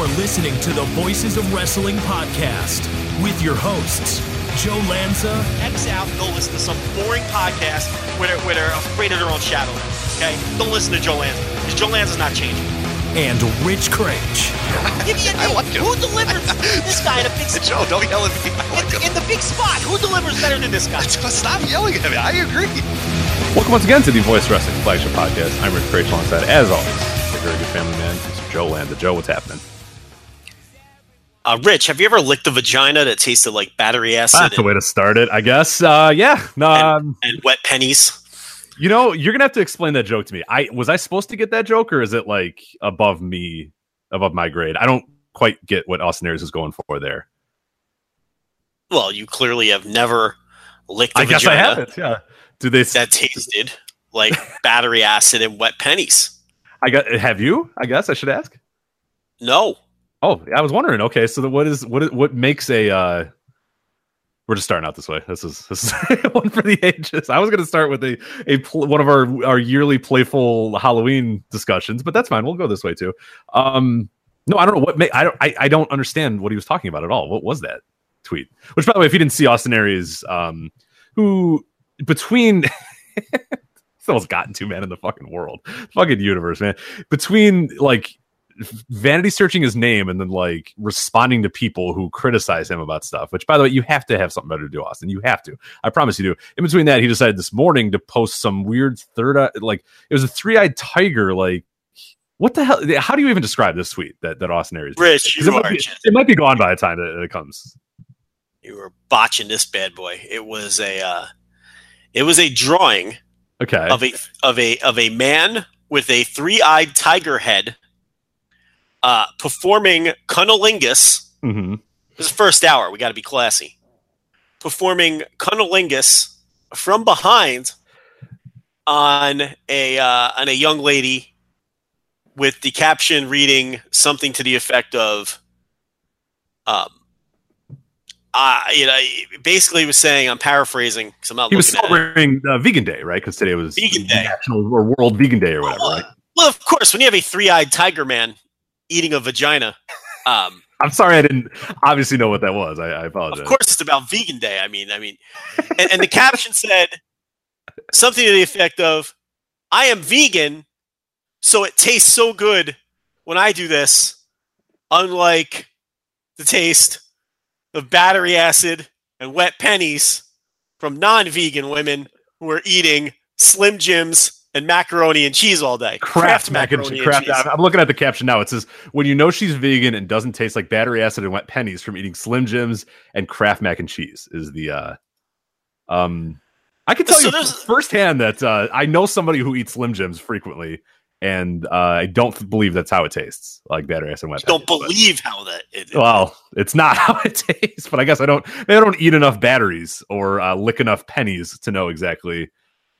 are listening to the Voices of Wrestling podcast with your hosts, Joe Lanza X out and go listen to some boring podcast where they're, where they're afraid of their own shadow. Okay? Don't listen to Joe Lanza because Joe Lanza's not changing. and Rich Kraetsch. Give me a I name. like him. Who delivers this guy in a big spot? Joe, don't yell at me. I like In, him. in the big spot, who delivers better than this guy? Stop yelling at me. I agree. Welcome once again to the Voice Wrestling Flagship Podcast. I'm Rich Kraetsch alongside, as always, a very good family man, Mr. Joe Lanza. Joe, what's happening? Uh, Rich, have you ever licked a vagina that tasted like battery acid That's the and, way to start it, I guess. Uh, yeah, no, um, and wet pennies? you know, you're gonna have to explain that joke to me. I was I supposed to get that joke, or is it like above me, above my grade? I don't quite get what Austin Aries is going for there. Well, you clearly have never licked a I guess I vagina haven't. Yeah. Do they? that tasted like battery acid and wet pennies. I got. Have you? I guess I should ask. No. Oh, I was wondering. Okay, so what is what is, what makes a? uh We're just starting out this way. This is this is one for the ages. I was going to start with a a pl- one of our our yearly playful Halloween discussions, but that's fine. We'll go this way too. Um, no, I don't know what. Ma- I don't. I, I don't understand what he was talking about at all. What was that tweet? Which, by the way, if you didn't see Austin Aries, um, who between. It's the most gotten to man in the fucking world, fucking universe, man. Between like vanity searching his name and then like responding to people who criticize him about stuff. Which, by the way, you have to have something better to do, Austin. You have to. I promise you do. In between that, he decided this morning to post some weird third eye, like it was a three eyed tiger. Like, what the hell? How do you even describe this tweet that that Austin Aries? Rich, it, might be, it might be gone by the time that it comes. you were botching this bad boy. It was a uh, it was a drawing Okay. of a of a of a man with a three-eyed tiger head uh, performing cunnilingus. hmm This is first hour. We got to be classy. Performing cunnilingus from behind on a uh, on a young lady with the caption reading something to the effect of um uh, you know, basically was saying, I'm paraphrasing because I'm not He was looking at it. celebrating uh, Vegan Day, right? Because today was Vegan Day. National or World Vegan Day or whatever, right? Well, of course, when you have a three-eyed tiger man eating a vagina, um, I'm sorry, I didn't obviously know what that was. I, I apologize. of course it's about vegan day. I mean, I mean, and, and the caption said something to the effect of, "I am vegan, so it tastes so good when I do this, unlike the taste of battery acid and wet pennies from non-vegan women who are eating Slim Jims and macaroni and cheese all day. Kraft mac and macaroni cheese. Kraft. cheese. I'm looking at the caption now. It says, "When you know she's vegan and doesn't taste like battery acid and wet pennies from eating Slim Jims and Kraft mac and cheese." Is the uh, um, I can tell So you firsthand that uh, I know somebody who eats Slim Jims frequently, and uh, I don't believe that's how it tastes, like battery acid and wet. Pennies. Don't pennies, but- believe how that. It, Well, it's not how it tastes, but I guess I don't. I don't eat enough batteries or uh, lick enough pennies to know exactly.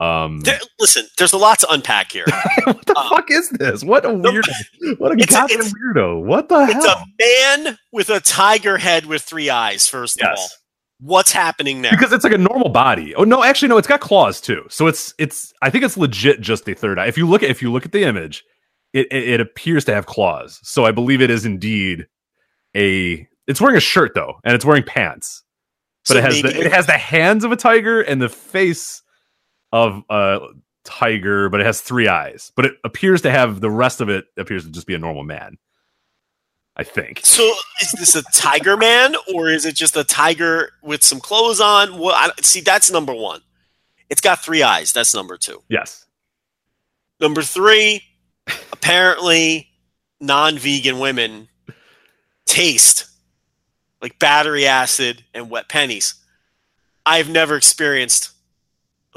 Um, There, listen, there's a lot to unpack here. what the uh, fuck is this? What a weirdo! What a goddamn weirdo! What the It's hell? It's a man with a tiger head with three eyes, first of all. What's happening there? because it's like a normal body. Oh no, actually no, it's got claws too. So it's it's. I think it's legit just a third eye. If you look at if you look at the image, it it, it appears to have claws. So I believe it is indeed a. It's wearing a shirt though, and it's wearing pants. But So it has the, it has the hands of a tiger and the face of a tiger, but it has three eyes. But it appears to have the rest of it appears to just be a normal man. I think. So is this a tiger man or is it just a tiger with some clothes on? Well, I, see, that's number one. It's got three eyes. That's number two. Yes. Number three, apparently non-vegan women taste like battery acid and wet pennies. I've never experienced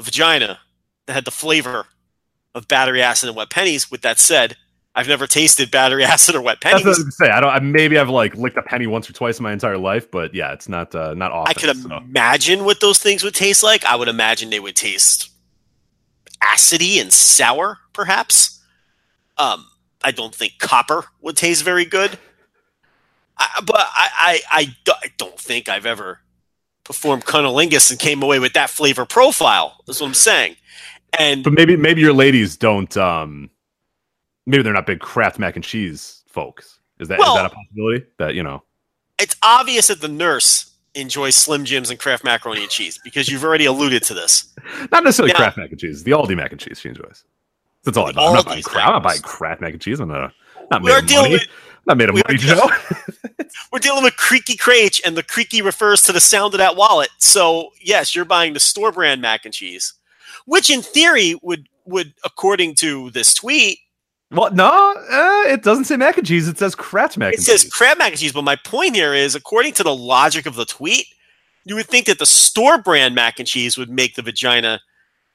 vagina that had the flavor of battery acid and wet pennies. With that said, I've never tasted battery acid or wet pennies. That's what I was say. I don't. I, maybe I've like licked a penny once or twice in my entire life, but yeah, it's not uh, not often. I could so. imagine what those things would taste like. I would imagine they would taste acidy and sour, perhaps. Um, I don't think copper would taste very good. I, but I, I, I, I don't think I've ever performed cunnilingus and came away with that flavor profile. That's what I'm saying. And But maybe maybe your ladies don't. um Maybe they're not big Kraft mac and cheese folks. Is that is Well- that a possibility? That you know. it's obvious that the nurse enjoys Slim Jims and Kraft macaroni and cheese because you've already alluded to this. Not necessarily Now- Kraft mac and cheese. The Aldi mac and cheese she enjoys. That's all I know. I'm not, buying Kraft, I'm not mac and buying Kraft mac and cheese. I'm not, not dealing money. with- not made of we money, Joe. We're dealing with creaky crate, and the creaky refers to the sound of that wallet. So yes, you're buying the store brand mac and cheese, which in theory would would, according to this tweet, well, no, uh, it doesn't say mac and cheese. It says Kraft mac it and says cheese. crab mac and cheese. But my point here is, according to the logic of the tweet, you would think that the store brand mac and cheese would make the vagina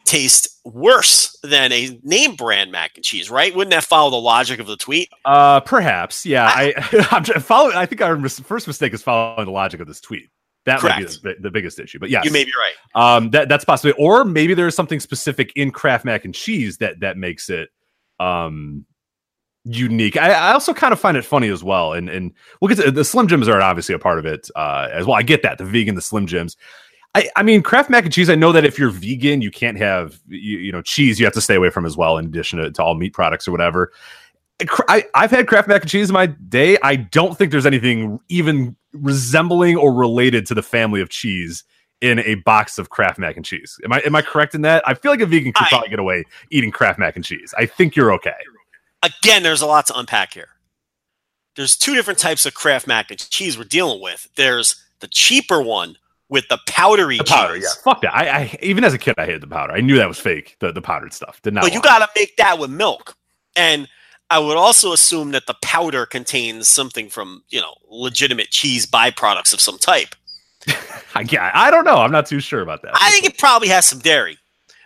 taste worse than a name brand mac and cheese, right? Wouldn't that follow the logic of the tweet? Uh, perhaps, yeah. I, I'm trying- following. I think our mis- first mistake is following the logic of this tweet. That might be the, the biggest issue. But yes, You may be right. Um, that that's possibly, or maybe there's something specific in Kraft mac and cheese that that makes it um unique. I, I also kind of find it funny as well, and and we'll get to the Slim Jims are obviously a part of it uh, as well. I get that the vegan, the Slim Jims. I, I mean, Kraft mac and cheese. I know that if you're vegan, you can't have you, you know cheese. You have to stay away from as well, in addition to, to all meat products or whatever. I, I've had Kraft mac and cheese in my day. I don't think there's anything even resembling or related to the family of cheese in a box of Kraft mac and cheese. Am I am I correct in that? I feel like a vegan could I- probably get away eating Kraft mac and cheese. I think you're okay. again, there's a lot to unpack here. There's two different types of Kraft mac and cheese we're dealing with. There's the cheaper one with the powdery The powder, yeah. cheese. Fuck that. I, I even as a kid I hated the powder. I knew that was fake. The the powdered stuff. Did not. But you got to make that with milk. And I would also assume that the powder contains something from, you know, legitimate cheese byproducts of some type. I, yeah, I don't know. I'm not too sure about that. I think it probably has some dairy.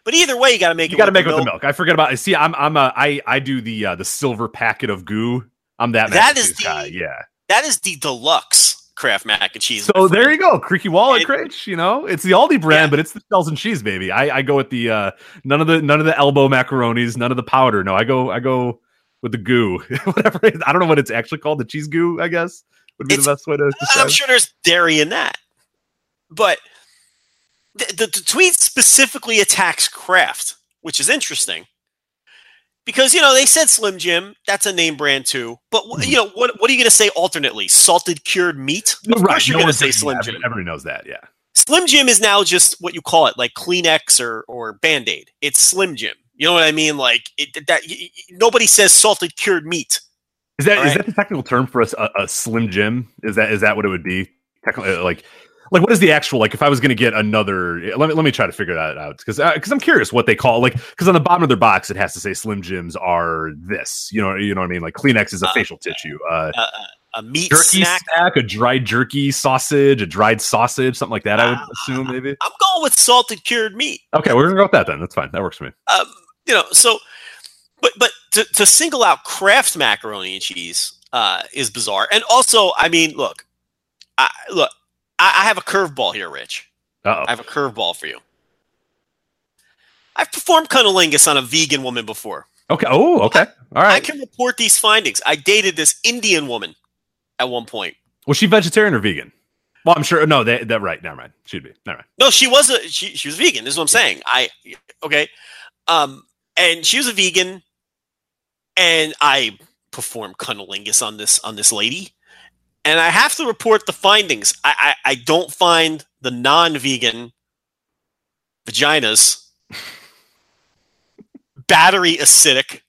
But either way, you got to make you it got to make the it with milk. the milk. I forget about. See, I'm I'm a I I do the uh, the silver packet of goo. I'm that. That is the- guy. Yeah. That is the deluxe Kraft mac and cheese. So there you go, creaky wallet And- crate. You know, it's the Aldi brand, Yeah. but it's the shells and cheese, baby. I, I go with the uh, none of the none of the elbow macaronis, none of the powder. No, I go I go with the goo, whatever. it is. I don't know what it's actually called. The cheese goo, I guess, would be It's- the best way to describe. I'm sure there's dairy in that. But the, the, the tweet specifically attacks Kraft, which is interesting. Because, you know, they said Slim Jim, that's a name brand too. But, wh- hmm. you know, what, what are you going to say alternately? Salted cured meat? Of Right, course you're no going to say Slim Jim. Everybody knows that. Yeah. Slim Jim is now just what you call it, like Kleenex or, or Band Aid. It's Slim Jim. You know what I mean? Like, it, that nobody says salted cured meat. Is that is Alright. that the technical term for us? A, a slim Jim? Is that is that what it would be? Technically, uh, like like what is the actual like? If I was going to get another, let me let me try to figure that out because because I'm curious what they call like because on the bottom of their box it has to say Slim Jims are this. You know you know what I mean? Like Kleenex is a Uh, facial tissue. Uh, Uh, uh, a meat jerky snack. snack, a dried jerky sausage, a dried sausage, something like that. I would Ah. assume maybe. I'm going with salted cured meat. Okay, we're gonna go with that then. That's fine. That works for me. um, you know, so, but but to, to single out Kraft macaroni and cheese uh, is bizarre. And also, I mean, look, I, look, I, I have a curveball here, Rich. Uh I have a curveball for you. I've performed cunnilingus on a vegan woman before. Okay. Oh, okay. All I can report these findings. I dated this Indian woman at one point. Was she vegetarian or vegan? Well, I'm sure. No, that that right. Never mind. She'd be. Never mind. No, she was a she. She was vegan. This is what I'm saying. I okay, um, and she was a vegan, and I performed cunnilingus on this on this lady, and I have to report the findings. I I, I don't find the non-vegan vaginas battery acidic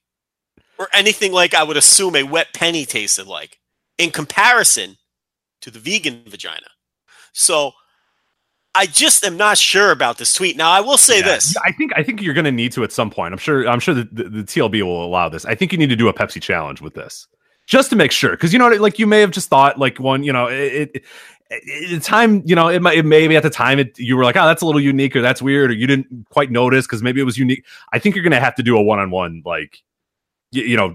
or anything like I would assume a wet penny tasted like in comparison to the vegan vagina. So I just am not sure about this tweet. Now I will say Yeah. this. I think I think you're going to need to at some point. I'm sure. I'm sure that the, the TLB will allow this. I think you need to do a Pepsi challenge with this, just to make sure. Because you know, like you may have just thought like one. You know, it. it the time, you know, it might it maybe at the time it you were like, oh, that's a little unique or that's weird or you didn't quite notice because maybe it was unique. I think you're gonna have to do a one on one like you, you know,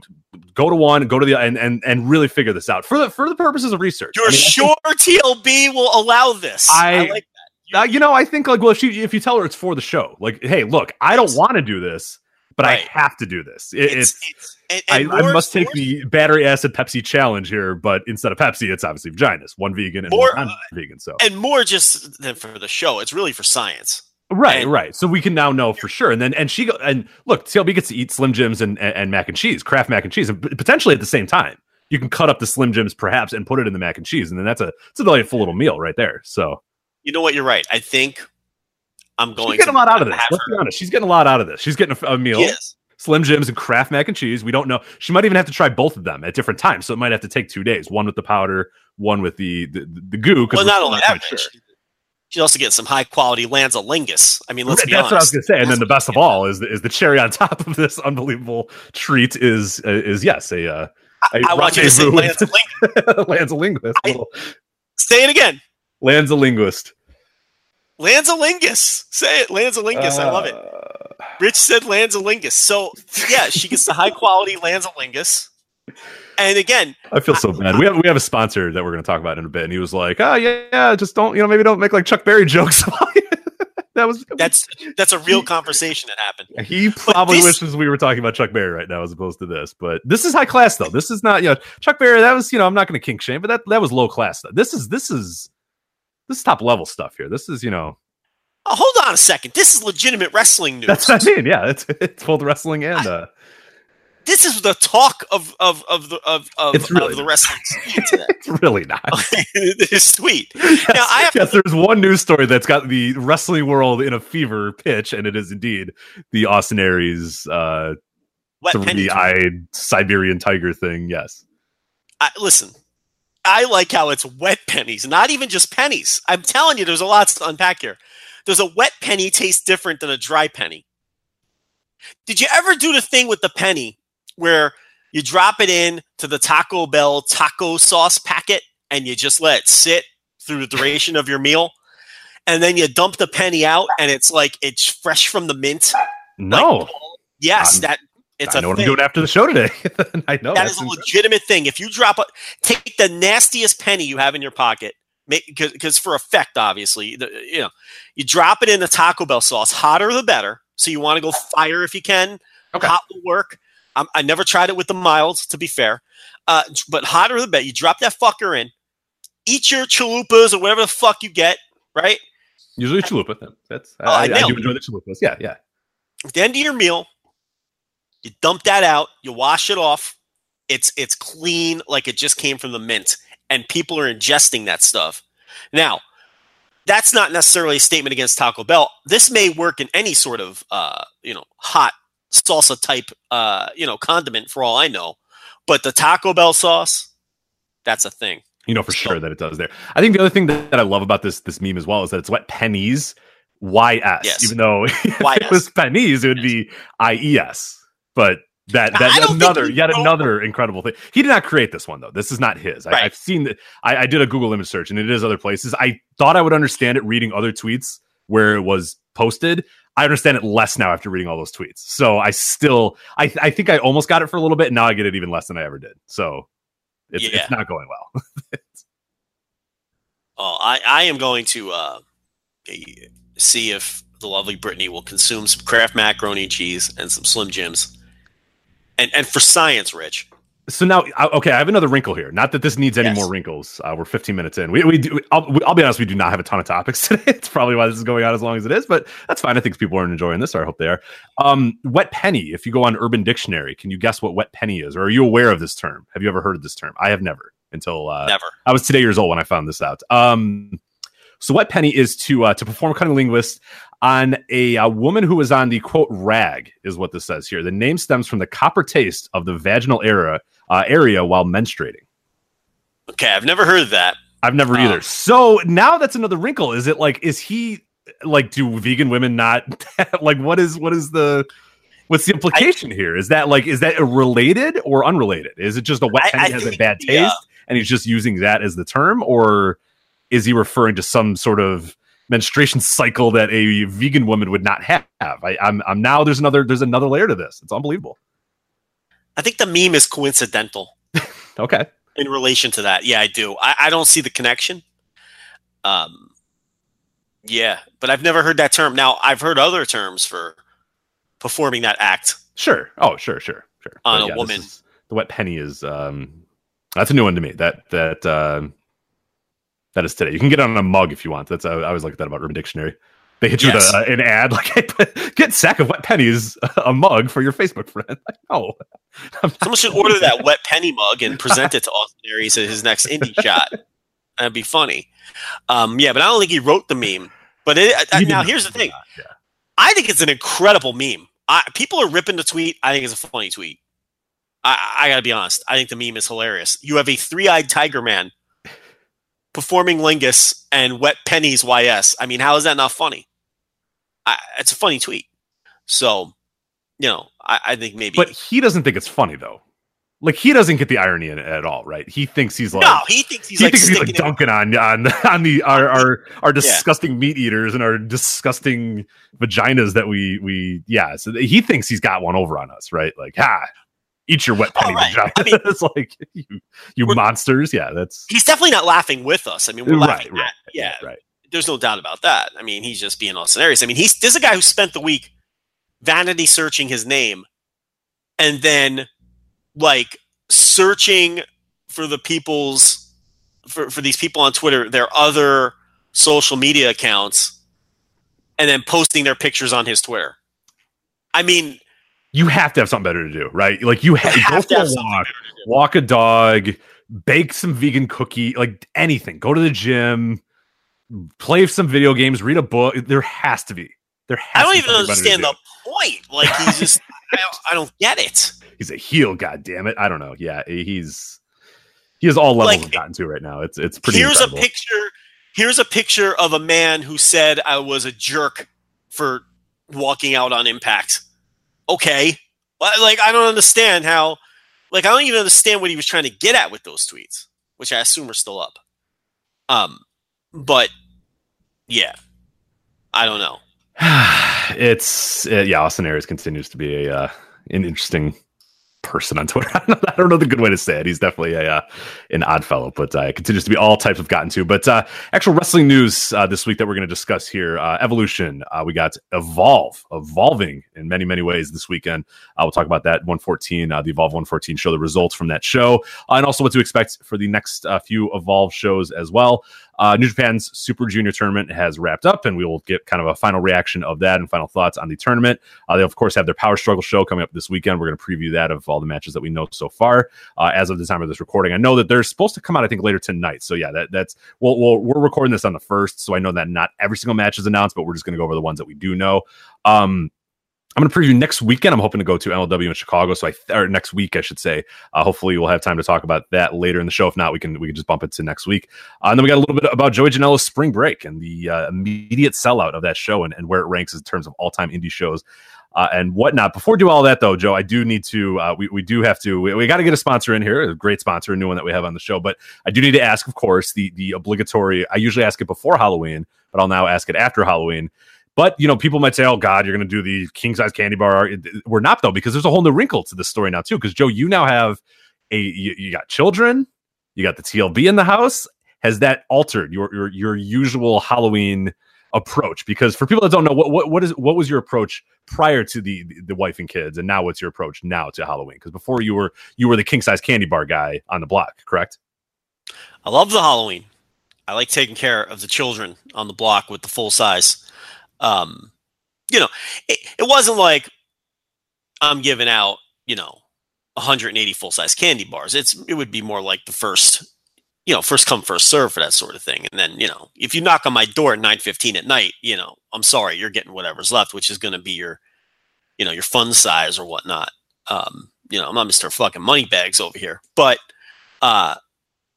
go to one, go to the and and and really figure this out for the for the purposes of research. You're I mean, I think- sure TLB will allow this? I- like that Uh, you know, I think like, well, if you if you tell her it's for the show, like, hey, look, I don't want to do this, but Right. I have to do this. It, it's, it's, it's and, I, and I more- must take the battery acid Pepsi challenge here, but instead of Pepsi, it's obviously vaginas. One vegan and More, one uh, non-vegan. So and more just than for the show. It's really for science. right, and- right. So we can now know for sure. And then and she go and look, TLB gets to eat Slim Jims and, and and mac and cheese, Kraft mac and cheese, and potentially at the same time. You can cut up the Slim Jims perhaps and put it in the mac and cheese, and then that's a it's a delightful little meal right there. So You know what? You're right. I think I'm going she's getting to a lot out of this. Let's her- be honest, she's getting a lot out of this. She's getting a, a meal. Yes. Slim Jims and Kraft mac and cheese. We don't know. She might even have to try both of them at different times, so it might have to take two days. One with the powder, one with the the, the goo. Well, not only that, she, she also gets some high quality Lanzalingus. I mean, let's be That's what I was going to say. And then the best of all is the, is the cherry on top of this unbelievable treat is uh, is yes a uh, a I want you to say rendezvous with- Lanzalingus. Lanzalinguist. I- Say it again. Lanzalinguist. Lanzalingus. Say it. Lanzalingus. I love it. Rich said Lanzalingus. So yeah, she gets the high quality Lanzalingus. And again, I feel so bad. We have we have a sponsor that we're going to talk about in a bit, and he was like, "Oh yeah, yeah, just don't you know maybe don't make like Chuck Berry jokes." that was that's that's a real conversation that happened. He probably this- wishes we were talking about Chuck Berry right now as opposed to this. But this is high class though. This is not, you know, Chuck Berry, that was, you know, I'm not gonna kink shame, but that that was low class stuff. This is this is this is top level stuff here. This is, you know, Oh, hold on a second. This is legitimate wrestling news. that's what I mean. Yeah, it's it's both wrestling and uh this is the talk of of of the of of, It's really of the wrestling it's really not. it is sweet. yes, Now, I have yes, there's one news story that's got the wrestling world in a fever pitch, and it is indeed the Austin Aries uh three-eyed Siberian tiger thing. Yes. I, listen, I like how it's wet pennies, not even just pennies. I'm telling you, there's a lot to unpack here. Does a wet penny taste different than a dry penny? Did you ever do the thing with the penny where you drop it in to the Taco Bell taco sauce packet and you just let it sit through the duration of your meal? And then you dump the penny out and it's like it's fresh from the mint. No. Like, yes, I'm- that it's I a know what. I'm doing after the show today. I know that's a incredible. legitimate thing. If you drop a take the nastiest penny you have in your pocket, because for effect, obviously, the, you know, you drop it in the Taco Bell sauce. Hotter the better. So you want to go fire if you can. Okay. Hot will work. Um, I never tried it with the milds, to be fair. Uh, but hotter the better. You drop that fucker in. Eat your chalupas or whatever the fuck you get. Right Usually chalupa. That's Oh, I I, I, do enjoy the chalupas. Yeah, yeah. at the end of your meal, you dump that out, you wash it off. It's it's clean like it just came from the mint, and people are ingesting that stuff. Now, that's not necessarily a statement against Taco Bell. This may work in any sort of uh, you know hot salsa type uh, you know condiment for all I know, but the Taco Bell sauce, that's a thing. You know for So- sure that it does there. I think the other thing that, that I love about this this meme as well is that it's wet pennies. YS, Yes. even though if it YS. was pennies, it would be IES. But that I that another yet know- another incredible thing. He did not create this one though. This is not his. I, Right. I've seen that. I, I did a Google image search and it is other places. I thought I would understand it reading other tweets where it was posted. I understand it less now after reading all those tweets. So I still, I, I think I almost got it for a little bit. And now I get it even less than I ever did. So it's, Yeah. it's not going well. Oh, I, I am going to uh, see if the lovely Brittany will consume some Kraft macaroni and cheese and some Slim Jims. And and for science, Rich. So now, okay, I have another wrinkle here. Not that this needs any Yes. more wrinkles. Uh, we're 15 minutes in. We, we do. I'll, we- I'll be honest. We do not have a ton of topics today. It's probably why this is going on as long as it is, but that's fine. I think people are enjoying this. Or I hope they are. Um, wet penny. If you go on Urban Dictionary, can you guess what wet penny is? Or are you aware of this term? Have you ever heard of this term? I have never until uh, Never. I was today years old when I found this out. Um, so wet penny is to uh, to perform cunning linguist on a, a woman who was on the quote rag is what this says here. The name stems from the copper taste of the vaginal era uh, area while menstruating. Okay, I've never heard of that. I've never Oh. either. So now that's another wrinkle. Is it like is he like do vegan women not like what is what is the what's the implication here? Is that like is that related or unrelated? Is it just a wet I- penny I has a bad taste uh, and he's just using that as the term, or is he referring to some sort of menstruation cycle that a vegan woman would not have? I, I'm I'm now there's another there's another layer to this. It's unbelievable. I think the meme is coincidental Okay. in relation to that. Yeah, I do. I, I don't see the connection. Um, yeah, but I've never heard that term. Now I've heard other terms for performing that act. Sure. Oh, sure, sure, sure. On But a this woman. is- the wet penny is um that's a new one to me. That that um that is today. You can get it on a mug if you want. That's I I always like that about Urban Dictionary. They hit you Yes. with a, an ad like, hey, get sack of wet pennies, a mug for your Facebook friend. Like, no, Someone should order that wet penny mug and present it to Austin Aries at his next indie shot. That'd be funny. Um, yeah, but I don't think he wrote the meme. But it, uh, He now here's the thing. Yeah. I think it's an incredible meme. I, people are ripping the tweet. I think it's a funny tweet. I, I got to be honest. I think the meme is hilarious. You have a three-eyed tiger man performing Lingus and wet pennies YS. I mean, how is that not funny? I, it's a funny tweet. So, you know, I, I think maybe. But he doesn't think it's funny though. Like he doesn't get the irony in it at all, right? He thinks he's like no, he thinks he's he like thinks he's like dunking on on on the our our, our disgusting meat eaters and our disgusting vaginas that we we yeah. So he thinks he's got one over on us, right? Like ha, eat your wet Oh, penny right. vagina. I mean- it's like you you monsters. Yeah, that's He's definitely not laughing with us. I mean, we're right, laughing. right, at, yeah, right. there's no doubt about that. I mean, he's just being all hilarious. I mean, he's this is a guy who spent the week vanity searching his name, and then like searching for the people's for for these people on Twitter, their other social media accounts, and then posting their pictures on his Twitter. I mean, You have to have something better to do, right? Like you, ha- you go have to for have walk, to walk a dog, bake some vegan cookie, like anything. Go to the gym, play some video games, read a book. There has to be. There has I don't to even understand do. the point. Like he's just, I, don't, I don't get it. He's a heel, god damn it. I don't know. Yeah, he's he has all levels Like, of gotten to right now. It's it's pretty here's incredible. a picture here's a picture of a man who said i was a jerk for walking out on impact okay. Like i don't understand how like i don't even understand what he was trying to get at with those tweets which i assume are still up. Um but yeah. I don't know. It's uh, yeah, Austin Aries continues to be a uh, an interesting person on Twitter. I don't, know, I the good way to say it. He's definitely a uh, an odd fellow, but uh, continues to be all types of gotten to. But uh, actual wrestling news uh, this week that we're going to discuss here: uh, Evolution. Uh, we got Evolve, evolving in many many ways this weekend. Uh, we'll talk about that 114, uh, the Evolve 114 show, the results from that show, and also what to expect for the next few Evolve shows as well. Uh, New Japan's Super Junior tournament has wrapped up, and we will get kind of a final reaction of that and final thoughts on the tournament. Uh, they, of course, have their Power Struggle show coming up this weekend. We're going to preview that of all the matches that we know so far uh, as of the time of this recording. I know that they're supposed to come out, I think, later tonight. So, yeah, that, that's we'll, we'll, we're recording this on the first. So, I know that not every single match is announced, but we're just going to go over the ones that we do know. Um, I'm going to preview next weekend. I'm hoping to go to MLW in Chicago. So I th- or next week, I should say. Uh, hopefully, we'll have time to talk about that later in the show. If not, we can we can just bump it to next week. Uh, and then we got a little bit about Joey Janela's Spring Break and the uh, immediate sellout of that show and, and where it ranks in terms of all time indie shows. Uh, and whatnot. Before we do all that, though, Joe, I do need to. Uh, we we do have to. We, we got to get a sponsor in here, a great sponsor, a new one that we have on the show. But I do need to ask, of course, the the obligatory. I usually ask it before Halloween, but I'll now ask it after Halloween. But you know, people might say, "Oh God, you're going to do the king size candy bar." We're not though, because there's a whole new wrinkle to this story now too. Because Joe, you now have a you, you got children, you got the TLB in the house. Has that altered your your your usual Halloween approach? Because for people that don't know, what what what is what was your approach prior to the the wife and kids, and now what's your approach now to Halloween? Because before you were you were the king size candy bar guy on the block, correct? I love the Halloween. I like taking care of the children on the block with the full size. Um, you know, it, it wasn't like I'm giving out, you know, 180 full size candy bars. It's it would be more like the first, you know, first come first serve for that sort of thing. And then you know, if you knock on my door at 9:15 at night, you know, I'm sorry, you're getting whatever's left, which is going to be your, you know, your fun size or whatnot. Um, you know, I'm not Mr. Fucking Moneybags over here, but uh,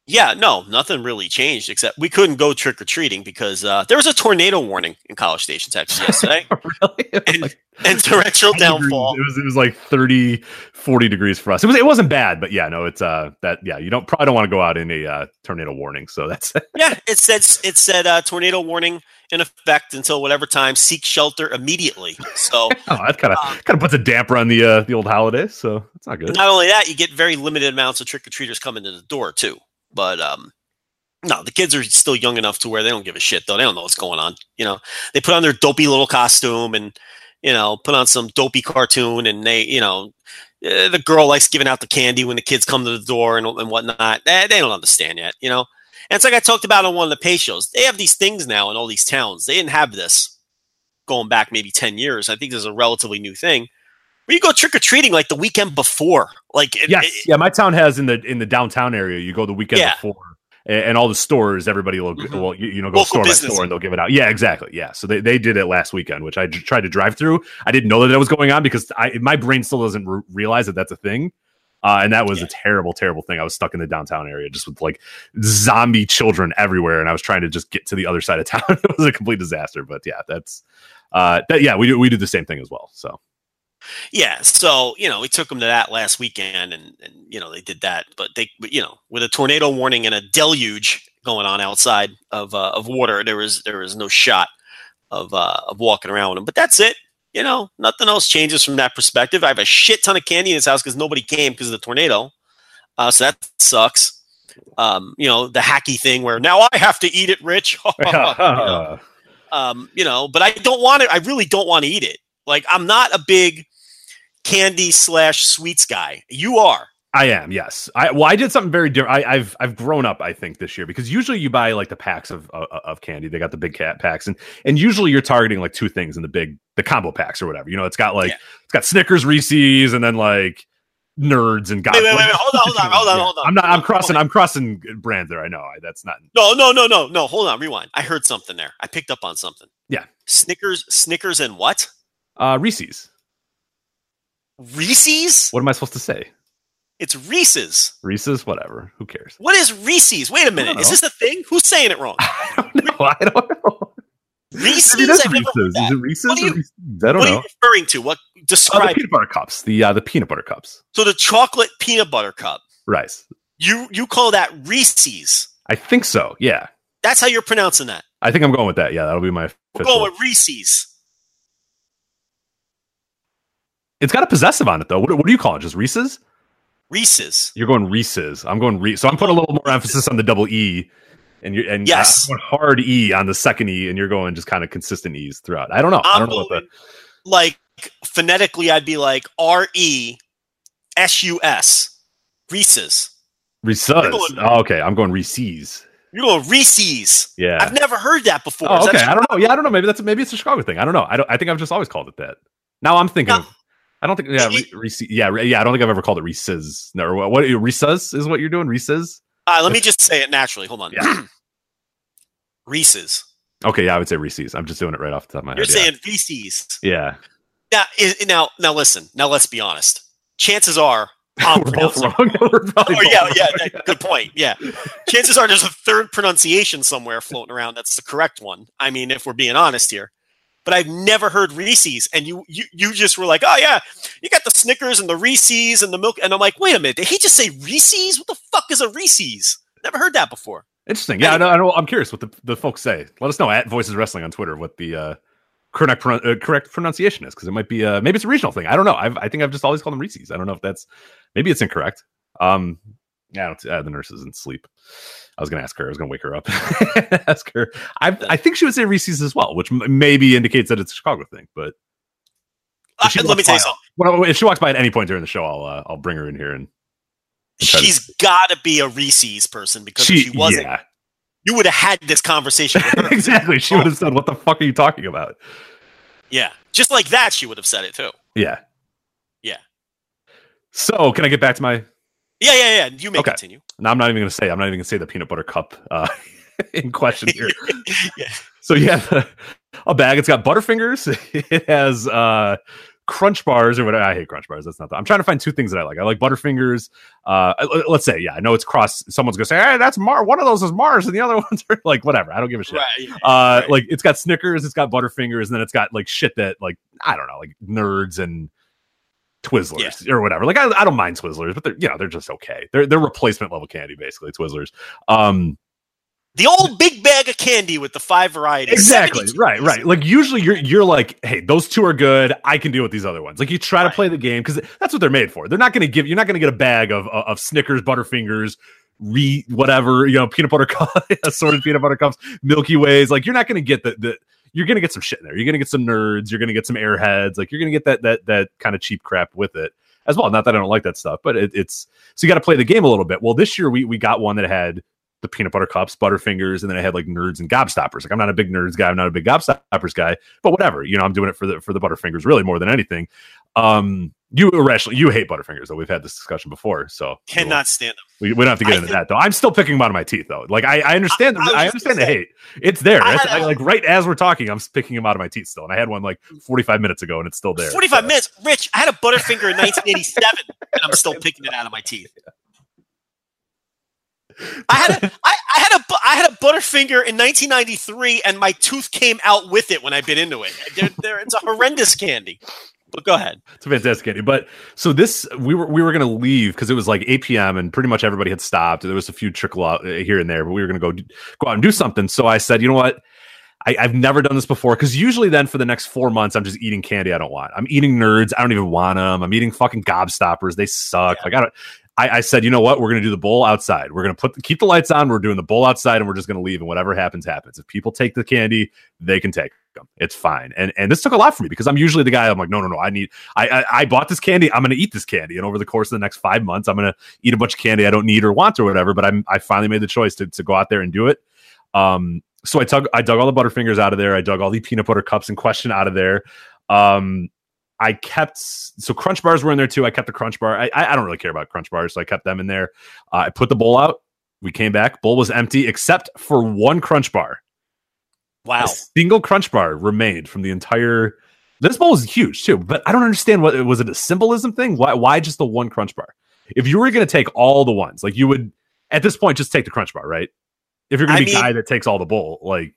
Yeah, no, nothing really changed except we couldn't go trick or treating because uh, there was a tornado warning in College Station, Texas yesterday, really? and, Like, and torrential 10 degrees. downfall. It was it was like 30, 40 degrees for us. It was it wasn't bad, but yeah, no, it's uh that yeah, you don't probably don't want to go out in a uh, tornado warning. So that's Yeah, it said it said uh, tornado warning in effect until whatever time. Seek shelter immediately. So oh, that kind of Um, kind of puts a damper on the uh, the old holiday. So it's not good. not only that, you get very limited amounts of trick or treaters coming to the door too. But um, no, the kids are still young enough to where they don't give a shit though. They don't know what's going on. You know, they put on their dopey little costume and you know put on some dopey cartoon, and they you know. uh, The girl likes giving out the candy when the kids come to the door and, and whatnot. They, they don't understand yet, you know. And it's like I talked about on one of the pay shows. They have these things now in all these towns. They didn't have this going back maybe 10 years. I think this is a relatively new thing. Where you go trick or treating like the weekend before. Like, it- Yes, it- yeah. My town has in the in the downtown area. You go the weekend Yeah. before, and, and all the stores, everybody will Mhm. well, you, you know, go Local store by store, and they'll give it out. Yeah, exactly. Yeah, so they, they did it last weekend, which I j- tried to drive through. I didn't know that that was going on because I my brain still doesn't re- realize that that's a thing. Uh, and that was Yeah. a terrible, terrible thing. I was stuck in the downtown area just with like zombie children everywhere, and I was trying to just get to the other side of town. it was a complete disaster. But yeah, that's uh, that, yeah, we do we do the same thing as well. So yeah. So, you know, we took them to that last weekend and, and, you know, they did that. But they, you know, with a tornado warning and a deluge going on outside of, uh, of water, there was, there was no shot of, uh, of walking around with them. But that's it. You know, nothing else changes from that perspective. I have a shit ton of candy in this house because nobody came because of the tornado. Uh, so that sucks. Um, you know, the hacky thing where now I have to eat it, Rich. You know? um, you know, but I don't want it. I really don't want to eat it. Like I'm not a big candy slash sweets guy. You are. I am, yes. I well, I did something very different. I, I've I've grown up, I think, this year because usually you buy like the packs of of, of candy. They got the big cat packs, and and usually you're targeting like two things in the big the combo packs or whatever. You know, it's got like Yeah. it's got Snickers, Reese's, and then like nerds and God. Wait, wait, wait, wait, hold on, hold on, hold on, hold on. I'm not. I'm crossing. I'm crossing brands there. I know. I, that's not. No, no, no, no, no. Hold on. Rewind. I heard something there. I picked up on something. Yeah. Snickers, Snickers, and what? Uh, Reese's. Reese's. What am I supposed to say? It's Reese's. Reese's. Whatever. Who cares? What is Reese's? Wait a minute. Is this a thing? Who's saying it wrong? I don't know. I don't know. Reese's. That's I've never heard Reese's. Is it Reese's? What or you- Reese's? I don't What are know. you referring to? What Oh, the describe? it. peanut butter cups. The uh, the peanut butter cups. So the chocolate peanut butter cup. Rice. You you call that Reese's? I think so. Yeah. That's how you're pronouncing that. I think I'm going with that. Yeah, that'll be my official. going with Reese's. It's got a possessive on it though. What, what do you call it? Just Reese's? Reese's. You're going Reese's. I'm going Reese. So I'm putting a little more emphasis on the double E, and you're and Yes. I'm hard E on the second E, and you're going just kind of consistent E's throughout. I don't know. I I'm don't know what the um, Like phonetically, I'd be like R E S U S. Reese's. Reese's. going- Oh, okay, I'm going Reese's. You're going Reese's. Yeah. I've never heard that before. Oh, Is that okay. I don't know. Yeah, I don't know. Maybe that's maybe it's a Chicago thing. I don't know. I don't. I think I've just always called it that. Now I'm thinking. No. of I don't think. Yeah, Re- Reese. Yeah, Re- yeah. I don't think I've ever called it Reese's. No, or what? What Reese's is what you're doing? Reese's. Right, uh, let me just say it naturally. Hold on. Yeah. Reese's. Okay, yeah, I would say Reese's. I'm just doing it right off the top of my head. You're head. yeah. saying Reese's. Yeah. Now, is, now, now, listen. Now, let's be honest. Chances are, I'm um, We're both wrong. We're probably Oh, yeah, yeah, that- good point. Yeah, chances are there's a third pronunciation somewhere floating around that's the correct one. I mean, if we're being honest here, but I've never heard Reese's, and you you you just were like, oh yeah, you got the Snickers and the Reese's and the milk, and I'm like, wait a minute, did he just say Reese's? What the fuck is a Reese's? Never heard that before. Interesting. Yeah, I know, I know. I'm curious what the, the folks say. Let us know at Voices Wrestling on Twitter what the uh, correct uh, correct pronunciation is because it might be uh, maybe it's a regional thing. I don't know. I've, I think I've just always called them Reese's. I don't know if that's maybe it's incorrect. Um, I don't, uh, the nurse is in sleep. I was going to ask her. I was going to wake her up. ask her. I I think she would say Reese's as well, which m- maybe indicates that it's a Chicago thing. But Uh, let me tell you something. well, if she walks by at any point during the show, I'll uh, I'll bring her in here and to- She's got to be a Reese's person because if she wasn't, yeah you would have had this conversation with her. exactly. She would have said, "What the fuck are you talking about?" yeah, just like that, she would have said it too. Yeah. Yeah. So, can I get back to my? Yeah, yeah, yeah. You may Okay. continue. No, I'm not even going to say. I'm not even going to say the peanut butter cup uh, in question here. Yeah. So, yeah, a bag. It's got Butterfingers. It has uh, crunch bars or whatever. I hate crunch bars. That's not. The, I'm trying to find two things that I like. I like Butterfingers. Uh, let's say, yeah, I know it's cross. Someone's gonna say, hey, that's Mars. One of those is Mars, and the other ones are like whatever. I don't give a shit. Right. Uh, Right. like it's got Snickers, it's got Butterfingers, and then it's got like shit that like I don't know, like nerds and Twizzlers or whatever. Like I, I don't mind Twizzlers, but they're you know they're just okay. They're they're replacement level candy basically. Twizzlers. Um, The old big bag of candy with the five varieties. exactly right right like usually you're you're like hey those two are good i can deal with these other ones like you try to play the game because that's what they're made for they're not going to give you're not going to get a bag of of, snickers butterfingers re whatever you know peanut butter assorted peanut butter cups milky ways like you're not going to get the the you're to get some shit in there you're to get some nerds you're to get some airheads like you're to get that that that kind of cheap crap with it as well not that i don't like that stuff but it, it's so you got to play the game a little bit well this year we we got one that had the peanut butter cups, butterfingers, and then I had like nerds and gobstoppers. Like I'm not a big nerds guy, I'm not a big gobstoppers guy, but whatever. You know, I'm doing it for the for the butterfingers really more than anything. Um, you irrationally you hate butterfingers though. We've had this discussion before, so Cannot stand them. we, we don't have to get I into think- that though. I'm still picking them out of my teeth though. Like I, I understand, I- I I, understand the say, hate. It's there. I had like right as we're talking, I'm picking them out of my teeth still, and I had one like 45 minutes ago, and it's still there. 45 So- minutes. Rich, I had a Butterfinger in 1987, and I'm still picking it out of my teeth. I had a, I, I had a, I had a Butterfinger in 1993, and my tooth came out with it when I bit into it. They're, they're, it's a horrendous candy. But go ahead. It's a fantastic candy. But so this, we were we were gonna leave because it was like 8 p.m. and pretty much everybody had stopped. There was a few trickle out uh, here and there, but we were gonna go go out and do something. So I said, you know what? I, I've never done this before because usually then for the next four months I'm just eating candy I don't want. I'm eating nerds. I don't even want them. I'm eating fucking gobstoppers. They suck. Like I don't. I, I said, you know what? We're gonna do the bowl outside. We're gonna put the, keep the lights on. We're doing the bowl outside, and we're just gonna leave. And whatever happens, happens. If people take the candy, they can take them. It's fine. And and this took a lot for me because I'm usually the guy. I'm like, no, no, no. I need. I I, I bought this candy. I'm gonna eat this candy. And over the course of the next five months, I'm gonna eat a bunch of candy I don't need or want or whatever. But I'm I finally made the choice to to go out there and do it. Um. So I dug I dug all the Butterfingers out of there. I dug all the peanut butter cups in question out of there. Um. I kept so Crunch bars were in there too. I kept the Crunch bar. I I don't really care about Crunch bars, so I kept them in there. Uh, I put the bowl out. We came back. Bowl was empty except for one Crunch bar. Wow. A single Crunch bar remained from the entire. This bowl was huge too, but I don't understand what was it a symbolism thing? Why why just the one Crunch bar? If you were going to take all the ones, like you would at this point just take the Crunch bar, right? If you're going to be mean- guy that takes all the bowl, like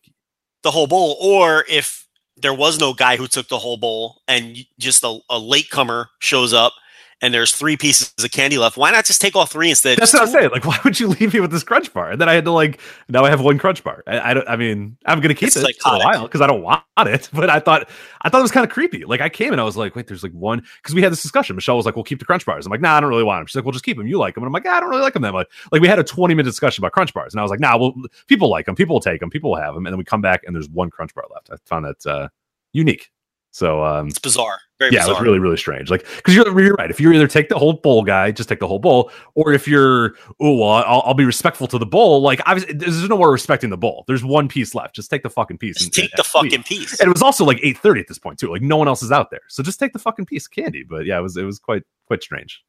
The whole bowl. Or if there was no guy who took the whole bowl and just a, a latecomer shows up and there's three pieces of candy left, why not just take all three instead? That's what I'm saying. Like, why would you leave me with this crunch bar? And then I had to like, now I have one crunch bar. I, I don't. I mean, I'm gonna keep It's it for a while because I don't want it. But I thought, I thought it was kind of creepy. Like, I came and I was like, wait, there's like one because we had this discussion. Michelle was like, we'll keep the crunch bars. I'm like, nah, I don't really want them. She's like, well, just keep them. You like them? And I'm like, "Ah, I don't really like them that much. Like, we had a 20 minute discussion about crunch bars, and I was like, nah, well, people like them. People will take them. People will have them. And then we come back and there's one crunch bar left. I found that uh, unique. So um, It's bizarre. Very yeah, it bizarre. was really, really strange. Like, because you're, you're right. If you either take the whole bowl guy, just take the whole bowl, or if you're, oh, well, I'll, I'll be respectful to the bowl. Like, obviously, there's no more respecting the bowl. There's one piece left. Just take the fucking piece. Just and- take and- the and leave. fucking piece. And it was also like 8:30 at this point too. Like, no one else is out there, so just take the fucking piece of candy. But yeah, it was it was quite quite strange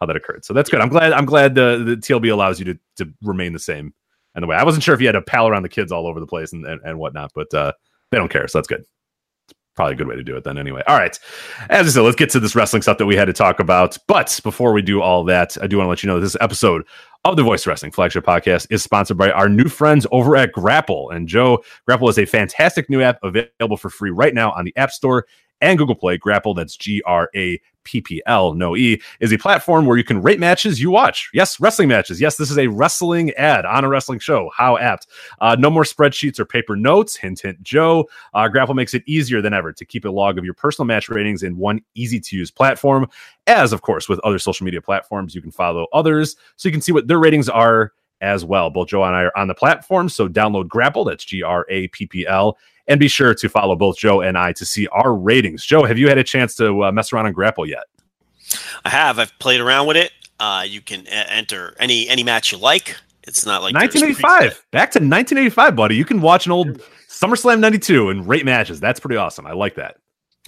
how that occurred. So that's good. I'm glad I'm glad the, the TLB allows you to to remain the same. And the way I wasn't sure if you had to pal around the kids all over the place and and, and whatnot, but uh, they don't care, so that's good probably a good way to do it then anyway. All right. As I said, let's get to this wrestling stuff that we had to talk about. But before we do all that, I do want to let you know that this episode of the Voice Wrestling flagship podcast is sponsored by our new friends over at Grapple. And Joe, Grapple is a fantastic new app available for free right now on the App Store and Google Play. Grapple, that's G R A P P L, no E, is a platform where you can rate matches you watch. Yes, wrestling matches. Yes, this is a wrestling ad on a wrestling show. How apt. Uh, no more spreadsheets or paper notes. Hint, hint, Joe. Uh, Grapple makes it easier than ever to keep a log of your personal match ratings in one easy to use platform. As, of course, with other social media platforms, you can follow others so you can see what their ratings are as well. Both Joe and I are on the platform, so download Grapple. That's G R A P P L. And be sure to follow both Joe and I to see our ratings. Joe, have you had a chance to uh, mess around on Grapple yet? I have. I've played around with it. Uh, you can uh, enter any any match you like. It's not like 1985. Back to 1985, buddy. You can watch an old SummerSlam 92 and rate matches. That's pretty awesome. I like that.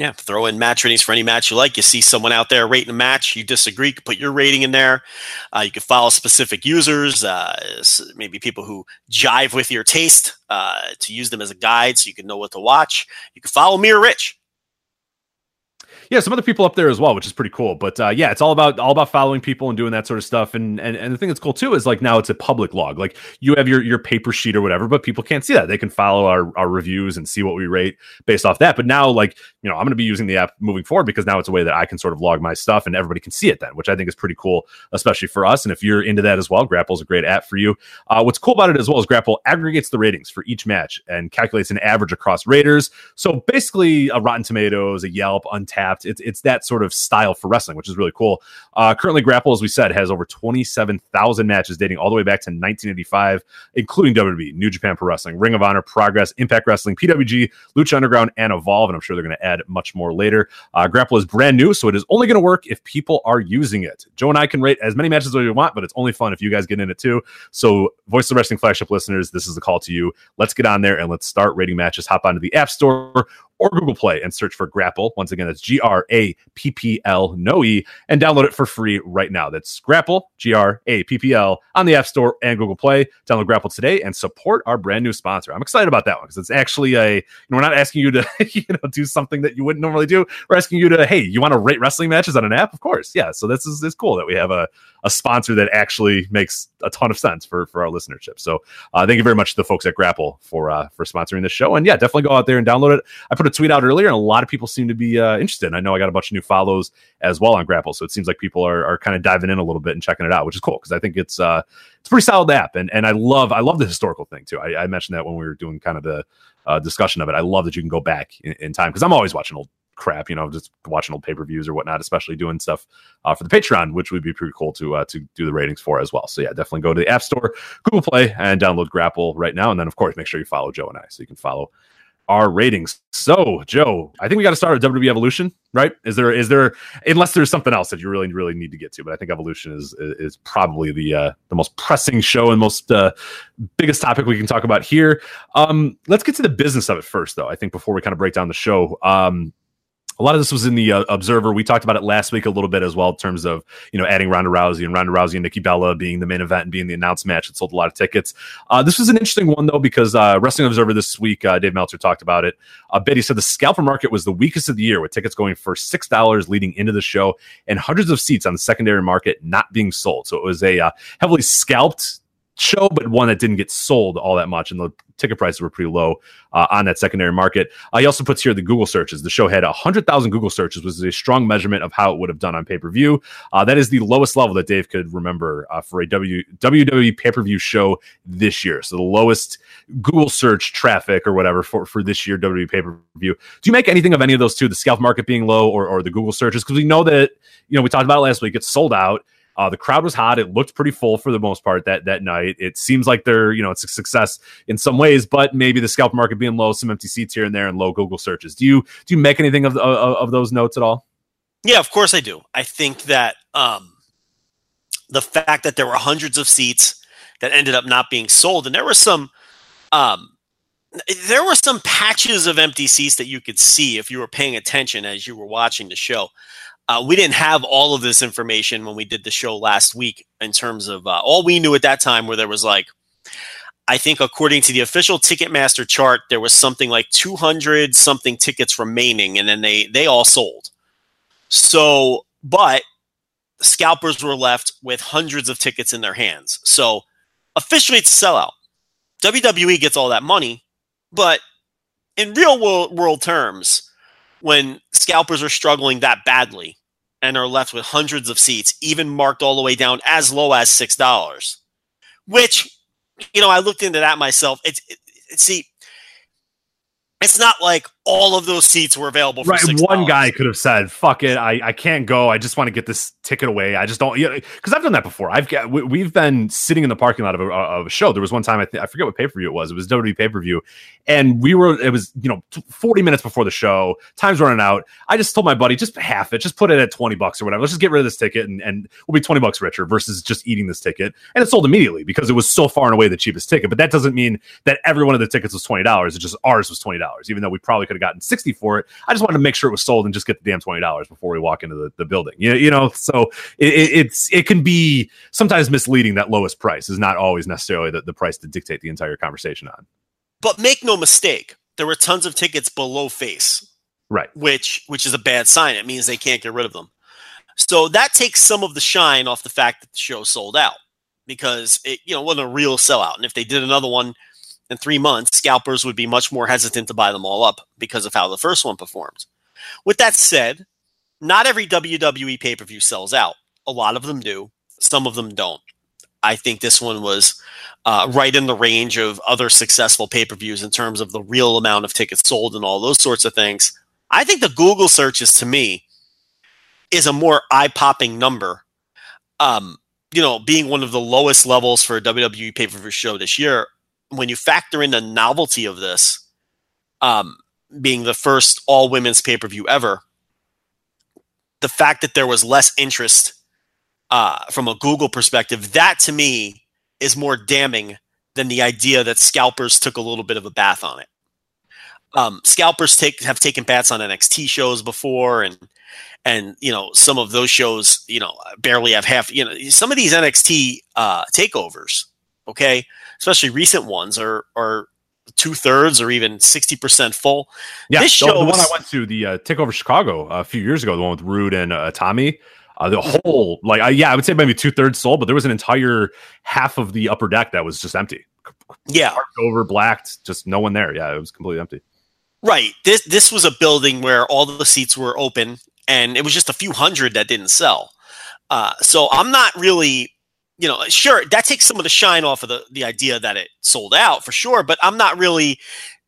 Yeah, throw in match ratings for any match you like. You see someone out there rating a match, you disagree, put your rating in there. Uh, you can follow specific users, uh, maybe people who jive with your taste, uh, to use them as a guide so you can know what to watch. You can follow me or Rich. Yeah, some other people up there as well, which is pretty cool. But uh, yeah, it's all about all about following people and doing that sort of stuff. And, and and the thing that's cool too is like now it's a public log. Like you have your your paper sheet or whatever, but people can't see that. They can follow our our reviews and see what we rate based off that. But now, like you know, I'm going to be using the app moving forward because now it's a way that I can sort of log my stuff and everybody can see it then, which I think is pretty cool, especially for us. And if you're into that as well, Grapple is a great app for you. Uh, what's cool about it as well is Grapple aggregates the ratings for each match and calculates an average across raters. So basically, a Rotten Tomatoes, a Yelp, It's it's that sort of style for wrestling, which is really cool. Uh, currently, Grapple, as we said, has over 27,000 matches dating all the way back to 1985, including WWE, New Japan Pro Wrestling, Ring of Honor, Progress, Impact Wrestling, PWG, Lucha Underground, and Evolve. And I'm sure they're going to add much more later. Uh, Grapple is brand new, so it is only going to work if people are using it. Joe and I can rate as many matches as we want, but it's only fun if you guys get in it too. So, Voice of Wrestling flagship listeners, this is the call to you. Let's get on there and let's start rating matches. Hop onto the App Store or Google Play and search for Grappl. Once again, that's G R A P P L, no E, and download it for free right now. That's Grappl, G R A P P L, on the App Store and Google Play. Download Grappl today and support our brand new sponsor. I'm excited about that one because it's actually a, you know, we're not asking you to, you know, do something that you wouldn't normally do. We're asking you to, hey, you want to rate wrestling matches on an app? Of course. Yeah. So this is, is cool that we have a, a sponsor that actually makes a ton of sense for, for our listenership. So uh, thank you very much to the folks at Grappl for, uh, for sponsoring this show. And yeah, definitely go out there and download it. I put a tweet out earlier and a lot of people seem to be uh, interested. I know I got a bunch of new follows as well on Grappl, so it seems like people are, are kind of diving in a little bit and checking it out, which is cool because I think it's uh, it's a pretty solid app, and and I love I love the historical thing too. I, I mentioned that when we were doing kind of the uh, discussion of it. I love that you can go back in, in time because I'm always watching old crap, you know, just watching old pay per views or whatnot, especially doing stuff uh, for the Patreon, which would be pretty cool to uh, to do the ratings for as well. So yeah, definitely go to the App Store, Google Play, and download Grappl right now, and then of course make sure you follow Joe and I so you can follow our ratings. So, Joe, I think we got to start with WWE Evolution, right? Is there is there unless there's something else that you really really need to get to, but I think Evolution is is probably the uh, the most pressing show and most uh, biggest topic we can talk about here. Um, let's get to the business of it first, though. I think before we kind of break down the show. Um, a lot of this was in the uh, Observer. We talked about it last week a little bit as well in terms of you know adding Ronda Rousey and Ronda Rousey and Nikki Bella being the main event and being the announced match that sold a lot of tickets. Uh, this was an interesting one though because uh, Wrestling Observer this week, uh, Dave Meltzer talked about it. Uh, Betty said the scalper market was the weakest of the year with tickets going for six dollars leading into the show and hundreds of seats on the secondary market not being sold. So it was a uh, heavily scalped show, but one that didn't get sold all that much, and the ticket prices were pretty low uh, on that secondary market. Uh, he also puts here the Google searches. The show had 100,000 Google searches, which is a strong measurement of how it would have done on pay per view. Uh, that is the lowest level that Dave could remember uh, for a w- WWE pay per view show this year. So the lowest Google search traffic or whatever for, for this year WWE pay per view. Do you make anything of any of those two, the scalp market being low or, or the Google searches? Because we know that, you know, we talked about it last week, it's sold out. Uh, the crowd was hot. It looked pretty full for the most part that that night. It seems like they're you know it's a success in some ways, but maybe the scalp market being low, some empty seats here and there, and low Google searches. Do you do you make anything of of, of those notes at all? Yeah, of course I do. I think that um, the fact that there were hundreds of seats that ended up not being sold, and there were some. Um, there were some patches of empty seats that you could see if you were paying attention as you were watching the show. Uh, we didn't have all of this information when we did the show last week in terms of uh, all we knew at that time where there was like i think according to the official ticketmaster chart there was something like 200 something tickets remaining and then they they all sold. So but scalpers were left with hundreds of tickets in their hands. So officially it's a sellout. Wwe gets all that money but in real world, world terms when scalpers are struggling that badly and are left with hundreds of seats, even marked all the way down as low as six dollars. Which, you know, I looked into that myself. It's it, see, it's not like all of those seats were available. right, $6. one guy could have said, "Fuck it, I, I can't go. I just want to get this ticket away. I just don't." Yeah, because I've done that before. I've got we, have been sitting in the parking lot of a, of a show. There was one time I th- I forget what pay per view it was. It was WWE pay per view, and we were. It was you know forty minutes before the show. Time's running out. I just told my buddy, just half it. Just put it at twenty bucks or whatever. Let's just get rid of this ticket, and and we'll be twenty bucks richer versus just eating this ticket. And it sold immediately because it was so far and away the cheapest ticket. But that doesn't mean that every one of the tickets was twenty dollars. It just ours was twenty dollars, even though we probably could have gotten sixty for it. I just wanted to make sure it was sold and just get the damn twenty dollars before we walk into the, the building. You, you know, so it, it's it can be sometimes misleading that lowest price is not always necessarily the, the price to dictate the entire conversation on. But make no mistake, there were tons of tickets below face. Right. which which is a bad sign. It means they can't get rid of them. So that takes some of the shine off the fact that the show sold out because it you know wasn't a real sellout. And if they did another one in three months, scalpers would be much more hesitant to buy them all up because of how the first one performed. With that said, not every WWE pay per view sells out. A lot of them do. Some of them don't. I think this one was uh, right in the range of other successful pay per views in terms of the real amount of tickets sold and all those sorts of things. I think the Google searches to me is a more eye popping number. Um, you know, being one of the lowest levels for a WWE pay per view show this year, when you factor in the novelty of this, um, being the first all women's pay per view ever, the fact that there was less interest uh, from a Google perspective, that to me is more damning than the idea that scalpers took a little bit of a bath on it. Um, scalpers take have taken bats on NXT shows before, and and you know some of those shows, you know, barely have half. You know, some of these NXT uh, takeovers, okay, especially recent ones, are are two thirds or even sixty percent full. Yeah, This the, the one I went to, the uh, Takeover Chicago uh, a few years ago, the one with Rude and uh, Tommy. Uh, the whole, like, I, yeah, I would say maybe two thirds sold, but there was an entire half of the upper deck that was just empty, Yeah, over blacked, just no one there. Yeah, it was completely empty. Right. This this was a building where all the seats were open, and it was just a few hundred that didn't sell. Uh, so I'm not really, you know, sure that takes some of the shine off of the the idea that it sold out for sure, but I'm not really.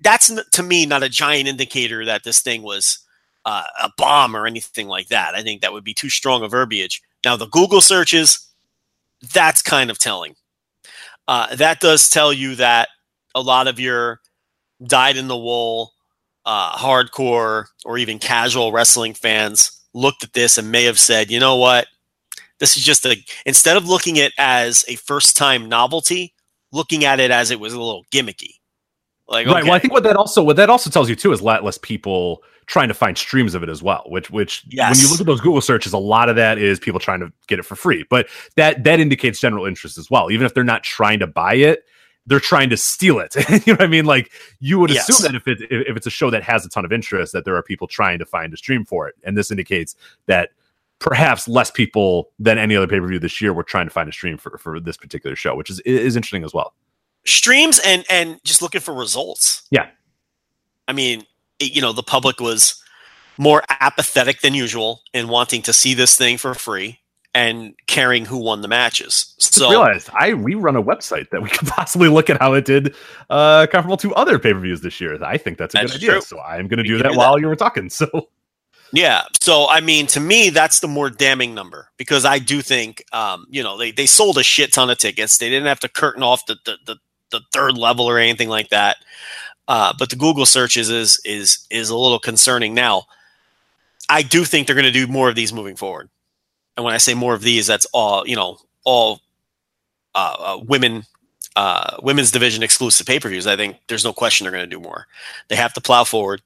That's to me not a giant indicator that this thing was uh, a bomb or anything like that. I think that would be too strong a verbiage. Now the Google searches, that's kind of telling. Uh, that does tell you that a lot of your dyed in the wool uh, hardcore or even casual wrestling fans looked at this and may have said, you know what? This is just a, instead of looking at it as a first time novelty, looking at it as it was a little gimmicky. Like, Right. okay, Well, I think what that also what that also tells you too is a lot less people trying to find streams of it as well. Which which when you look at those Google searches, a lot of that is people trying to get it for free. But that that indicates general interest as well. Even if they're not trying to buy it, they're trying to steal it. you know what I mean? Like you would Yes. assume that if it if it's a show that has a ton of interest, that there are people trying to find a stream for it. And this indicates that perhaps less people than any other pay per view this year were trying to find a stream for for this particular show, which is is interesting as well. streams and, and just looking for results. Yeah. I mean, it- you know, the public was more apathetic than usual in wanting to see this thing for free and caring who won the matches. So, realized I we run a website that we could possibly look at how it did uh comparable to other pay-per-views this year. I think that's a That's good idea. true. So I'm gonna do that do while you were talking. So Yeah. So I mean, to me, that's the more damning number because I do think, um, you know, they, they sold a shit ton of tickets. They didn't have to curtain off the the, the, the third level or anything like that. Uh, but the Google searches is is is a little concerning now. I do think they're going to do more of these moving forward. And when I say more of these, that's all you know, all uh, uh, women, uh, women's division exclusive pay per views. I think there's no question they're going to do more. They have to plow forward.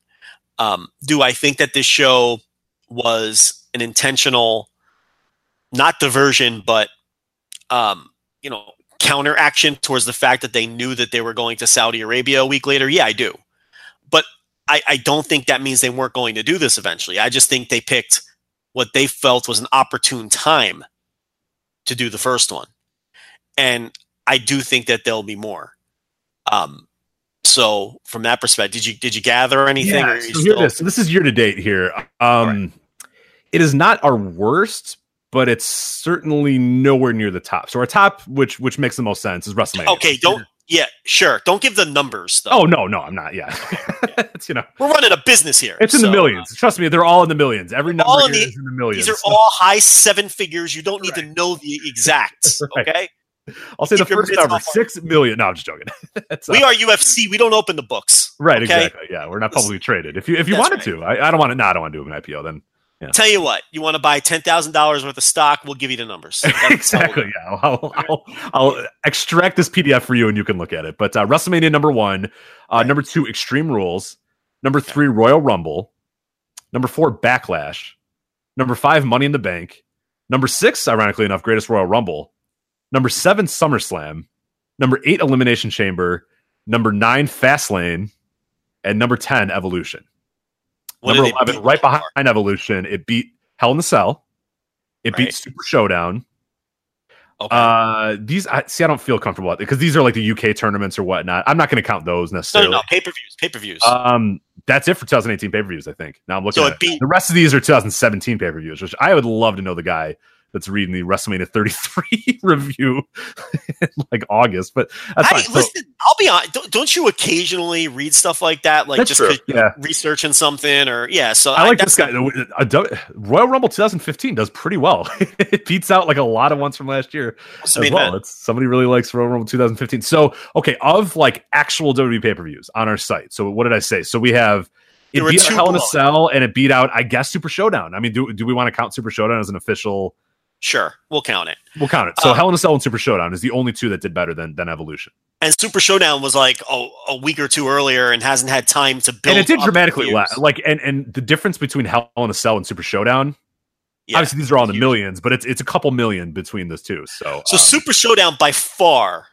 Um, do I think that this show was an intentional, not diversion, but um, you know, counteraction towards the fact that they knew that they were going to Saudi Arabia a week later? Yeah, I do. But I, I don't think that means they weren't going to do this eventually. I just think they picked what they felt was an opportune time to do the first one. And I do think that there'll be more. Um, so from that perspective, did you did you gather anything? yeah, so still- is. So this is year to date here. Um it is not our worst, but it's certainly nowhere near the top. So our top, which which makes the most sense, is WrestleMania. Okay, don't. Yeah, sure. Don't give the numbers though. Oh no, no, I'm not. Yeah, it's you know, We're running a business here. it's in the so, millions. Trust me, they're all in the millions. Every number all in the- is in the millions. These are all high seven figures. You don't need to know the exacts. Right. Okay. I'll say the keep your first number six million. No, I'm just joking. We uh, are UFC. We don't open the books. Right, okay? exactly. Yeah, we're not publicly traded. If you if you That's wanted to, I, I don't want to. No, I don't want to do an IPO. Then Tell you what, you want to buy ten thousand dollars worth of stock? We'll give you the numbers. That's how we'll exactly. Yeah, I'll, I'll I'll extract this PDF for you, and you can look at it. But uh, WrestleMania number one, uh, Right. number two, Extreme Rules, number three, Royal Rumble, number four, Backlash, number five, Money in the Bank, number six, ironically enough, Greatest Royal Rumble, number seven, SummerSlam, number eight, Elimination Chamber, number nine, Fastlane, and number ten, Evolution. What Number 11, right behind Evolution. It beat Hell in the Cell. It beat Super Showdown. Okay. Uh, these I see. I don't feel comfortable at it because these are like the UK tournaments or whatnot. I'm not going to count those no, no, necessarily. no, pay per views, pay per views. Um, that's it for 2018 pay per views. I think. Now I'm looking So at it beat- the rest of these are 2017 pay per views, which I would love to know the guy that's reading the WrestleMania 33 review in like August. But that's I. So- listen, I'll be honest. Don't, don't you occasionally read stuff like that, like just Yeah. reaching something, or yeah? So I like this guy. The- a du- Royal Rumble 2015 does pretty well. it beats out like a lot of ones from last year as well. It's somebody really likes Royal Rumble 2015. So okay, of like actual WWE pay per views on our site. So what did I say? So we have it beat Hell in a. Cell and it beat out I guess Super Showdown. I mean, do do we want to count Super Showdown as an official? Sure, we'll count it. We'll count it. So Um, Hell in a Cell and Super Showdown is the only two that did better than than Evolution, And Super Showdown was like oh, a week or two earlier and hasn't had time to build. and it did dramatically less. Like and and the difference between Hell in a Cell and Super Showdown. Yeah. Obviously, these are all in the Huge. millions, but it's it's a couple million between those two. So So um, Super Showdown by far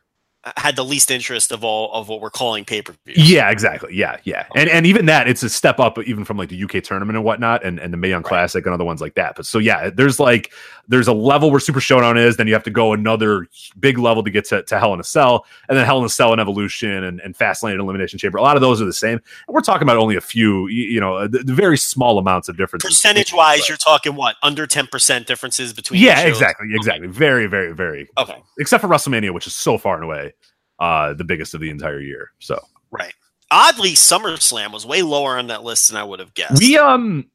had the least interest of all of what we're calling pay per views. Yeah, exactly. Yeah, yeah. And and even that, it's a step up even from like the UK tournament and whatnot, and, and the Mae Young Right. Classic and other ones like that. But so yeah, there's like there's a level where Super Showdown is, then you have to go another big level to get to, to Hell in a Cell, and then Hell in a Cell and Evolution and, and Fastlane and Elimination Chamber. A lot of those are the same. And we're talking about only a few, you, you know, the, the very small amounts of difference. Percentage wise, you're talking what under ten percent differences between. yeah, exactly, exactly. Very, very, very. Okay, Except for WrestleMania, which is so far and away uh the biggest of the entire year. So right. Oddly, SummerSlam was way lower on that list than I would have guessed. We um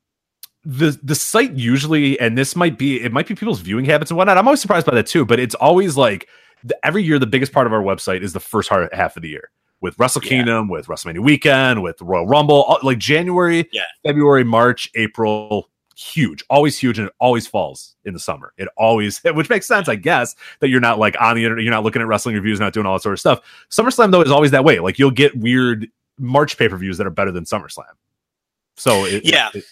the the site usually, and this might be it might be people's viewing habits and whatnot. I'm always surprised by that too, but it's always like the, every year the biggest part of our website is the first half of the year with Wrestle Yeah. Kingdom, with WrestleMania weekend, with Royal Rumble, all- like January, Yeah. February, March, April. Huge, always huge, and it always falls in the summer. It always, which makes sense, I guess, that you're not like on the internet, you're not looking at wrestling reviews, not doing all that sort of stuff. SummerSlam though is always that way. Like you'll get weird March pay per views that are better than SummerSlam. So it, Yeah. it, it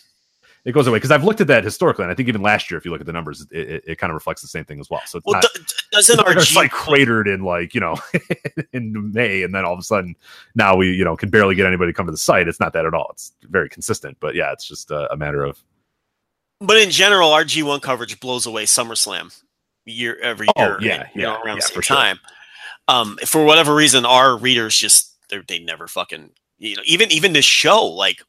goes away because I've looked at that historically, and I think even last year, if you look at the numbers, it, it, it kind of reflects the same thing as well. So it's well, not, d- doesn't our like G site cratered in like you know in May, and then all of a sudden now we you know can barely get anybody to come to the site. It's not that at all. It's very consistent, but yeah, it's just a, a matter of But in general, our G1 coverage blows away SummerSlam year every Oh, year. yeah, you know, yeah, around yeah, the same for sure. time. Um, for whatever reason, our readers just they never fucking you know even even this show like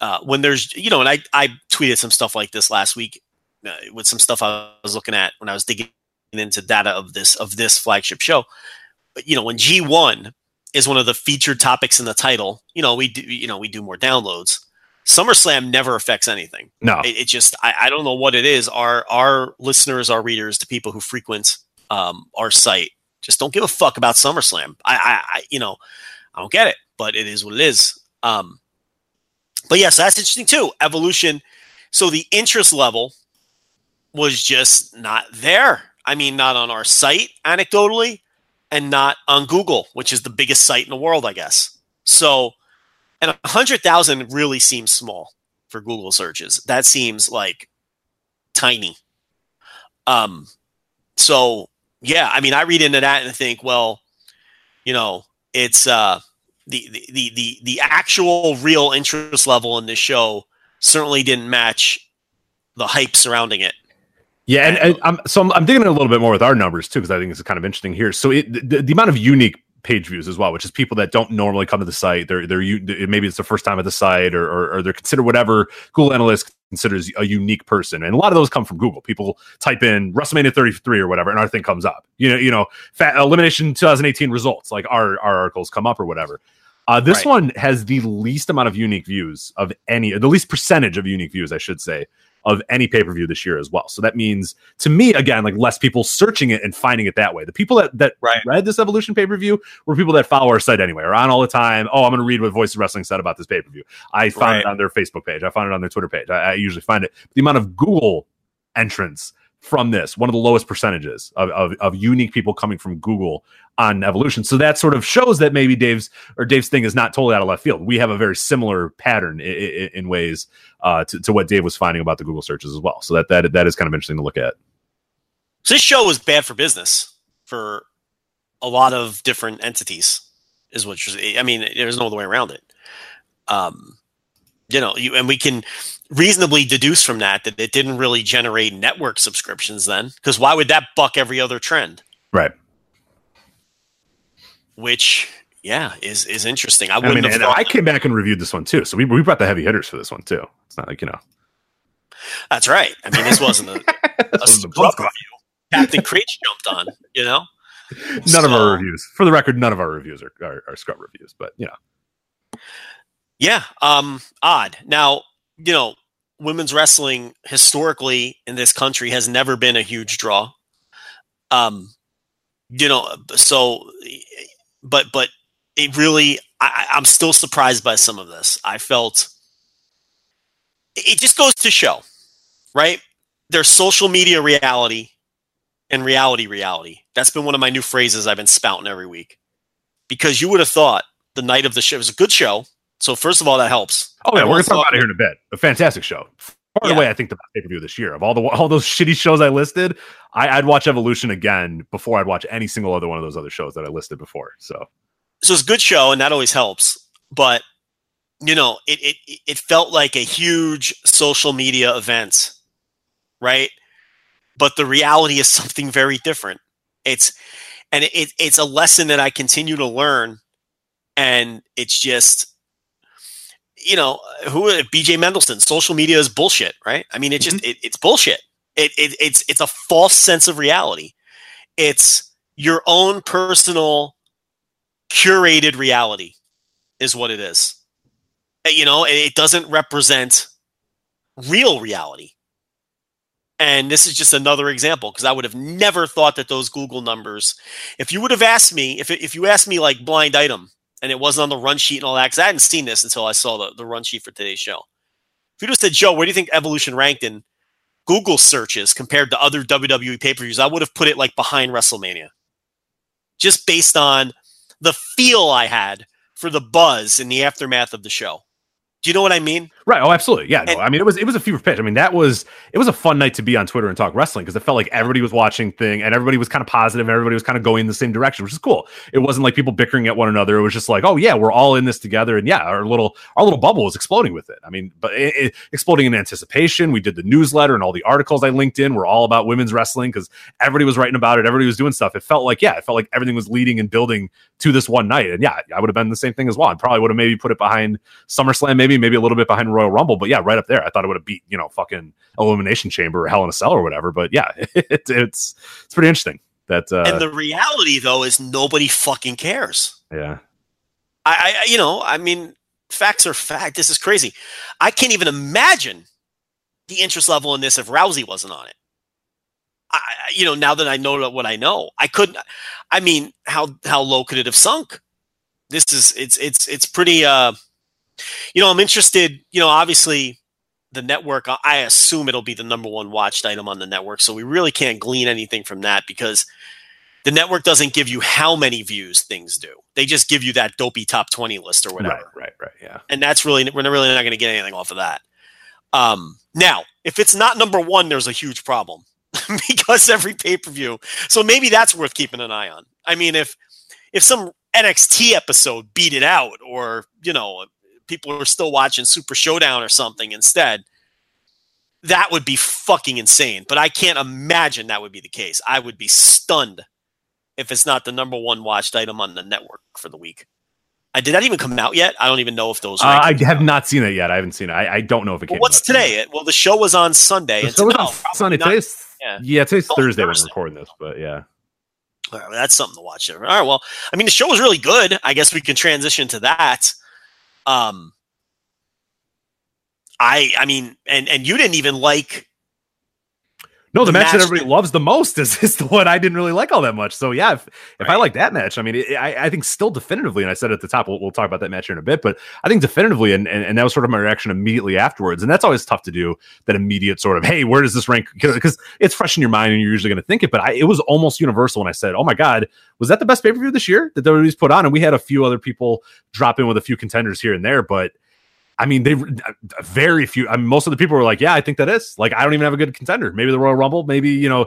uh, when there's you know and I I tweeted some stuff like this last week uh, with some stuff I was looking at when I was digging into data of this of this flagship show. But you know when G1 is one of the featured topics in the title, you know we do you know we do more downloads. SummerSlam never affects anything no. it, it just I, I don't know what it is our our listeners our readers the people who frequent um our site just don't give a fuck about SummerSlam I, I I you know I don't get it but it is what it is um but yes that's interesting too evolution so the interest level was just not there I mean not on our site anecdotally and not on Google which is the biggest site in the world I guess so and a hundred thousand really seems small for Google searches. That seems like tiny. Um, so yeah, I mean, I read into that and think, well, you know, it's uh, the, the the the actual real interest level in this show certainly didn't match the hype surrounding it. Yeah, and, and I'm so I'm, I'm digging in a little bit more with our numbers too because I think it's kind of interesting here. So it, the, the amount of unique page views as well, which is people that don't normally come to the site. They're they're maybe it's the first time at the site or, or, or they're considered whatever Google Analytics considers a unique person, and a lot of those come from Google. People type in WrestleMania 33 or whatever, and our thing comes up. You know, you know, elimination 2018 results, like our our articles come up or whatever. Uh, this Right. one has the least amount of unique views of any, the least percentage of unique views, I should say, of any pay per view this year as well. So that means to me, again, like less people searching it and finding it that way. The people that that Right. read this Evolution pay per view were people that follow our site anyway, are on all the time. Oh, I'm going to read what Voice of Wrestling said about this pay per view. I found Right. it on their Facebook page. I found it on their Twitter page. I, I usually find it. The amount of Google entrance from this, one of the lowest percentages of, of, of unique people coming from Google on Evolution. So that sort of shows that maybe Dave's or Dave's thing is not totally out of left field. We have a very similar pattern in, in, ways uh, to, to what Dave was finding about the Google searches as well. So that that that is kind of interesting to look at. So this show was bad for business for a lot of different entities. Is what you're, I mean. There's no other way around it. Um, You know, you, and we can reasonably deduce from that that it didn't really generate network subscriptions then, because why would that buck every other trend? Right. Which, yeah, is is interesting. I I wouldn't mean, have and thought. I came back and reviewed this one too. So we, we brought the heavy hitters for this one too. It's not like, you know, That's right. I mean, this wasn't a, a wasn't a scrub review. Captain Crates jumped on. You know, none of our reviews, for the record, none of our reviews are, are, are scrub reviews, but you know, Yeah, um, odd. Now, you know, women's wrestling historically in this country has never been a huge draw. Um, you know, so, but but it really, I, I'm still surprised by some of this. I felt it just goes to show, right? There's social media reality and reality reality. That's been one of my new phrases I've been spouting every week. Because you would have thought the night of the show was a good show. So first of all, that helps. oh yeah, we're gonna talk about it here in a bit. A fantastic show. Far Yeah. away, I think the best pay per view this year of all the all those shitty shows I listed. I, I'd watch Evolution again before I'd watch any single other one of those other shows that I listed before. So so it's a good show and that always helps but you know it, it it felt like a huge social media event right but the reality is something very different it's and it, it's a lesson that i continue to learn and it's just you know who bj Mendelson social media is bullshit right i mean it just mm-hmm. it, it's bullshit it, it it's it's a false sense of reality it's your own personal curated reality is what it is. You know, it- it doesn't represent real reality. And this is just another example because I would have never thought that those Google numbers, if you would have asked me, if, if you asked me like blind item and it wasn't on the run sheet and all that, because I hadn't seen this until I saw the, the run sheet for today's show. If you just said, Joe, where do you think Evolution ranked in Google searches compared to other WWE pay per views? I would have put it like behind WrestleMania just based on the feel I had for the buzz in the aftermath of the show. Do you know what I mean? Right. Oh, absolutely. Yeah. No, And- I mean, it was it was a fever pitch. I mean, that was it was a fun night to be on Twitter and talk wrestling because it felt like everybody was watching thing and everybody was kind of positive and everybody was kind of going in the same direction, which is cool. It wasn't like people bickering at one another. It was just like, oh yeah, we're all in this together, and yeah, our little our little bubble was exploding with it. I mean, but it, it- exploding in anticipation. We did the newsletter and all the articles I linked in were all about women's wrestling because everybody was writing about it. Everybody was doing stuff. It felt like yeah, it felt like everything was leading and building to this one night. And yeah, I would have been the same thing as well. I probably would have maybe put it behind SummerSlam, maybe maybe a little bit behind Royal Rumble, but yeah, right up there. I thought it would have beat you know fucking Elimination Chamber or Hell in a Cell or whatever. But yeah, it, it's it's pretty interesting that uh, and the reality, though, is nobody fucking cares. yeah I, I, you know, I mean, facts are fact. This is crazy. I can't even imagine the interest level in this if Rousey wasn't on it. I, I- you know, now that I know what I know, I couldn't. I mean, how how low could it have sunk? This is it's it's it's pretty. uh You know, I'm interested. You know, obviously, the network. I- assume it'll be the number one watched item on the network, so we really can't glean anything from that because the network doesn't give you how many views things do. They just give you that dopey top 20 list or whatever. right right right yeah And that's really, we're not- really not going to get anything off of that. Um, now, if it's not number one, there's a huge problem because every pay per view. So maybe that's worth keeping an eye on. I mean, if, if some NXT episode beat it out or, you know, people are still watching Super Showdown or something instead, that would be fucking insane. But I can't imagine that would be the case. I would be stunned if it's not the number one watched item on the network for the week. I did that even come out yet? I don't even know if those. uh, I have not seen it yet. I haven't seen it. I, I don't know if it Well, came. what's out. today? Well, the show was on Sunday. The show was no, on Sunday. not. Today's Yeah. yeah, today's Oh, Thursday when Thursday. we're recording this, but yeah. All right, well, that's something to watch. There. All right. Well, I mean, the show was really good. I guess we can transition to that. Um, I, I mean, and and you didn't even like. No, the, The match, that everybody loves the most is, is the one I didn't really like all that much. So yeah, if, if I like that match, I mean, it, I, I think still definitively, and I said at the top, we'll, we'll talk about that match here in a bit, but I think definitively, and, and and that was sort of my reaction immediately afterwards, and that's always tough to do. That immediate sort of, hey, where does this rank? Because it's fresh in your mind, and you're usually going to think it. But I, it was almost universal when I said, oh my god, was that the best pay per view this year that WWE's put on? And we had a few other people drop in with a few contenders here and there, but. I mean, they very few. I mean, most of the people were like, "Yeah, I think that is." Like, I don't even have a good contender. Maybe the Royal Rumble. Maybe you know,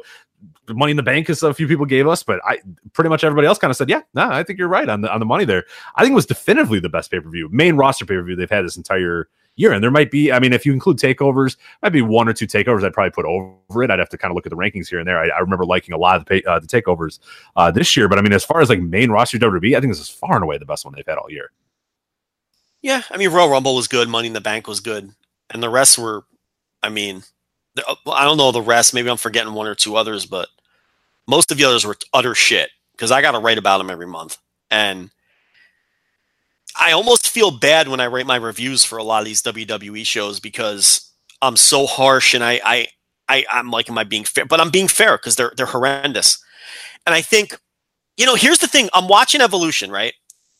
Money in the Bank is a few people gave us, but I pretty much everybody else kind of said, "Yeah, no, I think you're right on the on the money there." I think it was definitively the best pay per view, main roster pay per view they've had this entire year. And there might be, I mean, if you include takeovers, might be one or two takeovers I'd probably put over it. I'd have to kind of look at the rankings here and there. I, I remember liking a lot of the, pay, uh, the takeovers uh, this year, but I mean, as far as like main roster WWE, I think this is far and away the best one they've had all year. Yeah, I mean, Royal Rumble was good, Money in the Bank was good, and the rest were, I mean, uh, I don't know the rest. Maybe I'm forgetting one or two others, but most of the others were utter shit because I got to write about them every month, and I almost feel bad when I write my reviews for a lot of these WWE shows because I'm so harsh and I I, I I'm like, am I being fair? But I'm being fair because they're they're horrendous. And I think, you know, here's the thing: I'm watching Evolution, right?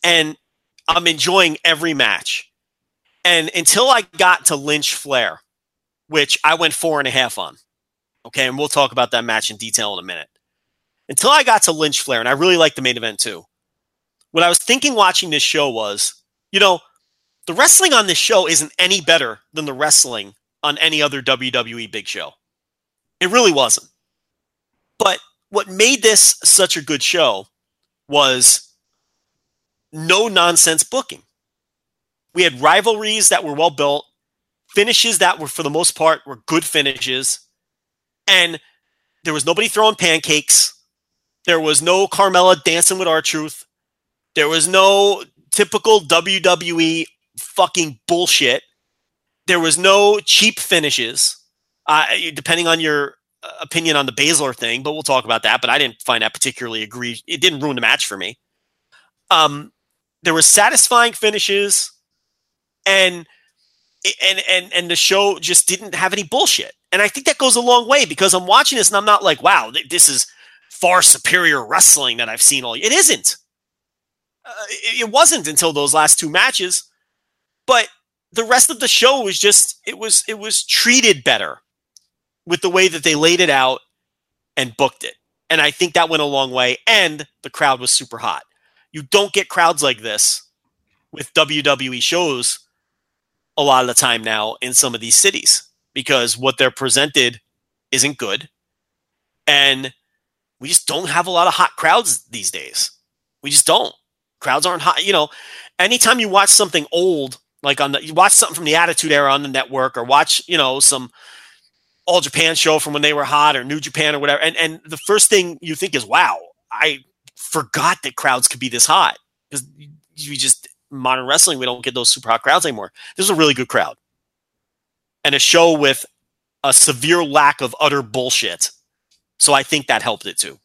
And I'm enjoying every match. And until I got to Lynch Flair, which I went four and a half on. Okay, and we'll talk about that match in detail in a minute. Until I got to Lynch Flair, and I really liked the main event too what I was thinking watching this show was, you know, the wrestling on this show isn't any better than the wrestling on any other WWE big show. It really wasn't. But what made this such a good show was no nonsense booking. We had rivalries that were well built, finishes that were, for the most part, were good finishes, and there was nobody throwing pancakes. There was no Carmella dancing with R-Truth. There was no typical WWE fucking bullshit. There was no cheap finishes, uh, depending on your uh, opinion on the Baszler thing, but we'll talk about that. But I didn't find that particularly agree. It didn't ruin the match for me. Um, there were satisfying finishes, and and and and the show just didn't have any bullshit. And I think that goes a long way because I'm watching this and I'm not like, wow, this is far superior wrestling that I've seen all. Year. It isn't uh, it, it wasn't until those last two matches, but the rest of the show was just it was it was treated better with the way that they laid it out and booked it. And I think that went a long way. And the crowd was super hot. You don't get crowds like this with WWE shows a lot of the time now in some of these cities because what they're presented isn't good. And we just don't have a lot of hot crowds these days. We just don't crowds aren't hot. You know, anytime you watch something old, like on the you watch something from the Attitude Era on the network, or watch you know some All Japan show from when they were hot, or New Japan, or whatever, and and the first thing you think is, wow, I forgot that crowds could be this hot because you just modern wrestling we don't get those super hot crowds anymore. This is a really good crowd, and a show with a severe lack of utter bullshit. So I think that helped it too.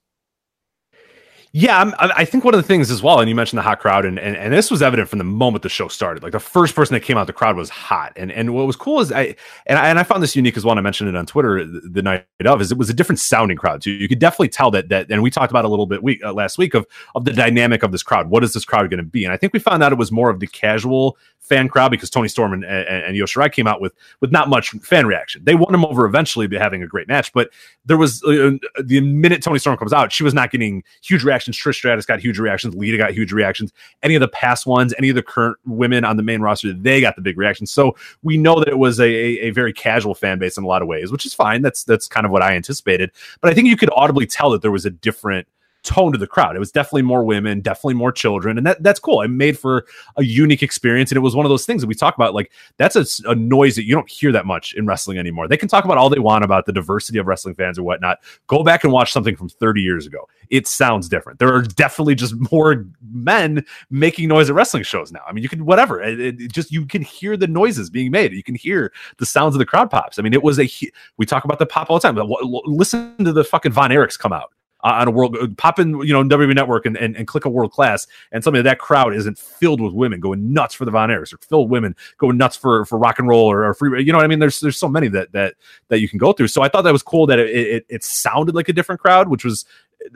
Yeah, I'm, i think one of the things as well, and you mentioned the hot crowd, and, and and this was evident from the moment the show started. Like the first person that came out, the crowd was hot, and and what was cool is I and I, and I found this unique as well. And I mentioned it on Twitter the night of is it was a different sounding crowd too. You could definitely tell that that, and we talked about a little bit week uh, last week of of the dynamic of this crowd. What is this crowd going to be? And I think we found out it was more of the casual fan crowd because Toni Storm and, and, and Io Shirai came out with with not much fan reaction. They won him over eventually by having a great match, but there was uh, the minute Toni Storm comes out, she was not getting huge reactions. Trish Stratus got huge reactions. Lita got huge reactions. Any of the past ones, any of the current women on the main roster, they got the big reactions. So we know that it was a, a, a very casual fan base in a lot of ways, which is fine. That's that's kind of what I anticipated. But I think you could audibly tell that there was a different tone to the crowd. It was definitely more women, definitely more children, and that that's cool. It made for a unique experience, and it was one of those things that we talk about. Like that's a, a, noise that you don't hear that much in wrestling anymore. They can talk about all they want about the diversity of wrestling fans or whatnot. Go back and watch something from 30 years ago. It sounds different. There are definitely just more men making noise at wrestling shows now. I mean, you can whatever. It, it just you can hear the noises being made. You can hear the sounds of the crowd pops. I mean, it was a. We talk about the pop all the time. But listen to the fucking Von Erichs come out on a world uh, pop in you know WWE Network and, and, and click a world class and something that crowd isn't filled with women going nuts for the Von Erichs or filled women going nuts for for rock and roll or, or free you know what I mean? There's there's so many that that that you can go through. So I thought that was cool that it it, it sounded like a different crowd which was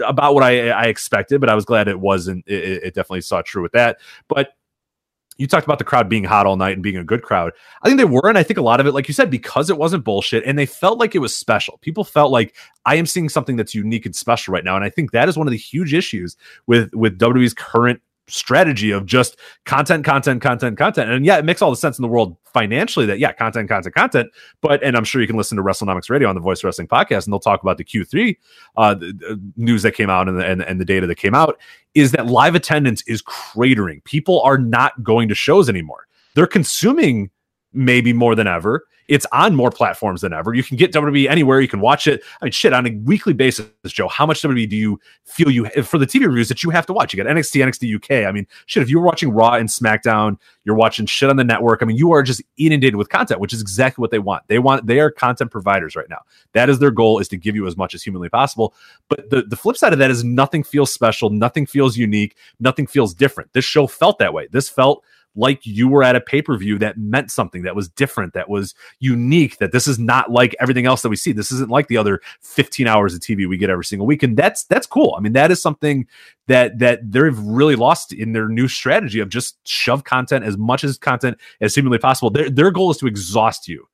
about what I I expected but I was glad it wasn't it, it definitely saw true with that. But you talked about the crowd being hot all night and being a good crowd. I think they were, and I think a lot of it, like you said, because it wasn't bullshit, and they felt like it was special. People felt like I am seeing something that's unique and special right now, and I think that is one of the huge issues with with WWE's current strategy of just content, content, content, content. And yeah, it makes all the sense in the world financially that yeah, content, content, content. But and I'm sure you can listen to WrestleNomics Radio on the Voice Wrestling podcast, and they'll talk about the Q3 uh, the, news that came out and the, and, and the data that came out is that live attendance is cratering. People are not going to shows anymore. They're consuming maybe more than ever. It's on more platforms than ever. You can get WWE anywhere. You can watch it. I mean, shit, on a weekly basis, Joe. How much WWE do you feel you for the TV reviews that you have to watch? You got NXT, NXT UK. I mean, shit. If you were watching Raw and SmackDown, you're watching shit on the network. I mean, you are just inundated with content, which is exactly what they want. They want they are content providers right now. That is their goal is to give you as much as humanly possible. But the the flip side of that is nothing feels special, nothing feels unique, nothing feels different. This show felt that way. This felt like you were at a pay per view that meant something, that was different, that was unique, that this is not like everything else that we see. This isn't like the other 15 hours of TV we get every single week. And that's that's cool. I mean, that is something that that they've really lost in their new strategy of just shove content as much as content as seemingly possible. Their their goal is to exhaust you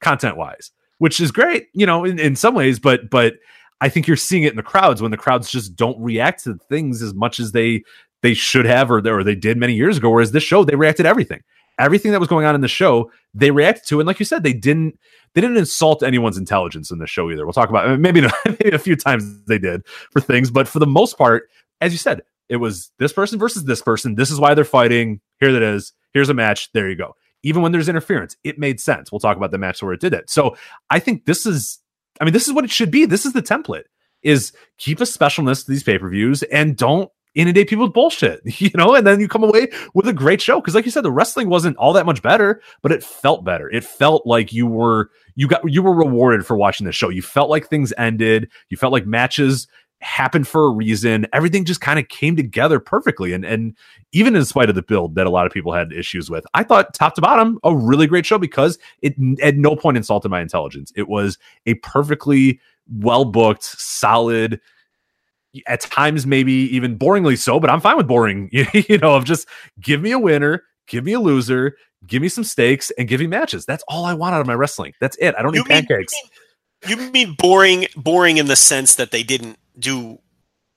content wise, which is great, you know, in, in some ways, but but I think you're seeing it in the crowds when the crowds just don't react to things as much as they they should have or, or they did many years ago. Whereas this show, they reacted to everything. Everything that was going on in the show, they reacted to. And like you said, they didn't they didn't insult anyone's intelligence in the show either. We'll talk about maybe, maybe a few times they did for things, but for the most part, as you said, it was this person versus this person. This is why they're fighting. Here that is. Here's a match. There you go. Even when there's interference, it made sense. We'll talk about the match where it did it. So I think this is, I mean, this is what it should be. This is the template: is keep a specialness to these pay per views and don't inundate people with bullshit, you know, and then you come away with a great show. Cause like you said, the wrestling wasn't all that much better, but it felt better. It felt like you were, you got, you were rewarded for watching the show. You felt like things ended. You felt like matches happened for a reason. Everything just kind of came together perfectly. And, and even in spite of the build that a lot of people had issues with, I thought top to bottom, a really great show because it at no point insulted my intelligence. It was a perfectly well booked, solid, at times maybe even boringly so, but I'm fine with boring. you know, of just give me a winner, give me a loser, give me some stakes, and give me matches. That's all I want out of my wrestling. That's it. I don't You need mean- pancakes. You mean boring? Boring in the sense that they didn't do,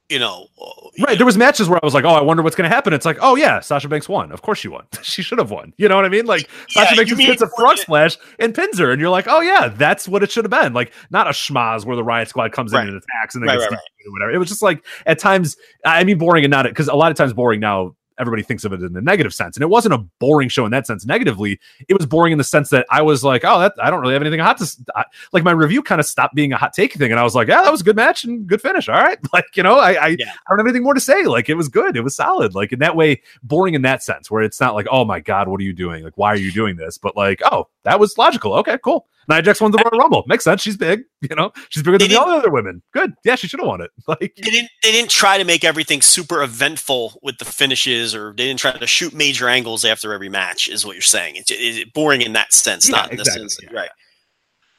you know, uh, Right. There was matches where I was like, oh, I wonder what's going to happen. It's like, oh yeah, Sasha Banks won. Of course she won. she should have won. You know what I mean? Like Yeah, Sasha Banks mean hits a frog splash and pins her, and you're like, oh yeah, that's what it should have been. Like not a schmaz where the Riot Squad comes Right. in and attacks and then Right, gets right, or whatever. It was just like at times, I mean, boring and not because a lot of times boring now. Everybody thinks of it in the negative sense, and it wasn't a boring show in that sense. Negatively, it was boring in the sense that I was like, "Oh, that I don't really have anything hot to." I, like my review kind of stopped being a hot take thing, and I was like, "Yeah, that was a good match and good finish." All right, like you know, I I, Yeah. I don't have anything more to say. Like it was good, it was solid. Like in that way, boring in that sense, where it's not like, "Oh my god, what are you doing? Like why are you doing this?" But like, "Oh, that was logical. Okay, cool." Nia Jax won the Royal Rumble. Makes sense. She's big. You know, she's bigger than They the other women. Good. Yeah, she should have won it. Like they didn't they didn't try to make everything super eventful with the finishes or they didn't try to shoot major angles after every match is what you're saying it's, it's boring in that sense Yeah, not in exactly, the sense yeah. right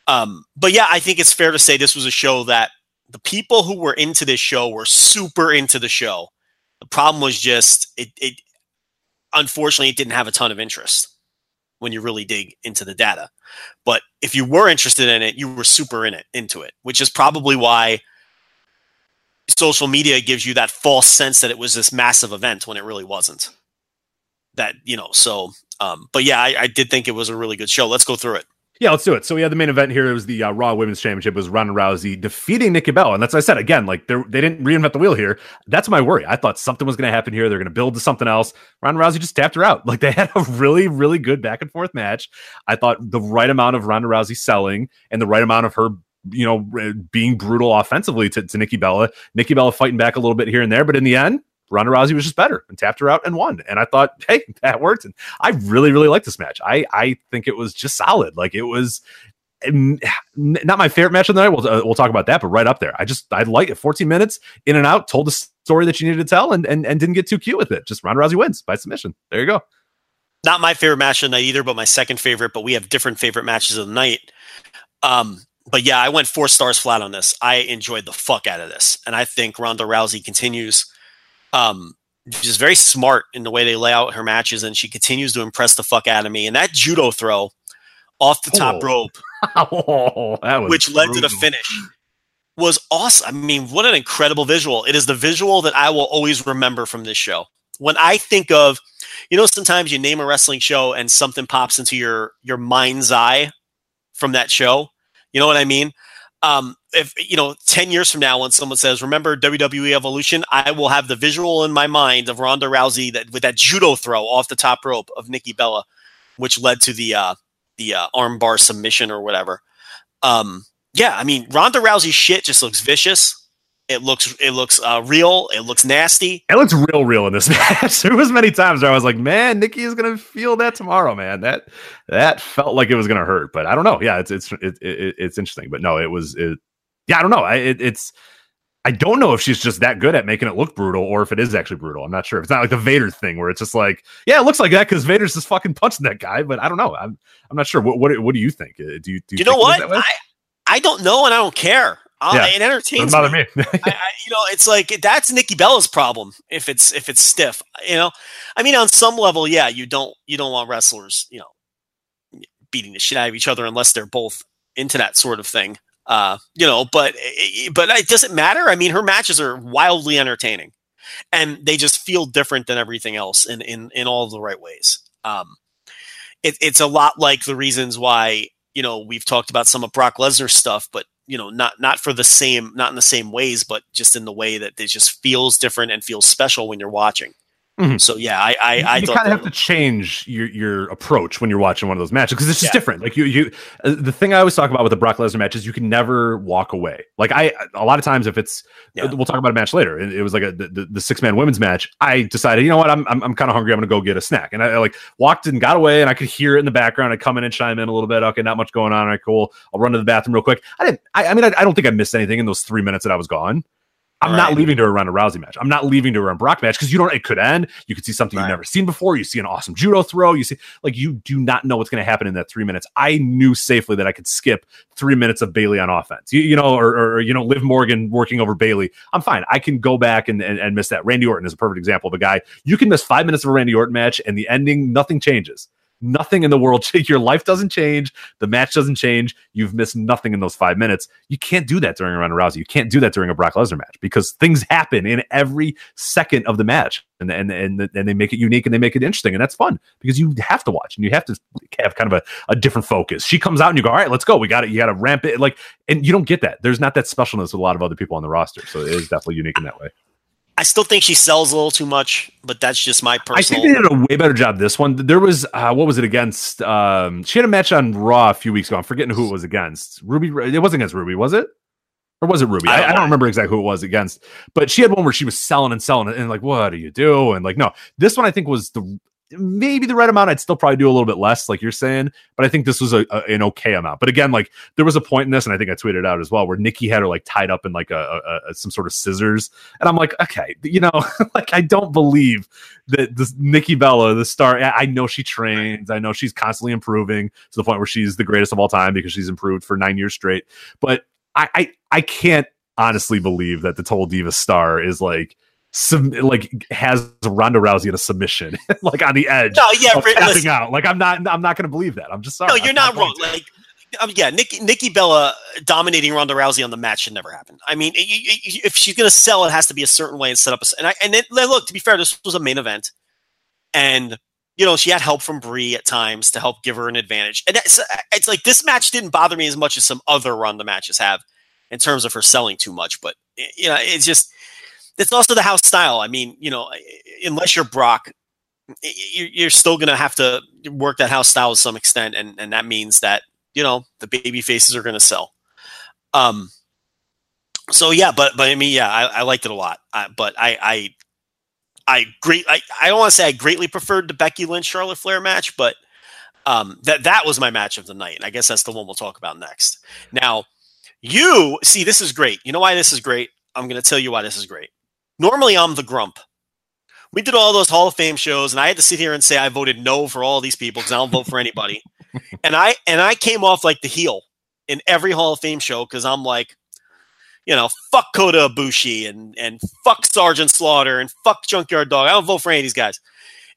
um but yeah i think it's fair to say this was a show that the people who were into this show were super into the show the problem was just it it unfortunately it didn't have a ton of interest when you really dig into the data but if you were interested in it you were super in it into it which is probably why social media gives you that false sense that it was this massive event when it really wasn't. That you know, so um, but yeah, I, I did think it was a really good show. Let's go through it. Yeah, let's do it. So we had the main event here. It was the uh, Raw Women's Championship. It was Ronda Rousey defeating Nikki Bella, and that's what I said again. Like they didn't reinvent the wheel here. That's my worry. I thought something was going to happen here. They're going to build to something else. Ronda Rousey just tapped her out. Like they had a really really good back and forth match. I thought the right amount of Ronda Rousey selling and the right amount of her. You know, being brutal offensively to, to Nikki Bella, Nikki Bella fighting back a little bit here and there, but in the end, Ronda Rousey was just better and tapped her out and won. And I thought, hey, that worked. And I really, really liked this match. I I think it was just solid. Like it was not my favorite match of the night. We'll uh, we'll talk about that, but right up there. I just I like it. 14 minutes in and out, told the story that you needed to tell, and and, and didn't get too cute with it. Just Ronda Rousey wins by submission. There you go. Not my favorite match of the night either, but my second favorite. But we have different favorite matches of the night. Um, but yeah, I went four stars flat on this. I enjoyed the fuck out of this, and I think Ronda Rousey continues. Um, she's very smart in the way they lay out her matches, and she continues to impress the fuck out of me. And that judo throw off the top Oh. rope oh, that was which led to the finish was awesome. I mean, what an incredible visual. It is the visual that I will always remember from this show. When I think of, you know, sometimes you name a wrestling show and something pops into your your mind's eye from that show. You know what I mean? Um, if you know, ten years from now, when someone says, "Remember WWE Evolution," I will have the visual in my mind of Ronda Rousey that with that judo throw off the top rope of Nikki Bella, which led to the uh, the uh, armbar submission or whatever. Um, yeah, I mean Ronda Rousey shit just looks vicious. It looks it looks uh, real. It looks nasty. It looks real, real in this match. there was many times where I was like, "Man, Nikki is gonna feel that tomorrow, man." That that felt like it was gonna hurt, but I don't know. Yeah, it's it's it, it, it's interesting, but no, it was. It, yeah, I don't know. I, it, it's I don't know if she's just that good at making it look brutal or if it is actually brutal. I'm not sure. It's not like the Vader thing where it's just like, yeah, it looks like that because Vader's just fucking punching that guy, but I don't know. I'm I'm not sure. What what, what do you think? Uh, Do you do you, You know what? it is that way? I I don't know and I don't care. Uh, Yeah, it entertains Doesn't bother me. me. I, I, you know, it's like that's Nikki Bella's problem if it's if it's stiff. You know, I mean, on some level, yeah, you don't you don't want wrestlers, you know, beating the shit out of each other unless they're both into that sort of thing. Uh, you know, but but it doesn't matter. I mean, her matches are wildly entertaining, and they just feel different than everything else in in in all the right ways. Um, it, it's a lot like the reasons why you know we've talked about some of Brock Lesnar stuff, but you know not not for the same not in the same ways, but just in the way that it just feels different and feels special when you're watching. Mhm. So yeah, I I, I you kind of have to change your your approach when you're watching one of those matches because it's just Yeah. different. Like you you uh, the thing I always talk about with the Brock Lesnar matches, you can never walk away. Like I a lot of times if it's Yeah. we'll talk about a match later. It, it was like a, the, the, the six man women's match. I decided, you know what, I'm I'm, I'm kind of hungry. I'm gonna go get a snack, and I, I like walked and got away, and I could hear it in the background. I come in and chime in a little bit. Okay, not much going on. All right, cool. I'll run to the bathroom real quick. I didn't. I, I mean, I, I don't think I missed anything in those three minutes that I was gone. I'm not leaving to run a Ronda Rousey match. I'm not leaving to a Brock match because you don't. It could end. You could see something Right. you've never seen before. You see an awesome judo throw. You see like you do not know what's going to happen in that three minutes. I knew safely that I could skip three minutes of Bayley on offense. You, you know, or, or, or, you know, Liv Morgan working over Bayley. I'm fine. I can go back and, and and miss that. Randy Orton is a perfect example of a guy you can miss five minutes of a Randy Orton match and the ending nothing changes. Nothing in the world. Your life doesn't change. The match doesn't change. You've missed nothing in those five minutes. You can't do that during a Ronda Rousey. You can't do that during a Brock Lesnar match because things happen in every second of the match, and and and, and they make it unique and they make it interesting, and that's fun because you have to watch and you have to have kind of a, a different focus. She comes out and you go, all right, let's go. We got it. You got to ramp it like, and you don't get that. There's not that specialness with a lot of other people on the roster, so it is definitely unique in that way. I still think she sells a little too much, but that's just my personal. I think they did a way better job this one. There was uh, what was it against? Um, she had a match on Raw a few weeks ago. I'm forgetting who it was against. Ruby. It wasn't against Ruby, was it? Or was it Ruby? I I, don't I don't remember exactly who it was against. But she had one where she was selling and selling and like, what do you do? And like, no, this one I think was the maybe the right amount. I'd still probably do a little bit less, like you're saying. But I think this was a, a- an okay amount. But again, like there was a point in this, and I think I tweeted out as well, where Nikki had her like tied up in like a, a, some sort of scissors, and I'm like, okay, you know, like I don't believe that this Nikki Bella, the star, I I know she trains, I know she's constantly improving to the point where she's the greatest of all time because she's improved for nine years straight. But I I, I can't honestly believe that the Total Diva star is like some like has Ronda Rousey in a submission, like on the edge no, yeah, of listen, out. Like I'm not I'm not gonna believe that. I'm just sorry. no, you're I'm not going wrong. to. Like, um, yeah, Nikki Nikki Bella dominating Ronda Rousey on the match should never happen. I mean, y- y- if she's gonna sell, it has to be a certain way and set up. A, and I and then look, to be fair, this was a main event, and you know she had help from Brie at times to help give her an advantage. And that's, it's like this match didn't bother me as much as some other Ronda matches have in terms of her selling too much. But you know, it's just it's also the house style. I mean, you know, unless you're Brock, you're still gonna have to work that house style to some extent, and and that means that you know the baby faces are gonna sell. Um. So yeah, but but I mean, yeah, I, I liked it a lot. I, but I I I great. I, I don't want to say I greatly preferred the Becky Lynch Charlotte Flair match, but um, that that was my match of the night. And I guess that's the one we'll talk about next. Now, you see, this is great. You know why this is great? I'm going to tell you why this is great. Normally, I'm the grump. We did all those Hall of Fame shows, and I had to sit here and say I voted no for all these people because I don't vote for anybody. and I and I came off like the heel in every Hall of Fame show because I'm like, you know, fuck Kota Ibushi and and fuck Sergeant Slaughter and fuck Junkyard Dog. I don't vote for any of these guys.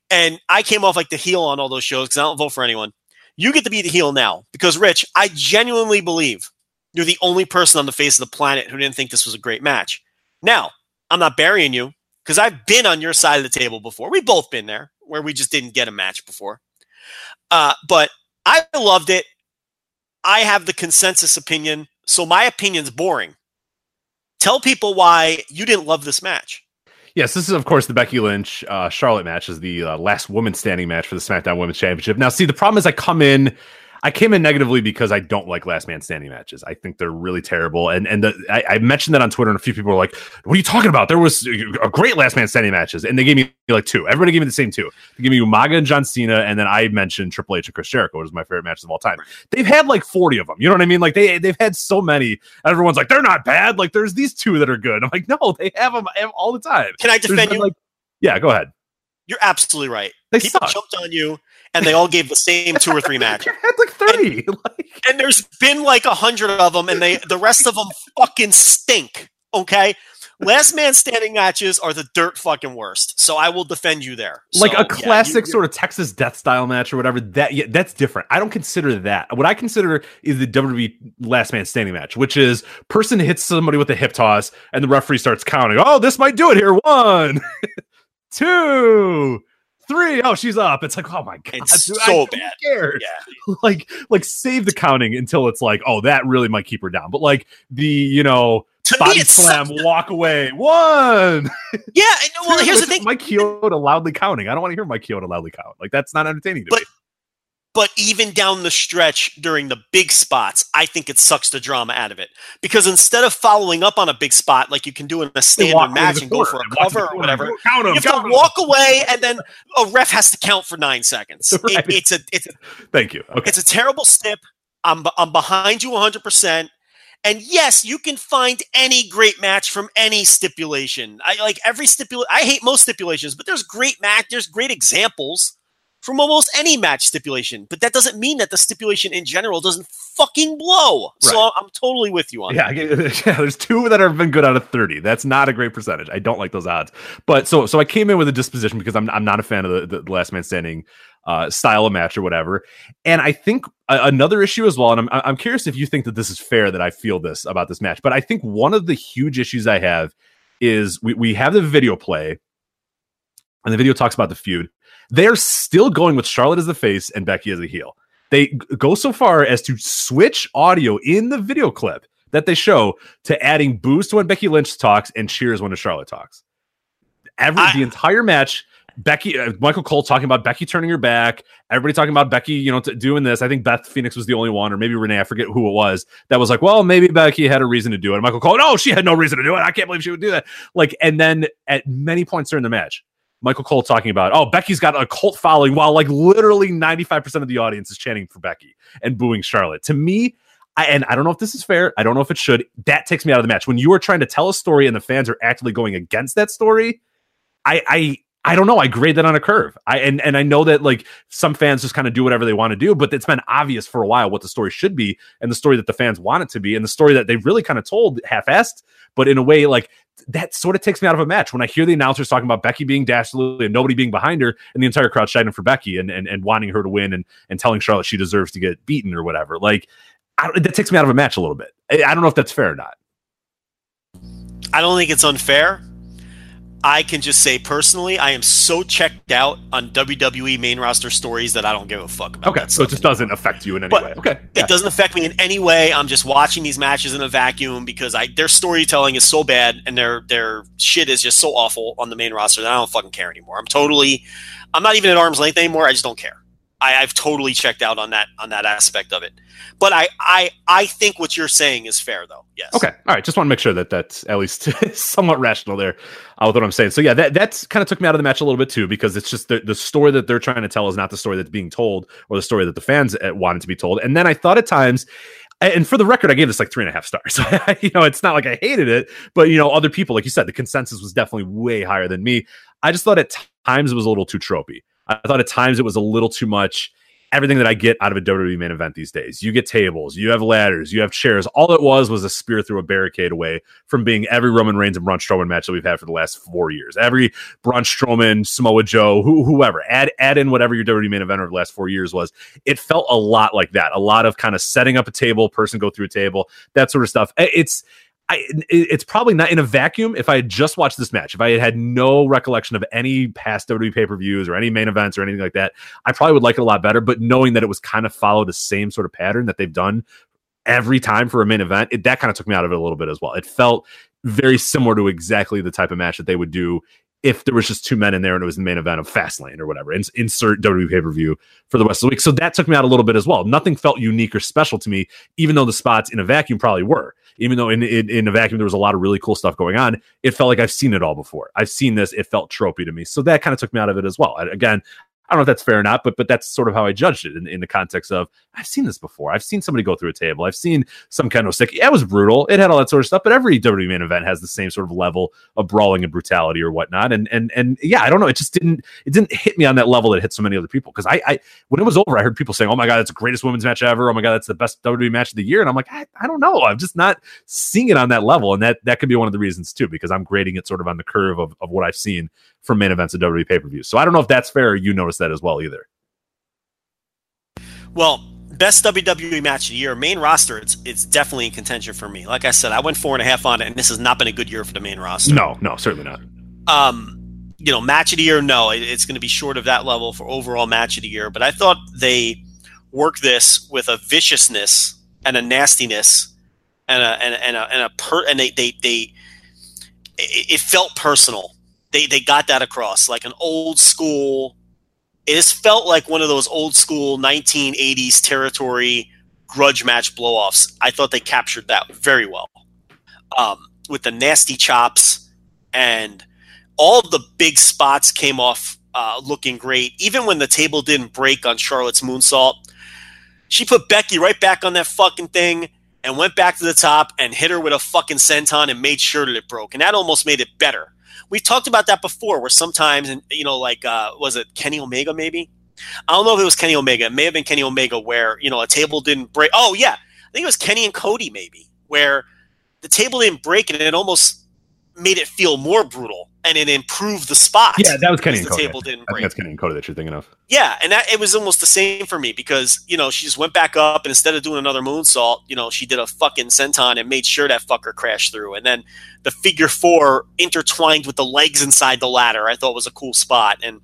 And I came off like the heel on all those shows because I don't vote for anyone. You get to be the heel now because Rich, I genuinely believe you're the only person on the face of the planet who didn't think this was a great match. Now, I'm not burying you because I've been on your side of the table before. We've both been there where we just didn't get a match before. Uh, but I loved it. I have the consensus opinion, so my opinion's boring. Tell people why you didn't love this match. Yes, this is of course the Becky Lynch uh, Charlotte match is the uh, last woman standing match for the SmackDown Women's Championship. Now, see, the problem is I come in, I came in negatively because I don't like last man standing matches. I think they're really terrible. And and the, I, I, mentioned that on Twitter, and a few people were like, "What are you talking about? There was a great last man standing matches." And they gave me like two. Everybody gave me the same two. They gave me Umaga and John Cena, and then I mentioned Triple H and Chris Jericho, which is my favorite matches of all time. They've had like forty of them. You know what I mean? Like they they've had so many. Everyone's like, they're not bad. Like there's these two that are good. I'm like, no, they have them all the time. Can I defend you? Like, yeah, go ahead. You're absolutely right. They People suck. jumped on you and they all gave the same two or three matches. had like 30. And, like, and there's been like a hundred of them, and they the rest of them fucking stink. Okay. Last man standing matches are the dirt fucking worst. So I will defend you there. Like so, a classic yeah, you, sort of Texas death style match or whatever. That yeah, that's different. I don't consider that. What I consider is the WWE last man standing match, which is person hits somebody with a hip toss and the referee starts counting. Oh, this might do it here. One, two, three. Oh, she's up. It's like, oh my god, it's dude, so bad. Scared. Yeah. Like, like save the counting until it's like, oh, that really might keep her down. But like the, you know, to body me, slam, walk away. One. Yeah. Well, here's the thing. Mike Chioda loudly counting. I don't want to hear Mike Chioda loudly count. Like that's not entertaining to but, me. But even down the stretch during the big spots, I think it sucks the drama out of it because instead of following up on a big spot like you can do in a standard match and go for a cover or whatever, you have to walk away and then a ref has to count for nine seconds. Right. It, it's a it's a, thank you. Okay, it's a terrible stip. I'm I'm behind you 100. percent and yes, you can find any great match from any stipulation. I like every stipulation. I hate most stipulations, but there's great match. There's great examples from almost any match stipulation. But that doesn't mean that the stipulation in general doesn't fucking blow. Right. So I'm totally with you on yeah, that. Yeah, there's two that have been good out of 30. That's not a great percentage. I don't like those odds. But so so I came in with a disposition because I'm I'm not a fan of the, the last man standing uh, style of match or whatever. And I think a- another issue as well, and I'm, I'm curious if you think that this is fair that I feel this about this match, but I think one of the huge issues I have is we, we have the video play, and the video talks about the feud. They're still going with Charlotte as the face and Becky as a heel. They go so far as to switch audio in the video clip that they show to adding boos to when Becky Lynch talks and cheers when Charlotte talks. Every I, the entire match, Becky, uh, Michael Cole talking about Becky turning her back. Everybody talking about Becky, you know, t- doing this. I think Beth Phoenix was the only one, or maybe Renee. I forget who it was that was like, well, maybe Becky had a reason to do it. And Michael Cole, no, she had no reason to do it. I can't believe she would do that. Like, and then at many points during the match, Michael Cole talking about, oh, Becky's got a cult following, while like literally 95% of the audience is chanting for Becky and booing Charlotte. To me, I, and I don't know if this is fair. I don't know if it should. That takes me out of the match. When you are trying to tell a story and the fans are actively going against that story, I, I I don't know. I grade that on a curve. I and and I know that like some fans just kind of do whatever they want to do, but it's been obvious for a while what the story should be and the story that the fans want it to be and the story that they really kind of told half-assed, but in a way like that sort of takes me out of a match when I hear the announcers talking about Becky being dastardly and nobody being behind her and the entire crowd shouting for Becky and and, and wanting her to win and and telling Charlotte she deserves to get beaten or whatever. Like that takes me out of a match a little bit. I, I don't know if that's fair or not. I don't think it's unfair. I can just say personally, I am so checked out on WWE main roster stories that I don't give a fuck about. Okay, so it just doesn't affect you in any but way. Okay, yeah. it doesn't affect me in any way. I'm just watching these matches in a vacuum because I their storytelling is so bad and their their shit is just so awful on the main roster that I don't fucking care anymore. I'm totally, I'm not even at arm's length anymore. I just don't care. I, I've totally checked out on that on that aspect of it. But I I I think what you're saying is fair though. Yes. Okay. All right. Just want to make sure that that's at least somewhat rational there uh, with what I'm saying. So yeah, that that's kind of took me out of the match a little bit too because it's just the the story that they're trying to tell is not the story that's being told or the story that the fans uh, wanted to be told. And then I thought at times and for the record, I gave this like three and a half stars. you know, it's not like I hated it, but you know, other people, like you said, the consensus was definitely way higher than me. I just thought at times it was a little too tropey. I thought at times it was a little too much everything that I get out of a WWE main event these days. You get tables, you have ladders, you have chairs. All it was was a spear through a barricade away from being every Roman Reigns and Braun Strowman match that we've had for the last four years. Every Braun Strowman, Samoa Joe, who, whoever, add add in whatever your WWE main event over the last four years was. It felt a lot like that. A lot of kind of setting up a table, person go through a table, that sort of stuff. It's I, it's probably not in a vacuum. If I had just watched this match, if I had had no recollection of any past WWE pay per views or any main events or anything like that, I probably would like it a lot better. But knowing that it was kind of followed the same sort of pattern that they've done every time for a main event, it, that kind of took me out of it a little bit as well. It felt very similar to exactly the type of match that they would do if there was just two men in there and it was the main event of Fastlane or whatever. Ins- insert WWE pay per view for the rest of the week. So that took me out a little bit as well. Nothing felt unique or special to me, even though the spots in a vacuum probably were. Even though in, in, in a vacuum there was a lot of really cool stuff going on, it felt like I've seen it all before. I've seen this. It felt tropey to me. So that kind of took me out of it as well. I, again, I don't know if that's fair or not, but but that's sort of how I judged it in, in the context of I've seen this before. I've seen somebody go through a table. I've seen some kind of. Yeah, it was brutal. It had all that sort of stuff, but every WWE main event has the same sort of level of brawling and brutality or whatnot. And and and yeah, I don't know. It just didn't it didn't hit me on that level that it hit so many other people. Because I, I when it was over, I heard people saying, "Oh my god, that's the greatest women's match ever. Oh my god, that's the best WWE match of the year." And I'm like, I, I don't know. I'm just not seeing it on that level, and that that could be one of the reasons too, because I'm grading it sort of on the curve of, of what I've seen from main events of WWE pay per views. So I don't know if that's fair. or you notice that as well either. Well, best WWE match of the year, main roster, it's it's definitely in contention for me. Like I said, I went four and a half on it, and this has not been a good year for the main roster. No, no, certainly not. Um, you know, match of the year, no, it, it's going to be short of that level for overall match of the year. But I thought they worked this with a viciousness and a nastiness and a and a and a, and a per and they they they it, it felt personal. They they got that across like an old school. It just felt like one of those old school 1980s territory grudge match blowoffs. I thought they captured that very well um, with the nasty chops and all the big spots came off uh, looking great. Even when the table didn't break on Charlotte's moonsault, she put Becky right back on that fucking thing and went back to the top and hit her with a fucking senton and made sure that it broke. And that almost made it better. We've talked about that before, where sometimes, and you know, like uh, was it Kenny Omega? Maybe I don't know if it was Kenny Omega. It may have been Kenny Omega, where you know a table didn't break. Oh yeah, I think it was Kenny and Cody, maybe, where the table didn't break and it almost made it feel more brutal and it improved the spot. Yeah, that was Kenny and the Cody. table didn't I think break. that's Kenny and Cody that you're thinking of. Yeah, and that it was almost the same for me because you know she just went back up and instead of doing another moonsault, you know she did a fucking senton and made sure that fucker crashed through, and then the figure four intertwined with the legs inside the ladder. I thought was a cool spot, and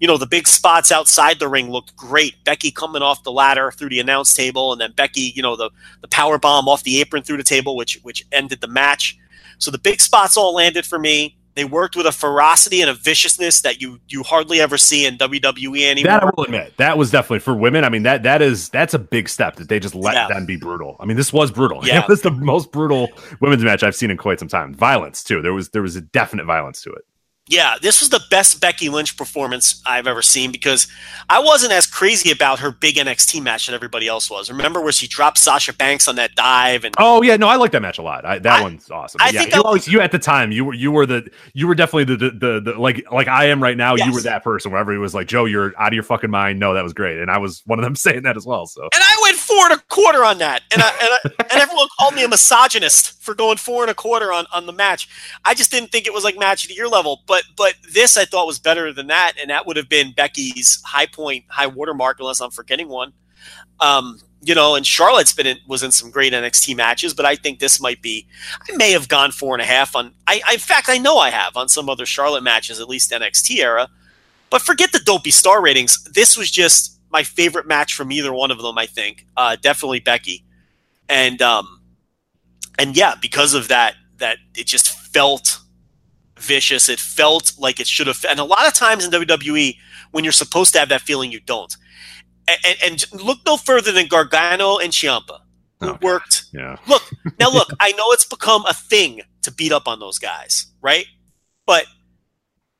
you know the big spots outside the ring looked great. Becky coming off the ladder through the announce table, and then Becky, you know the the power bomb off the apron through the table, which which ended the match. So the big spots all landed for me. They worked with a ferocity and a viciousness that you you hardly ever see in WWE anymore. That I will admit, that was definitely for women. I mean, that that is that's a big step that they just let Yeah. them be brutal. I mean, this was brutal. Yeah. It was the most brutal women's match I've seen in quite some time. Violence too. There was there was a definite violence to it. Yeah, this was the best Becky Lynch performance I've ever seen because I wasn't as crazy about her big NXT match that everybody else was. Remember where she dropped Sasha Banks on that dive and Oh yeah, no, I like that match a lot. I, that I- one's awesome. I yeah, think you, always, you at the time you were you were the you were definitely the the, the, the like like I am right now. You were that person where everybody was like, Joe, you're out of your fucking mind. No, that was great, and I was one of them saying that as well. So and I went four and a quarter on that, and I, and, I, and everyone called me a misogynist for going four and a quarter on, on the match. I just didn't think it was like match of the year level, but but this I thought was better than that, and that would have been Becky's high point, high watermark, unless I'm forgetting one. Um, you know, and Charlotte's been in, was in some great NXT matches, but I think this might be. I may have gone four and a half on. I, I in fact I know I have on some other Charlotte matches, at least NXT era. But forget the dopey star ratings. This was just my favorite match from either one of them. I think uh, definitely Becky, and um, and yeah, because of that, that it just felt vicious. It felt like it should have. And a lot of times in WWE, when you're supposed to have that feeling, you don't. And, and, and look no further than Gargano and Ciampa, who Oh, worked yeah, look now look i know it's become a thing to beat up on those guys right but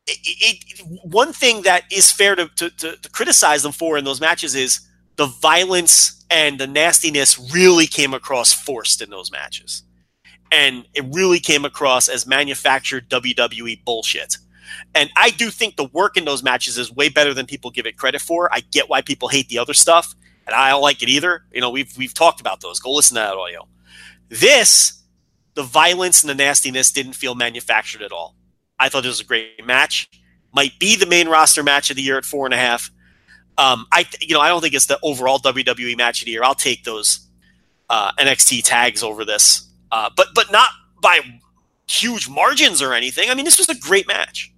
it, it, one thing that is fair to, to, to, to criticize them for in those matches is the violence and the nastiness really came across forced in those matches and it really came across as manufactured wwe bullshit and i do think the work in those matches is way better than people give it credit for i get why people hate the other stuff and I don't like it either. You know, we've we've talked about those. Go listen to that audio. This, the violence and the nastiness didn't feel manufactured at all. I thought it was a great match. Might be the main roster match of the year at four and a half. Um, I you know I don't think it's the overall WWE match of the year. I'll take those uh, NXT tags over this, uh, but but not by huge margins or anything. I mean, this was a great match.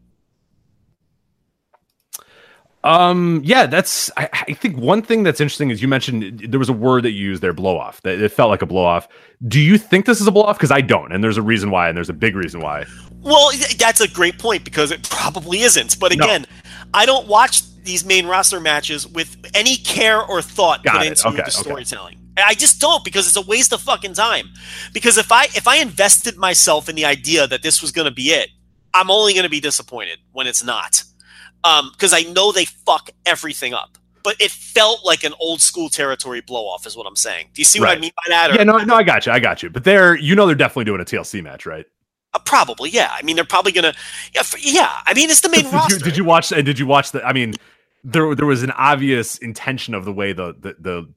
Um, yeah, that's. I, I think one thing that's interesting is you mentioned there was a word that you used there, blow off. That it felt like a blow off. Do you think this is a blow off? Because I don't, and there's a reason why, and there's a big reason why. Well, that's a great point because it probably isn't. But No. again, I don't watch these main roster matches with any care or thought Got put it. into Okay, the okay. storytelling. I just don't because it's a waste of fucking time. Because if I if I invested myself in the idea that this was going to be it, I'm only going to be disappointed when it's not. Um, because I know they fuck everything up. But it felt like an old school territory blow off, is what I'm saying. Do you see what I mean by that? Or- Yeah, no, no, I got you, I got you. But they're, you know, they're definitely doing a TLC match, right? Uh, probably, yeah. I mean, they're probably gonna, yeah, f- yeah. I mean, it's the main did roster. you did you watch? And did you watch the? I mean, there there was an obvious intention of the way the the the,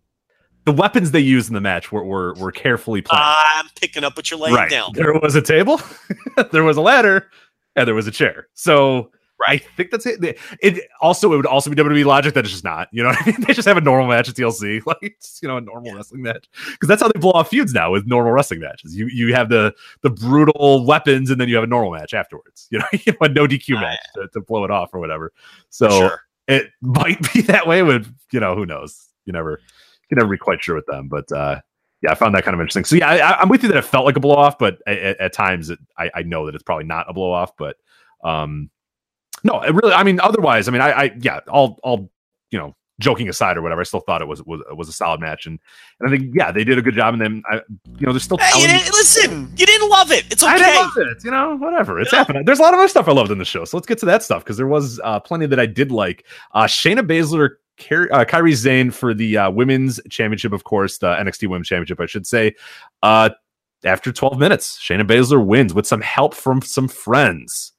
the weapons they used in the match were were, were carefully planned. I'm picking up what you're laying right. down. There was a table, there was a ladder, and there was a chair. So I think that's it. It also it would also be WWE logic that it's just not. You know what I mean? They just have a normal match at TLC, like it's, you know a normal wrestling match because that's how they blow off feuds now with normal wrestling matches. You you have the the brutal weapons and then you have a normal match afterwards. You know, you have a no DQ match to, to blow it off or whatever. So Sure. it might be that way with you know who knows. You never you never be quite sure with them, but. uh yeah, I found that kind of interesting. So yeah, I, I'm with you that it felt like a blow off, but at, at, at times it, I, I know that it's probably not a blow off. But um, no, it really. I mean, otherwise, I mean, I, I yeah, all all you know, joking aside or whatever, I still thought it was was was a solid match, and and I think yeah, they did a good job. And then I, you know, they're still Hey, you didn't, listen, you didn't love it. It's okay. I didn't love it, you know. Whatever, it's Yeah. happening. There's a lot of other stuff I loved in the show, so let's get to that stuff because there was uh, plenty that I did like. Uh, Shayna Baszler, Car- uh, Kairi Sane for the uh, women's championship, of course, the NXT Women's Championship, I should say. Uh, after 12 minutes, Shayna Baszler wins with some help from some friends.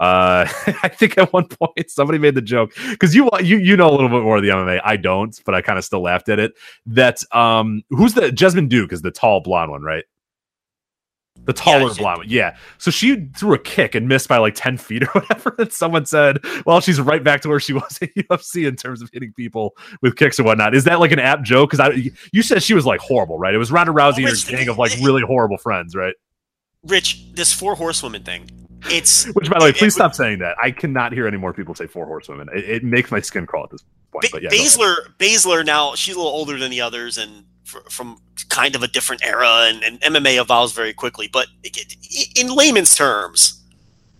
Uh, I think at one point somebody made the joke because you you you know a little bit more of the MMA. I don't, but I kind of still laughed at it. That um, who's the Jessamyn Duke is the tall blonde one, right? The taller Yeah, blonde one, yeah. So she threw a kick and missed by like ten feet or whatever. And someone said, "Well, she's right back to where she was at UFC in terms of hitting people with kicks and whatnot." Is that like an app joke? Because I, you said she was like horrible, right? It was Ronda Rousey and her gang of like really horrible friends, right? Rich, this four horsewomen thing. It's Which, by the way, please it- stop saying that. I cannot hear any more people say four horsewomen. It, it makes my skin crawl at this point. Ba- But yeah, go ahead. Baszler, Baszler now she's a little older than the others and fr- from kind of a different era, and, and MMA evolves very quickly. But in layman's terms,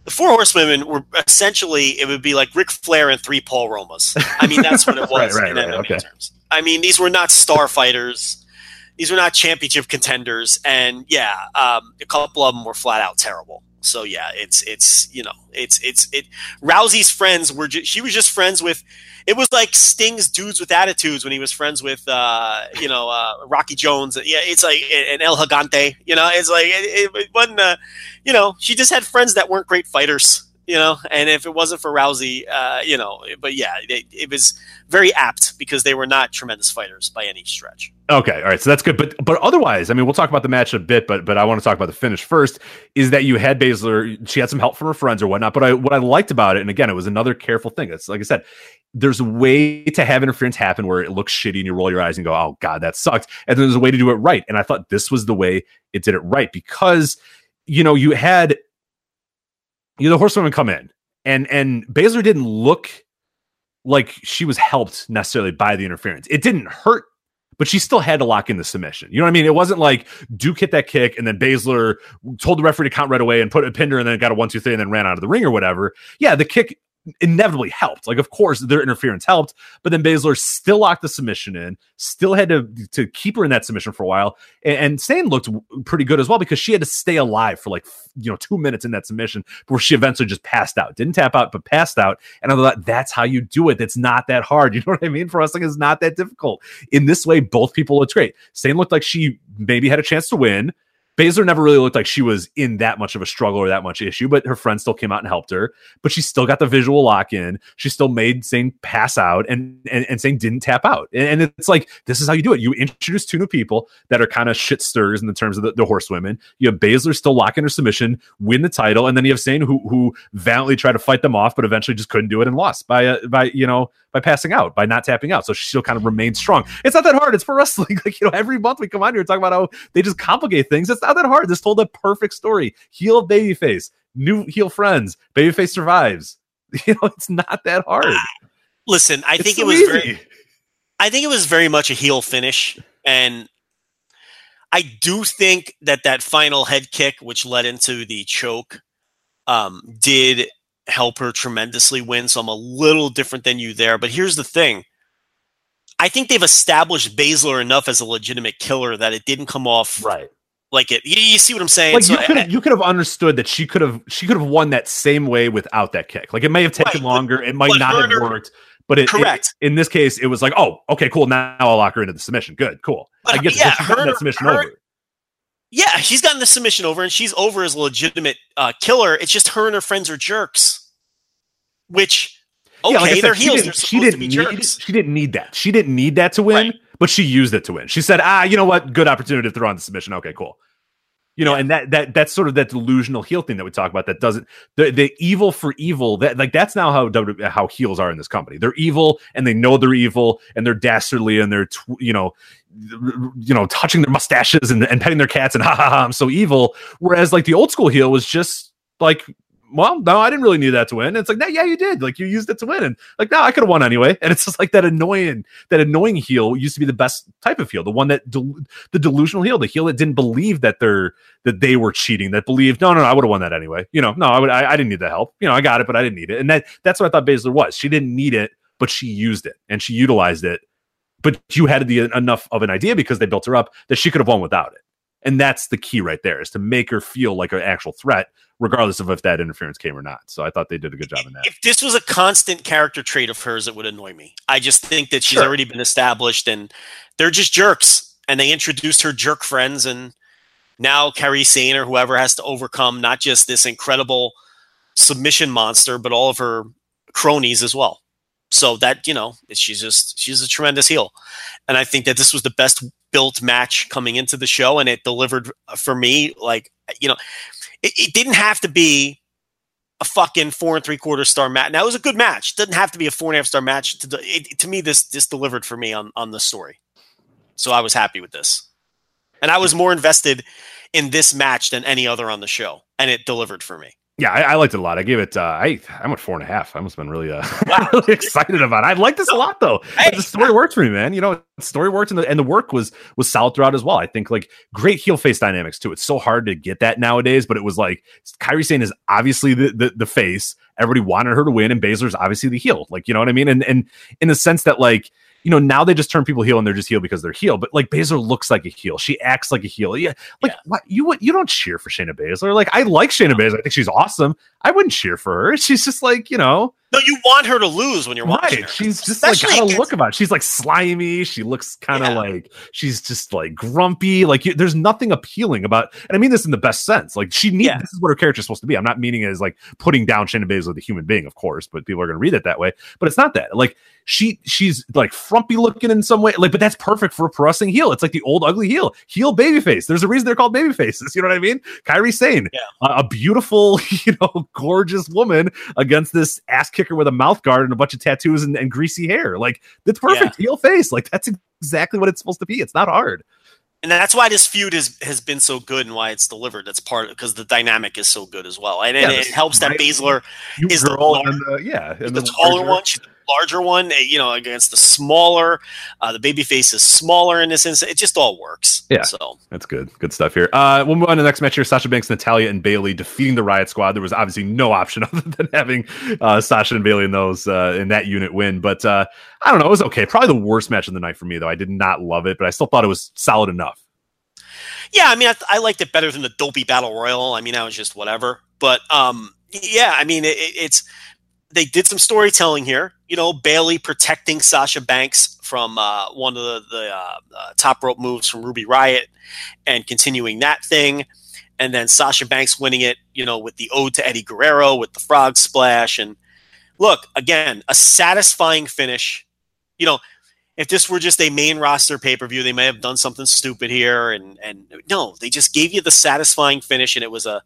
the Four Horsewomen were essentially it would be like Ric Flair and three Paul Romas. I mean, that's what it was Right, right, in right, MMA okay. terms. I mean, these were not star fighters. These were not championship contenders, and yeah, um, a couple of them were flat out terrible. So yeah, it's it's you know it's it's it. Rousey's friends were ju- she was just friends with. It was like Sting's dudes with attitudes when he was friends with uh, you know uh, Rocky Jones. Yeah, it's like and El Gigante. You know, it's like it, it wasn't. Uh, you know, she just had friends that weren't great fighters. You know, and if it wasn't for Rousey, uh, you know, but yeah, it, it was very apt because they were not tremendous fighters by any stretch. Okay, all right, so that's good. But but otherwise, I mean, we'll talk about the match a bit, but but I want to talk about the finish first. Is that you had Baszler? She had some help from her friends or whatnot. But I what I liked about it, and again, it was another careful thing. It's like I said, there's a way to have interference happen where it looks shitty and you roll your eyes and go, "Oh God, that sucked," and there's a way to do it right. And I thought this was the way it did it right because you know you had you know the horsewomen come in and and Baszler didn't look like she was helped necessarily by the interference. It didn't hurt but she still had to lock in the submission. You know what I mean? It wasn't like Duke hit that kick and then Baszler told the referee to count right away and put a pinned her and then got a one, two, three, and then ran out of the ring or whatever. Yeah, the kick inevitably helped. Like, of course, their interference helped, but then Baszler still locked the submission in, still had to to keep her in that submission for a while. And, and Sane looked pretty good as well because she had to stay alive for like you know two minutes in that submission before she eventually just passed out. Didn't tap out, but passed out. And I thought that's how you do it. It's not that hard. You know what I mean? For wrestling is not that difficult. In this way, both people looked great. Sane looked like she maybe had a chance to win. Baszler never really looked like she was in that much of a struggle or that much issue, but her friend still came out and helped her. But she still got the visual lock in. She still made Sane pass out and and, and Sane didn't tap out. And, and it's like, this is how you do it. You introduce two new people that are kind of shit stirs in the terms of the, the horsewomen. You have Baszler still locking her submission, win the title, and then you have Sane who who valiantly tried to fight them off, but eventually just couldn't do it and lost by uh, by you know by passing out, by not tapping out. So she still kind of remained strong. It's not that hard. It's for wrestling. Like, you know, every month we come on here and talk about how they just complicate things. It's not that hard. This told a perfect story. Heel babyface, new heel friends, babyface survives. You know, it's not that hard. Listen, I It's think so it was easy. very I think it was very much a heel finish, and I do think that that final head kick, which led into the choke, um, did help her tremendously win. So I'm a little different than you there. But here's the thing: I think they've established Baszler enough as a legitimate killer that it didn't come off right. like it. You, you see what I'm saying? Like So you could have, you could have understood that she could have she could have won that same way without that kick. Like it may have taken Right, but- longer, it might but not her have worked, but it, it- Correct. in this case, it was like, oh, okay, cool. Now I'll lock her into the submission. Good, cool. But, I get yeah, yeah, she's gotten her- that submission her- over. Yeah, she's gotten the submission over, and she's over as a legitimate uh, killer. It's just her and her friends are jerks. Which, okay, yeah, like said, they're she heels. didn't- They're she didn't be need, jerks. She didn't need that. She didn't need that to win, Right. but she used it to win. She said, ah, you know what? Good opportunity to throw on the submission. Okay, cool. You know, and that that that's sort of that delusional heel thing that we talk about. That doesn't the the evil for evil. That like that's now how W- how heels are in this company. They're evil and they know they're evil and they're dastardly and they're tw- you know you know touching their mustaches and, and petting their cats and ha ha ha I'm so evil. Whereas like the old school heel was just like well, no, I didn't really need that to win. And it's like, no, yeah, you did. Like you used it to win, and like, no, I could have won anyway. And it's just like that annoying, that annoying heel used to be the best type of heel, the one that del- the delusional heel, the heel that didn't believe that they're that they were cheating, that believed, no, no, no I would have won that anyway. You know, no, I would, I, I didn't need the help. You know, I got it, but I didn't need it. And that that's what I thought Baszler was. She didn't need it, but she used it and she utilized it. But you had the enough of an idea because they built her up that she could have won without it. And that's the key right there is to make her feel like an actual threat, regardless of if that interference came or not. So I thought they did a good job in that. If this was a constant character trait of hers, it would annoy me. I just think that she's Sure. already been established, and they're just jerks. And they introduced her jerk friends, and now Kairi Sane or whoever has to overcome not just this incredible submission monster, but all of her cronies as well. So that you know, she's just she's a tremendous heel, and I think that this was the best built match coming into the show, and it delivered uh, for me. Like you know, it, it didn't have to be a fucking four and three quarter star match. Now it was a good match. It doesn't have to be a four and a half star match. To, it, to me, this this delivered for me on on the story. So I was happy with this, and I was more invested in this match than any other on the show, and it delivered for me. Yeah, I, I liked it a lot. I gave it. Uh, I I'm at four and a half. I must have been really, uh, really excited about. it. I like this a lot though. Hey. the story worked for me, man. You know, the story worked, and the and the work was was solid throughout as well. I think like great heel face dynamics too. It's so hard to get that nowadays, but it was like Kairi Sane is obviously the, the the face. Everybody wanted her to win, and Baszler's obviously the heel. Like you know what I mean? And and in the sense that like you know, now they just turn people heel and they're just heel because they're heel. But like Baszler looks like a heel. She acts like a heel. Yeah. Like what you would you don't cheer for Shayna Baszler. Like I like Shayna Baszler. I think she's awesome. I wouldn't cheer for her. She's just like, you know, No, you want her to lose when you're watching right. her. She's just Especially like got a look about it. She's like slimy. She looks kind of Yeah. like she's just like grumpy. Like you, there's nothing appealing about, and I mean this in the best sense. Like she needs Yeah. this is what her character's supposed to be. I'm not meaning it as like putting down Shayna Baszler, the human being, of course, but people are going to read it that way. But it's not that. Like she she's like frumpy looking in some way. Like, but that's perfect for a pro wrestling heel. It's like the old ugly heel, heel baby face. There's a reason they're called baby faces. You know what I mean? Kairi Sane, Yeah. a, a beautiful, you know, gorgeous woman against this ass kicker with a mouth guard and a bunch of tattoos and, and greasy hair. Like that's perfect. Heel face. Like that's exactly what it's supposed to be. It's not hard. and that's why this feud has has been so good and why it's delivered. That's part of because the dynamic is so good as well, and, and Yeah, it helps that. Baszler Is the girl lar- and the, yeah, and the taller larger- one, she's the larger one. eh, You know, against the smaller, uh, the baby face is smaller in this instance. It just all works. Yeah. So That's good. Good stuff here. Uh, we'll move on to the next match here. Sasha Banks, Natalya, and Bayley defeating the Riott Squad. There was obviously no option other than having uh, Sasha and Bayley in those uh, in that unit win. But uh, I don't know. It was okay. Probably the worst match of the night for me, though. I did not love it, but I still thought it was solid enough. yeah, I mean, I, I liked it better than the dopey battle royal. I mean, that was just whatever. But um, yeah, I mean, it- it's they did some storytelling here. You know, Bayley protecting Sasha Banks from uh, one of the, the uh, uh, top rope moves from Ruby Riott and continuing that thing. And then Sasha Banks winning it, you know, with the ode to Eddie Guerrero with the frog splash. And look, again, a satisfying finish. You know, if this were just a main roster pay per view, they may have done something stupid here. And and no, they just gave you the satisfying finish, and it was a,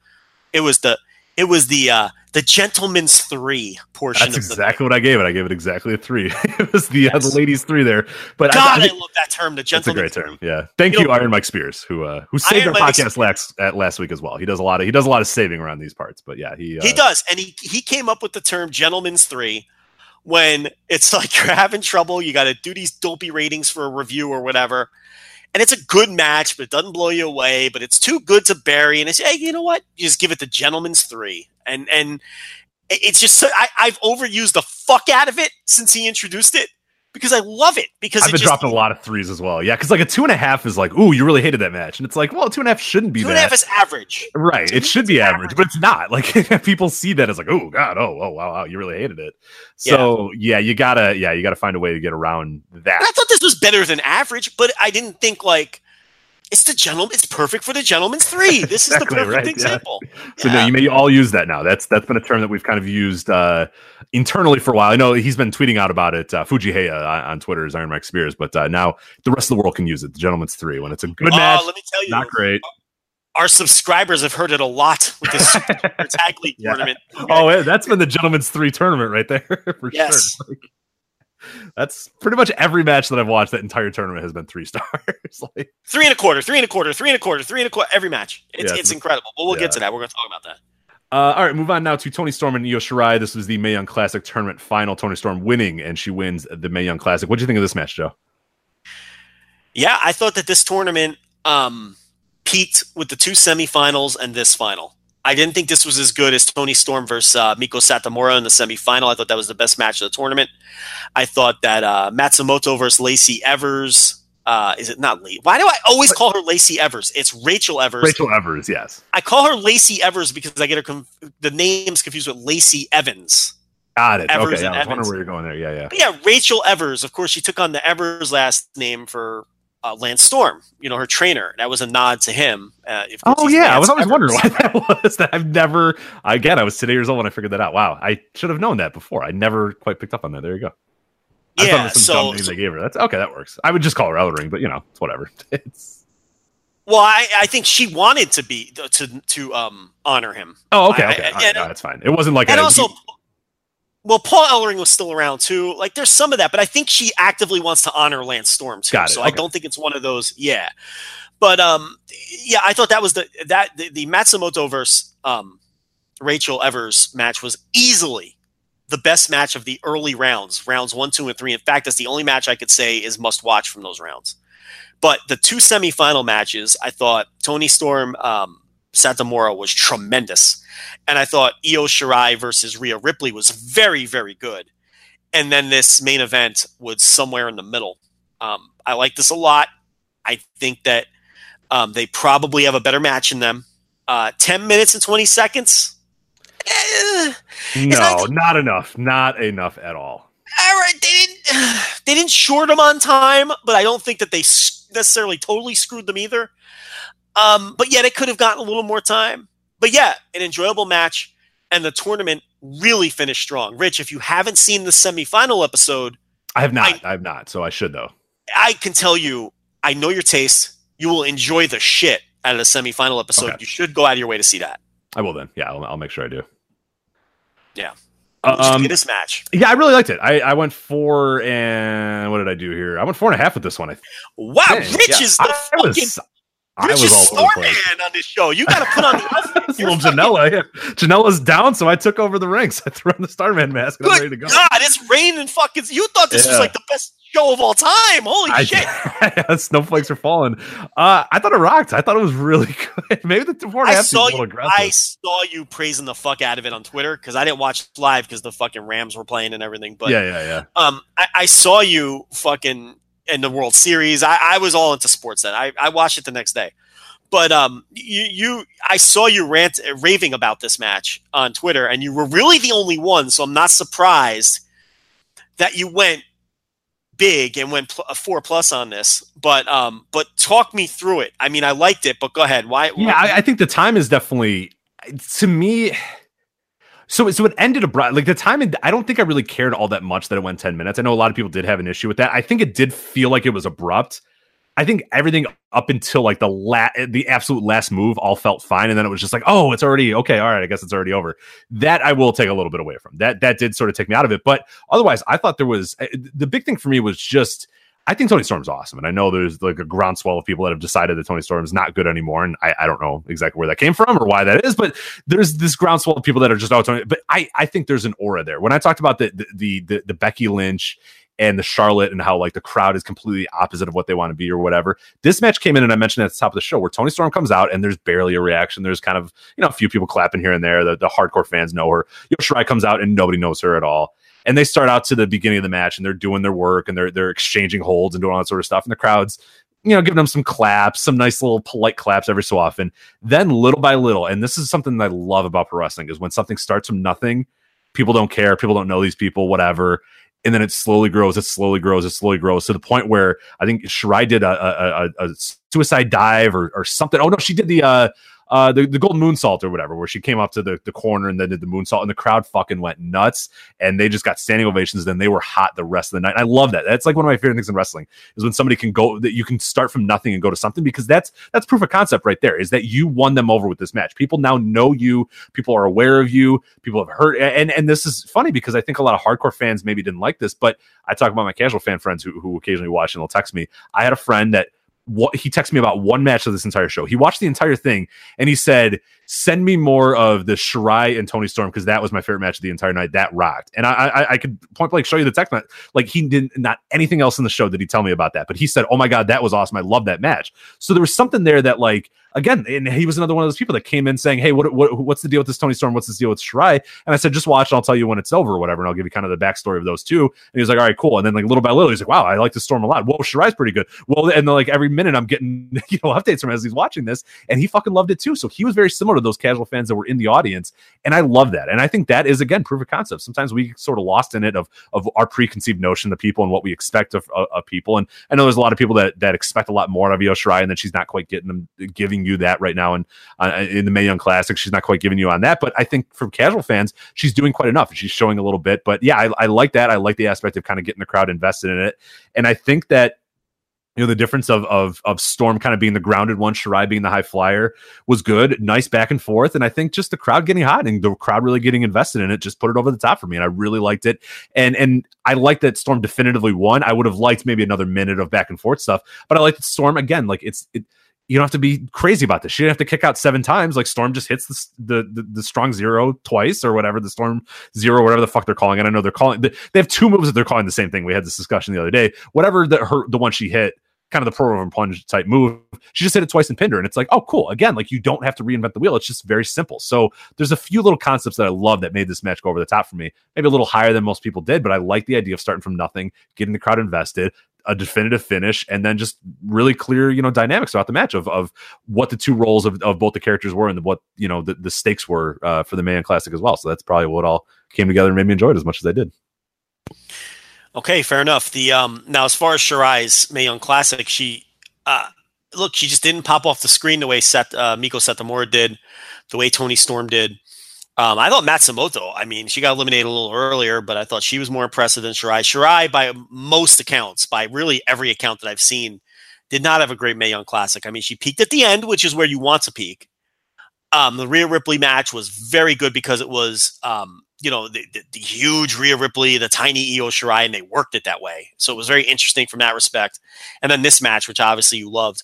it was the, it was the uh the gentleman's three portion That's of the exactly what I gave it. I gave it exactly a three. it was the, uh, the ladies three there. But I- God, I, I, love that term, the That's a gentleman's great term. Yeah. Thank You you, know- Iron Mike Spears, who uh, who saved Iron our Mike podcast last at last week as well. He does a lot of he does a lot of saving around these parts. But yeah, he uh, He does, and he he came up with the term "gentleman's three, when it's like you're having trouble, you got to do these dopey ratings for a review or whatever. And it's a good match, but it doesn't blow you away. But it's too good to bury. And it's hey, you know what? You just give it the gentleman's three. And and it's just so, I, I've overused the fuck out of it since he introduced it because I love it. Because I've been just, dropping a lot of threes as well. Yeah, because like a two and a half is like, ooh, you really hated that match, and it's like, well, two and a half shouldn't be two that. and a half is average. right, to it should be average, average. but it's not. Like people see that as like, oh god, oh oh wow, wow, you really hated it. So yeah. you gotta yeah, you gotta find a way to get around that. And I thought this was better than average, but I didn't think like it's the gentleman. It's perfect for the gentleman's three. This Exactly, is the perfect right, yeah. example. So Yeah. no, you may all use that now. That's that's been a term that we've kind of used uh, internally for a while. I know he's been tweeting out about it. Uh, Fujiheya on, on Twitter is Iron Mike Spears, but uh, now the rest of the world can use it. The gentleman's three when it's a good oh, match, let me tell you, not great. our subscribers have heard it a lot with this tag league Yeah. tournament. Oh, that's been the gentleman's three tournament right there for Yes. sure. That's pretty much every match that I've watched. That entire tournament has been three stars. like, three and a quarter, three and a quarter, three and a quarter, three and a quarter, every match. It's, Yeah, it's it's- incredible. But we'll yeah. get to that. We're going to talk about that. Uh, all right, move on now to Toni Storm and Io Shirai. This was the Mae Young Classic tournament final. Toni Storm winning, and she wins the Mae Young Classic. What do you think of this match, Joe? Yeah, I thought that this tournament um, peaked with the two semifinals and this final. I didn't think this was as good as Toni Storm versus uh, Meiko Satomura in the semifinal. I thought that was the best match of the tournament. I thought that uh, Matsumoto versus Lacey Evers. Uh, is it not Lee? Why do I always call her Lacey Evers? It's Rachel Evers. Rachel Evers, yes. I call her Lacey Evers because I get her conf- the names confused with Lacey Evans. Got it. Evers okay, yeah, I was wondering where you're going there. Yeah, yeah. But yeah, Rachel Evers. Of course, she took on the Evers last name for uh, Lance Storm. You know, her trainer. That was a nod to him. Uh, if Oh yeah, I was Lance always wondering why that was. That I've never. Again, I was today years old when I figured that out. Wow, I should have known that before. I never quite picked up on that. There you go. I thought it Yeah. was some So, so- they gave her. That's okay. That works. I would just call her Ellering, but you know, it's whatever. It's well, I, I think she wanted to be to to um honor him, oh okay, okay. I- right, and- no, that's fine. It wasn't like and a, also. Well, Paul Ellering was still around too. Like, there's some of that, but I think she actively wants to honor Lance Storm too. So I don't think it's one of those. Yeah, but um, yeah, I thought that was the that the, the Matsumoto versus um Rachel Evers match was easily the best match of the early rounds, rounds one, two, and three. In fact, that's the only match I could say is must watch from those rounds. But the two semifinal matches, I thought Toni Storm, um, Satomura was tremendous. And I thought Io Shirai versus Rhea Ripley was very, very good. And then this main event was somewhere in the middle. Um, I like this a lot. I think that um, they probably have a better match in them. Uh, 10 minutes and 20 seconds. Eh, no, not- not enough. Not enough at all. all right, they didn't they didn't short them on time, but I don't think that they necessarily totally screwed them either. Um, but yet it could have gotten a little more time. But yeah, an enjoyable match, and the tournament really finished strong. Rich, if you haven't seen the semifinal episode, I have not. I, have not. So I should though. I can tell you, I know your taste. You will enjoy the shit out of the semifinal episode. Okay. You should go out of your way to see that. I will then. Yeah, I'll, I'll make sure I do. Yeah. What did you Um, this match. yeah, I really liked it. I, I went four and what did I do here? I went four and a half with this one. I Wow, think. Rich Yeah, is the I, fucking was, I was all over Star the place. On this show. You got to put on the outfit. It's a You're little fucking- Janela. Yeah. Janela's down, so I took over the ranks. I threw on the Starman mask and I'm ready to go. God, it's rain and fucking. You thought this was like the best show of all time. Holy I, shit! snowflakes are falling. Uh, I thought it rocked. I thought it was really good. Maybe the four and a I half saw you. I saw you praising the fuck out of it on Twitter because I didn't watch live because the fucking Rams were playing and everything. But yeah, yeah, yeah. um, I, I saw you fucking in the World Series. I, I was all into sports then. I, I watched it the next day. But um, you, you, I saw you rant, raving about this match on Twitter, and you were really the only one. So I'm not surprised that you went big and went pl- four plus on this. But um, but talk me through it. I mean, I liked it, but go ahead. Why? Yeah, I, I think the time is definitely to me. So, so it ended abrupt. Like the time, I don't think I really cared all that much that it went ten minutes. I know a lot of people did have an issue with that. I think it did feel like it was abrupt. I think everything up until like the la- the absolute last move all felt fine, and then it was just like, oh, it's already okay. All right, I guess it's already over. That I will take a little bit away from. That that did sort of take me out of it. But otherwise, I thought there was uh, the big thing for me was just I think Toni Storm's awesome, and I know there's like a groundswell of people that have decided that Toni Storm's not good anymore, and I, I don't know exactly where that came from or why that is, but there's this groundswell of people that are just oh. But I I think there's an aura there. When I talked about the the the, the Becky Lynch and the Charlotte and how like the crowd is completely opposite of what they want to be or whatever. This match came in and I mentioned at the top of the show where Toni Storm comes out and there's barely a reaction. There's kind of, you know, a few people clapping here and there. The, the hardcore fans know her. Io Shirai comes out and nobody knows her at all. And they start out to the beginning of the match and they're doing their work and they're they're exchanging holds and doing all that sort of stuff. And the crowd's you know, giving them some claps, some nice little polite claps every so often. Then little by little, and this is something that I love about pro wrestling is when something starts from nothing, people don't care, people don't know these people, whatever and then it slowly grows, it slowly grows, it slowly grows to the point where I think Shirai did a, a, a, a suicide dive or, or something. Oh no, she did the uh, uh, the, the golden moonsault or whatever, where she came up to the, the corner and then did the moonsault, and the crowd fucking went nuts, and they just got standing ovations. Then they were hot the rest of the night. I love that. That's like one of my favorite things in wrestling is when somebody can go that you can start from nothing and go to something because that's that's proof of concept right there. Is that you won them over with this match? People now know you. People are aware of you. People have heard, and and this is funny because I think a lot of hardcore fans maybe didn't like this, but I talk about my casual fan friends who who occasionally watch and they'll text me. I had a friend that what he texted me about one match of this entire show. He watched the entire thing and he said, "Send me more of the Shirai and Toni Storm because that was my favorite match of the entire night. That rocked." And I, I, I could point blank show you the text. Like he didn't not anything else in the show did he tell me about that, but he said, "Oh my god, that was awesome. I love that match." So there was something there that like again, and he was another one of those people that came in saying, "Hey, what, what what's the deal with this Toni Storm? What's the deal with Shirai?" And I said, "Just watch, and I'll tell you when it's over, or whatever." And I'll give you kind of the backstory of those two. And he was like, "All right, cool." And then like little by little, he's like, "Wow, I like the Storm a lot. Whoa, Shirai's pretty good." Well, and then like every minute, I'm getting you know updates from as he's watching this, and he fucking loved it too. So he was very similar to those casual fans that were in the audience, and I love that. And I think that is again proof of concept. Sometimes we sort of lost in it of of our preconceived notion of people and what we expect of, of, of people. And I know there's a lot of people that that expect a lot more out of Io Shirai, and that she's not quite getting them giving you that right now. And uh, in the Mae Young Classic. She's not quite giving you on that, but I think from casual fans, she's doing quite enough. She's showing a little bit, but yeah, I, I like that. I like the aspect of kind of getting the crowd invested in it, and I think that you know the difference of of of Storm kind of being the grounded one, Shirai being the high flyer was good, nice back and forth, and I think just the crowd getting hot and the crowd really getting invested in it just put it over the top for me, and I really liked it, and and I like that Storm definitively won. I would have liked maybe another minute of back and forth stuff, but I like that Storm again, like it's it you don't have to be crazy about this. She didn't have to kick out seven times. Like Storm just hits the the, the, the strong zero twice or whatever the Storm zero, whatever the fuck they're calling it. I know they're calling. They have two moves that they're calling the same thing. We had this discussion the other day. Whatever the her the one she hit, kind of the pro and plunge type move. She just hit it twice and pinned her, and it's like, oh, cool. Again, like you don't have to reinvent the wheel. It's just very simple. So there's a few little concepts that I love that made this match go over the top for me. Maybe a little higher than most people did, but I like the idea of starting from nothing, getting the crowd invested, a definitive finish and then just really clear you know dynamics throughout the match of, of what the two roles of, of both the characters were and what you know the, the stakes were uh, for the Young Classic as well. So that's probably what all came together and made me enjoy it as much as i did. Okay fair enough. The um now as far as shirai's Mae Young Classic she uh look she just didn't pop off the screen the way Seth, uh, Meiko Satomura did the way Toni Storm did um, I thought Matsumoto, I mean, she got eliminated a little earlier, but I thought she was more impressive than Shirai. Shirai, by most accounts, by really every account that I've seen, did not have a great Mae Young Classic. I mean, she peaked at the end, which is where you want to peak. Um, the Rhea Ripley match was very good because it was, um, you know, the, the, the, huge Rhea Ripley, the tiny Io Shirai, and they worked it that way. So it was very interesting from that respect. And then this match, which obviously you loved,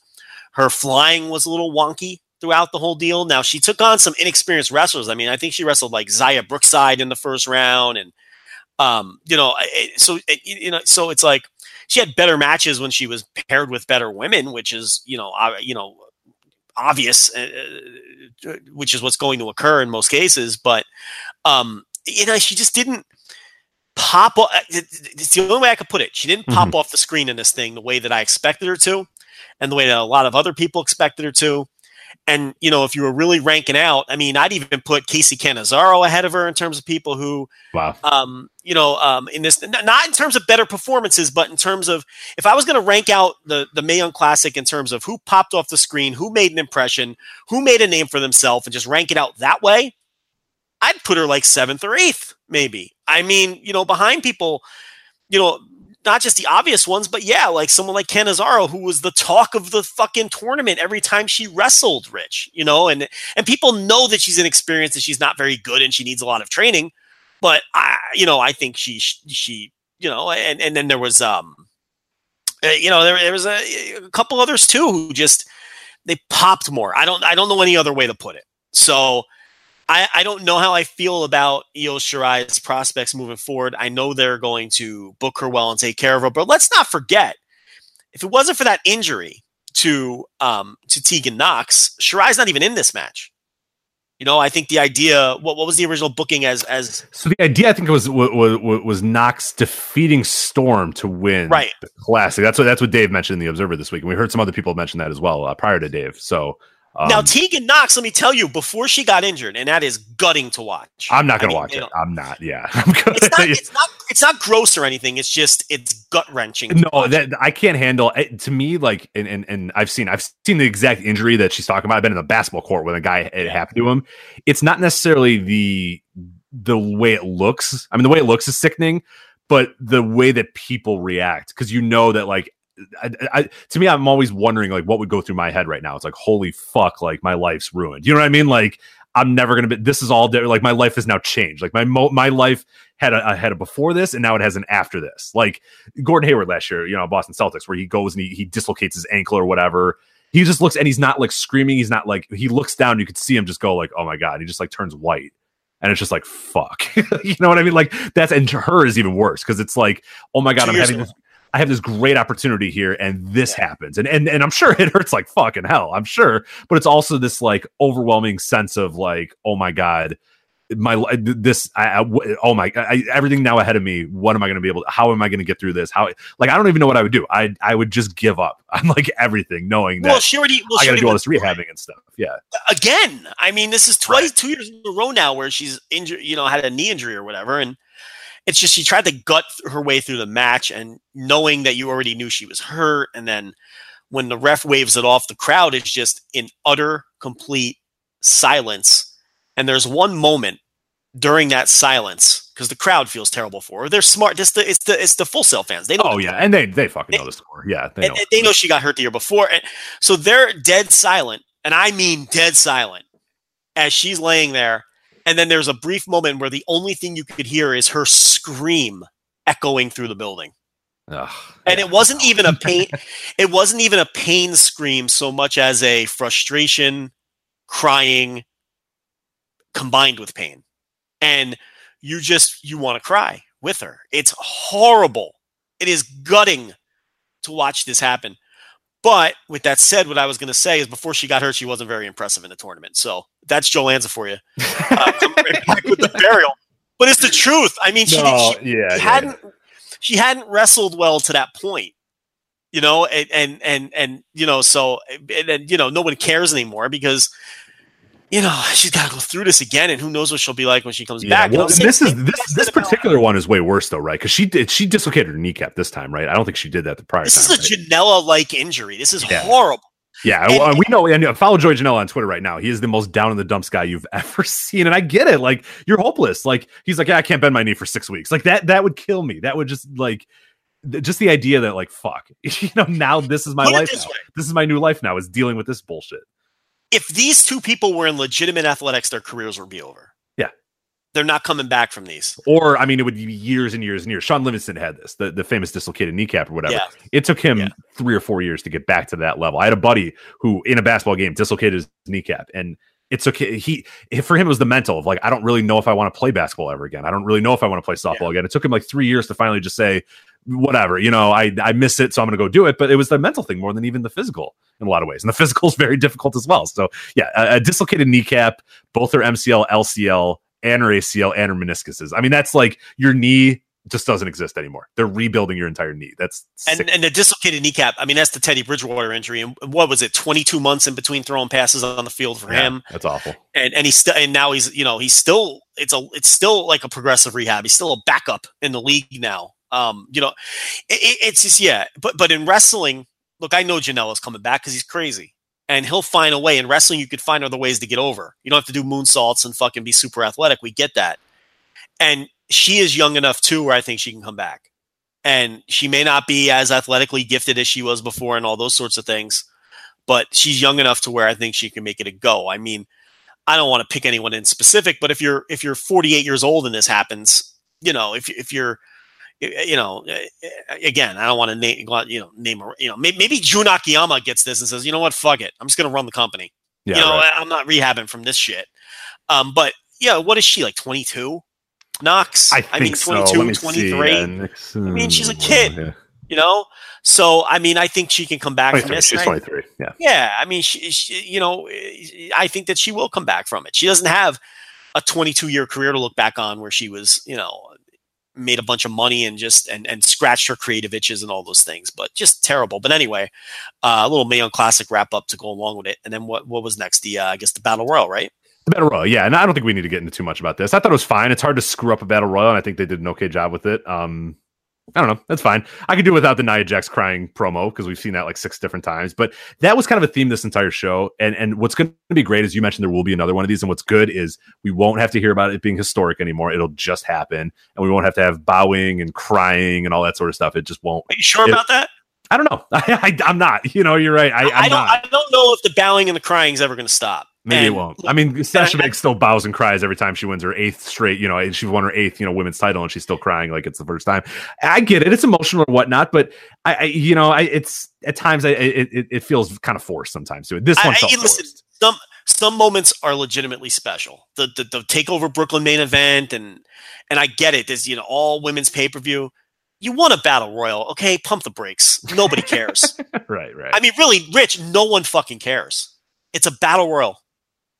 her flying was a little wonky throughout the whole deal. Now she took on some inexperienced wrestlers. I mean, I think she wrestled like Xia Brookside in the first round, and um, you know, so you know, so it's like she had better matches when she was paired with better women, which is you know, uh, you know, obvious, uh, uh, which is what's going to occur in most cases. But um, you know, she just didn't pop. Off, uh, it's the only way I could put it. She didn't pop mm-hmm. off the screen in this thing the way that I expected her to, and the way that a lot of other people expected her to. And you know, if you were really ranking out, I mean, I'd even put Kacy Catanzaro ahead of her in terms of people who, wow, um, you know, um, in this not in terms of better performances, but in terms of if I was going to rank out the the Mae Young Classic in terms of who popped off the screen, who made an impression, who made a name for themselves, and just rank it out that way, I'd put her like seventh or eighth, maybe. I mean, you know, behind people, you know, not just the obvious ones, but yeah, like someone like Catanzaro, who was the talk of the fucking tournament every time she wrestled, Rich, you know, and and people know that she's inexperienced and she's not very good and she needs a lot of training. But I, you know, I think she she, you know, and and then there was um Uh, you know, there, there was a, a couple others too who just they popped more. I don't I don't know any other way to put it. So I, I don't know how I feel about Io Shirai's prospects moving forward. I know they're going to book her well and take care of her, but let's not forget if it wasn't for that injury to um, to Tegan Nox, Shirai's not even in this match. You know, I think the idea. What, what was the original booking as as So the idea, I think, was was, was, was Nox defeating Storm to win Right. the classic. That's what that's what Dave mentioned in the Observer this week, and we heard some other people mention that as well uh, prior to Dave. So um, now Tegan Nox? Let me tell you, before she got injured, and that is gutting to watch. I'm not going to mean, watch it. know, I'm not. Yeah, I'm gonna, It's not. It's not. It's not gross or anything. It's just it's gut wrenching. no, that I can't handle. It, to me, like, and, and and I've seen I've seen the exact injury that she's talking about. I've been in the basketball court when a guy it happened to him. It's not necessarily the the way it looks. I mean, the way it looks is sickening, but the way that people react because you know that like. I, I, to me, I'm always wondering like what would go through my head right now. It's like, holy fuck, like my life's ruined. You know what I mean? Like I'm never gonna be. This is all like my life has now changed. Like my mo- my life had a, a had a before this, and now it has an after this. Like Gordon Hayward last year, you know, Boston Celtics, where he goes and he, he dislocates his ankle or whatever. He just looks and he's not like screaming. He's not like he looks down. You could see him just go like, oh my god. He just like turns white, and it's just like fuck. you know what I mean? Like that's and to her is even worse because it's like, oh my god, Two I'm having this. I have this great opportunity here, and this happens, and and and I'm sure it hurts like fucking hell. I'm sure, but it's also this like overwhelming sense of like, oh my god, my this I, I oh my I, everything now ahead of me what am i going to be able to how am i going to get through this how like i don't even know what i would do i i would just give up on like everything knowing that well, she already. Well, i got to do all this rehabbing and stuff yeah again. I mean, this is twice, two years in a row now where she's injured, you know, had a knee injury or whatever. And it's just she tried to gut her way through the match and knowing that you already knew she was hurt. And then when the ref waves it off, the crowd is just in utter, complete silence. And there's one moment during that silence because the crowd feels terrible for her. They're smart. Just the, it's the it's the Full Sail fans. They know oh the yeah and they they fucking know the score yeah they know and they know she got hurt the year before. And so they're dead silent, and I mean dead silent, as she's laying there. And then there's a brief moment where the only thing you could hear is her scream echoing through the building. Ugh, And yeah. it wasn't even a pain. it wasn't even a pain scream so much as a frustration, crying, combined with pain. And you just you want to cry with her. It's horrible. It is gutting to watch this happen. But with that said, what I was going to say is before she got hurt, she wasn't very impressive in the tournament. So that's Joe Lanza for you. Uh, back with the burial. But it's the truth. I mean, she, No, she, yeah, she yeah. hadn't she hadn't wrestled well to that point you know and and and, and you know so and, and you know no one cares anymore because you know she's got to go through this again and who knows what she'll be like when she comes yeah, back well, And and this is this this particular one is way worse though, right? Because she did she dislocated her kneecap this time, right? I don't think she did that the prior this time. is a right? janela like injury this is Yeah. horrible Yeah, And- uh, we know, and follow Joey Janela on Twitter right now. He is the most down in the dumps guy you've ever seen, and I get it. Like you're hopeless. Like he's like, yeah, I can't bend my knee for six weeks. Like that, that would kill me. That would just like, just the idea that like, fuck, you know, now this is my life. this This is my new life now. Is dealing with this bullshit. If these two people were in legitimate athletics their careers would be over Yeah. they're not coming back from these Or I mean, it would be years and years and years. Shaun Livingston had this, the, the famous dislocated kneecap or whatever. Yeah. It took him Yeah. three or four years to get back to that level. I had a buddy who, in a basketball game, dislocated his kneecap, and it's okay. He for him it was the mental of like, I don't really know if I want to play basketball ever again. I don't really know if I want to play softball again. It took him like three years to finally just say, whatever, you know, I I miss it, so I'm going to go do it. But it was the mental thing more than even the physical in a lot of ways, and the physical is very difficult as well. So yeah, a, a dislocated kneecap, both are MCL, LCL, and her ACL and her meniscuses. I mean, that's like your knee just doesn't exist anymore. They're rebuilding your entire knee. That's sick. and, and the dislocated kneecap i mean that's the teddy bridgewater injury and what was it 22 months in between throwing passes on the field for Yeah, him That's awful. and and he's still and now he's you know he's still it's a it's still like a progressive rehab. He's still a backup in the league now. Um, you know, it, it- it's just yeah. But but in wrestling, look, I know Janela's coming back because he's crazy, and he'll find a way. In wrestling, you could find other ways to get over. You don't have to do moonsaults and fucking be super athletic. We get that, and she is young enough too, where I think she can come back. And she may not be as athletically gifted as she was before, and all those sorts of things. But she's young enough to where I think she can make it a go. I mean, I don't want to pick anyone in specific, but if you're if you're 48 years old and this happens, you know, if if you're you know, uh, again, I don't want to name, you know, name, her- you know, maybe, maybe Jun Akiyama gets this and says, you know what, fuck it, I'm just gonna run the company. Yeah, you know, right. I- I'm not rehabbing from this shit. Um, but yeah, what is she like? 22? Nox? I think mean, so. 22, Let me see. 23. Yeah, I mean, she's a kid. Yeah, You know, so I mean, I think she can come back from this. She's 23. Yeah. yeah, I mean, she, she, you know, I think that she will come back from it. She doesn't have a 22 year career to look back on where she was, you know, made a bunch of money and just and and scratched her creative itches and all those things, but just terrible. But anyway, uh, a little Mae Young Classic wrap up to go along with it, and then what what was next? The uh, I guess the Battle Royal, right? The battle royal, yeah, and I don't think we need to get into too much about this. I thought it was fine. It's hard to screw up a battle royal, and I think they did an okay job with it. Um, I don't know, that's fine. I could do without the Nia Jax crying promo because we've seen that like six different times. But that was kind of a theme this entire show. And and what's going to be great is you mentioned there will be another one of these. And what's good is we won't have to hear about it being historic anymore. It'll just happen, and we won't have to have bowing and crying and all that sort of stuff. It just won't. Are you sure It- about that? I don't know. I, am not. You know, you're right. I, I'm I don't. not. I don't know if the bowing and the crying is ever going to stop. Maybe it won't. I mean, Sasha I- Banks still bows and cries every time she wins her eighth straight. You know, she won her eighth, you know, women's title, and she's still crying like it's the first time. I get it; it's emotional or whatnot, but I, I you know, I, it's at times I, it, it, it feels kind of forced sometimes too. This one I- felt listen, forced. some some moments are legitimately special. The, the the takeover Brooklyn main event and and I get it. There's you know all women's pay per view. You won a battle royal, okay? Pump the brakes. Nobody cares. right, right. I mean, really, Rich. No one fucking cares. It's a battle royal,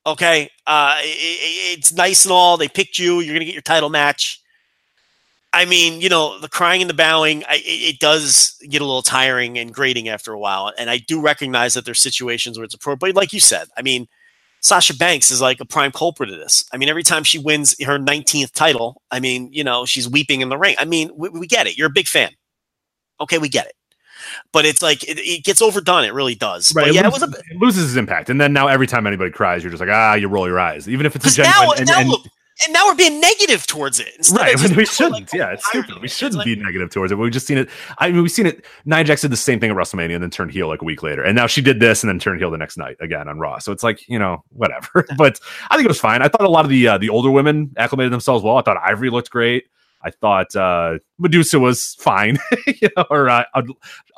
okay? Uh, i- i- it's nice and all. They picked you. You're gonna get your title match. I mean, you know, the crying and the bowing, I, it, it does get a little tiring and grating after a while. And I do recognize that there's situations where it's appropriate. But like you said, I mean, Sasha Banks is like a prime culprit of this. I mean, every time she wins her 19th title, I mean, you know, she's weeping in the ring. I mean, we, we get it. You're a big fan. Okay, we get it. But it's like, it, it gets overdone. It really does. Right, But it, yeah, it loses, was a it loses its impact, and then now every time anybody cries, you're just like, ah, you roll your eyes, even if it's a Because now, genuine. and- now, and- and now we're being negative towards it. instead right, just we shouldn't. like, yeah, it's stupid. We shouldn't like- be negative towards it. We've just seen it. I mean, we've seen it. Nia Jax did the same thing at WrestleMania and then turned heel like a week later, and now she did this and then turned heel the next night again on Raw. So it's like you know whatever. but I think it was fine. I thought a lot of the uh, the older women acclimated themselves well. I thought Ivory looked great. I thought uh, Medusa was fine, you know, or uh,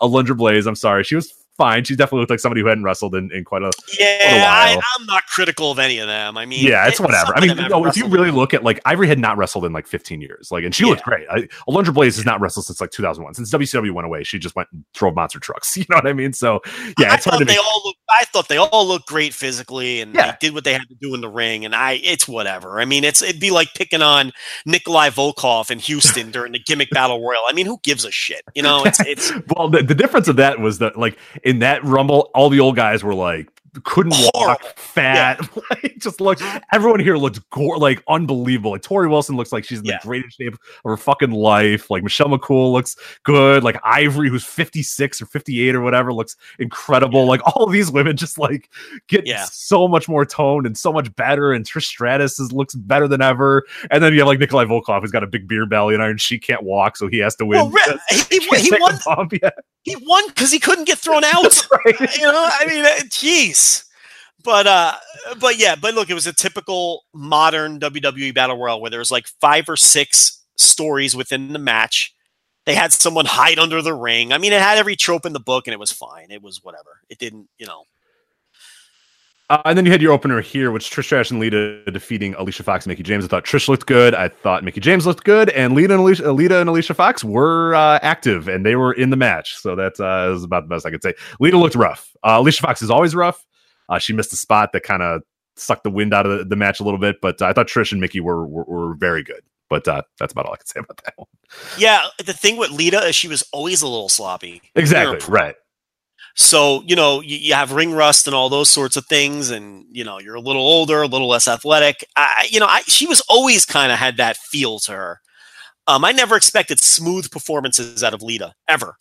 Alundra Blaze. I'm sorry, she was fine. She definitely looked like somebody who hadn't wrestled in, in quite a Yeah, I. I'm not critical of any of them. I mean, yeah, it's it- whatever. I mean, them you know, if you really look at like Ivory had not wrestled in like 15 years, like, and she looked great. I, Alundra Blaze has not wrestled since like 2001. Since WCW went away, she just went and drove monster trucks. You know what I mean? So yeah, I it's hard to they all look. I thought they all looked great physically, and Yeah. they did what they had to do in the ring. And I, it's whatever. I mean, it's it'd be like picking on Nikolai Volkov in Houston during the gimmick battle royal. I mean, who gives a shit? You know, it's it's Well, the, the difference of that was that like in that Rumble, all the old guys were like couldn't walk, fat, like just look. Everyone here looks gore, like unbelievable. Like Torrie Wilson looks like she's in Yeah. the greatest shape of her fucking life. Like Michelle McCool looks good. Like Ivory, who's fifty six or fifty eight or whatever, looks incredible. Like all of these women just like get Yeah. so much more toned and so much better. And Trish Stratus is, looks better than ever. And then you have like Nikolai Volkov, who's got a big beer belly and Iron Sheik can't walk, so he has to win. well, Rick, he, he, Can't he won. He won because he couldn't get thrown out. right. you know, I mean, uh, jeez. But uh, but yeah, but look, it was a typical modern WWE battle royal where there was like five or six stories within the match. They had someone hide under the ring. I mean, it had every trope in the book, and it was fine. It was whatever. It didn't, you know. Uh, and then you had your opener here, which Trish Stratus and Lita defeating Alicia Fox and Mickie James. I thought Trish looked good. I thought Mickie James looked good, and Lita and Alicia, Lita and Alicia Fox were uh, active and they were in the match. So that uh, is about the best I could say. Lita looked rough. Uh, Alicia Fox is always rough. Uh, she missed a spot that kind of sucked the wind out of the, the match a little bit, but uh, I thought Trish and Mickie were were, were very good. But uh, that's about all I can say about that one. Yeah, the thing with Lita is she was always a little sloppy. Exactly right. So, you know, you, you have ring rust and all those sorts of things, and you know, you're a little older, a little less athletic. I, you know, I, she was always kind of had that feel to her. Um, I never expected smooth performances out of Lita ever.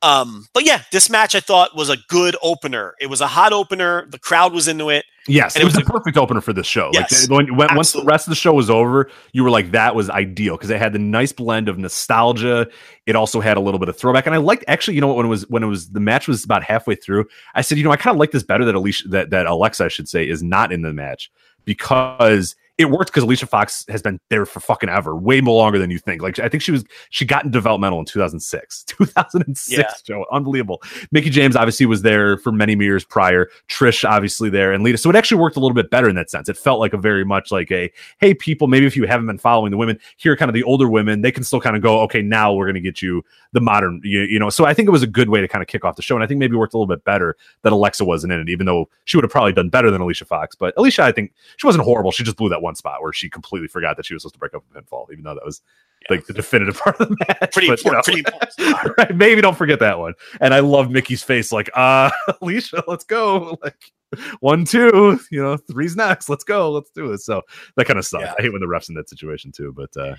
Um, but yeah, this match I thought was a good opener. It was a hot opener. The crowd was into it. Yes, And it it was was the perfect opener for this show. Yes, like when, when once the rest of the show was over, you were like, that was ideal because it had the nice blend of nostalgia. It also had a little bit of throwback, and I liked actually. You know what? When it was when it was the match was about halfway through, I said, you know, I kind of like this better that Alicia that that Alexa, I should say, is not in the match because it worked because Alicia Fox has been there for fucking ever, way more longer than you think. Like I think she was she got in developmental in 2006, 2006 Yeah. Joe, unbelievable. Mickie James obviously was there for many years prior. Trish obviously there, and Lita. So it actually worked a little bit better in that sense. It felt like a very much like a hey people, maybe if you haven't been following the women, here are kind of the older women. They can still kind of go okay now we're going to get you the modern you, you know. So I think it was a good way to kind of kick off the show, and I think maybe it worked a little bit better that Alexa wasn't in it, even though she would have probably done better than Alicia Fox. But Alicia, I think she wasn't horrible. She just blew that one spot where she completely forgot that she was supposed to break up a pinfall, even though that was like the definitive part of the match. Pretty But, you know, Pretty important. right, maybe don't forget that one. And I love Mickie's face, like, uh, Alicia, let's go. Like one, two, you know, three's next. Let's go. Let's do it. So that kind of stuff. Yeah. I hate when the refs in that situation too. But uh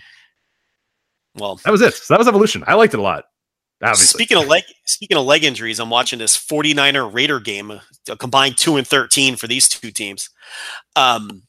Well, that was it. So that was evolution. I liked it a lot. Obviously. Speaking of leg, speaking of leg injuries, I'm watching this 49er Raider game, a combined two and 13 for these two teams. Um,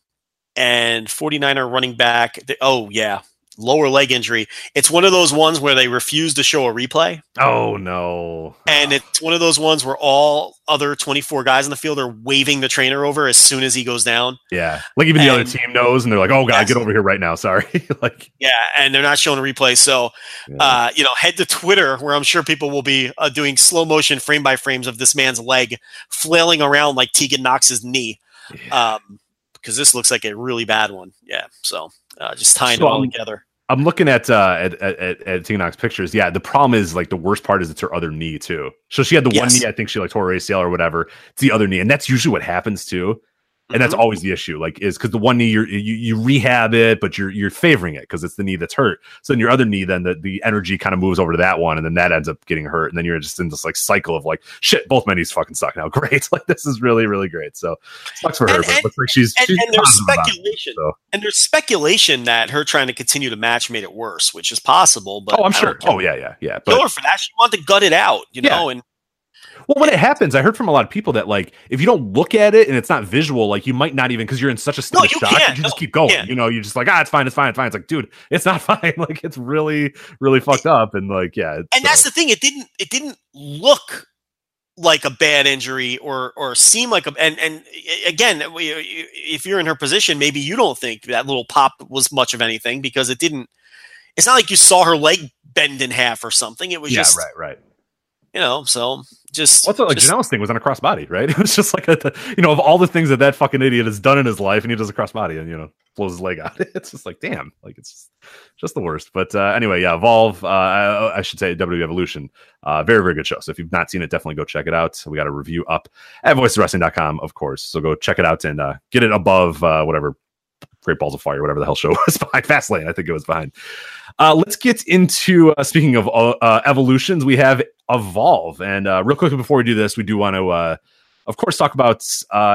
and 49er running back. The, oh yeah, lower leg injury. It's one of those ones where they refuse to show a replay, oh no. and it's one of those ones where all other 24 guys in the field are waving the trainer over as soon as he goes down. yeah. Like even the other team knows and they're like, oh god, Yes. get over here right now. Sorry. like Yeah, and they're not showing a replay. So, yeah. uh, you know, head to Twitter where I'm sure people will be uh, doing slow motion frame by frames of this man's leg flailing around like Tegan Nox's knee. Um, because this looks like a really bad one. Yeah. So, uh, just tying So, it all um, together. I'm looking at uh at at, at, at pictures. Yeah, the problem is like the worst part is it's her other knee too. So she had the one knee, I think she like tore her ACL or whatever. It's the other knee, and that's usually what happens too. And that's Mhm. always the issue, like is because the one knee you're, you you rehab it, but you're you're favoring it because it's the knee that's hurt. So then your other knee, then the, the energy kind of moves over to that one, and then that ends up getting hurt, and then you're just in this like cycle of like shit. Both my knees fucking suck now. Great, like this is really really great. So sucks for her, And- but and- like she's And, she's and there's about it, speculation, so. and there's speculation that her trying to continue to match made it worse, which is possible. But Oh, I'm sure. Oh yeah, yeah, yeah. But her for that. She wanted to gut it out, you Yeah. know. And Well, when it happens, I heard from a lot of people that like if you don't look at it and it's not visual, like you might not even because you're in such a state No, of you shock, can't. you just No, keep going. can't. You know, you're just like, ah, it's fine, it's fine, it's fine. It's like, dude, it's not fine. like it's really, really fucked up. And like, yeah, and that's uh, the thing. It didn't. It didn't look like a bad injury or or seem like a. And and again, if you're in her position, maybe you don't think that little pop was much of anything because it didn't. It's not like you saw her leg bend in half or something. It was yeah, just right, right. You know. So just What's that, like just- Janela's thing was on a crossbody, right? It was just like a, you know, of all the things that that fucking idiot has done in his life, and he does a crossbody and you know blows his leg out. It's just like, damn, like it's just, just the worst. But uh, anyway, yeah, Evolve. Uh, I, I should say WWE Evolution. Uh, very, very good show. So if you've not seen it, definitely go check it out. We got a review up at voiceswrestling.com, of course. So go check it out and uh, get it above uh, whatever Great Balls of Fire, whatever the hell show was behind Fastlane. I think it was behind. Uh, let's get into uh, speaking of uh, uh, evolutions. We have Evolve, and uh, real quickly before we do this, we do want to, uh, of course, talk about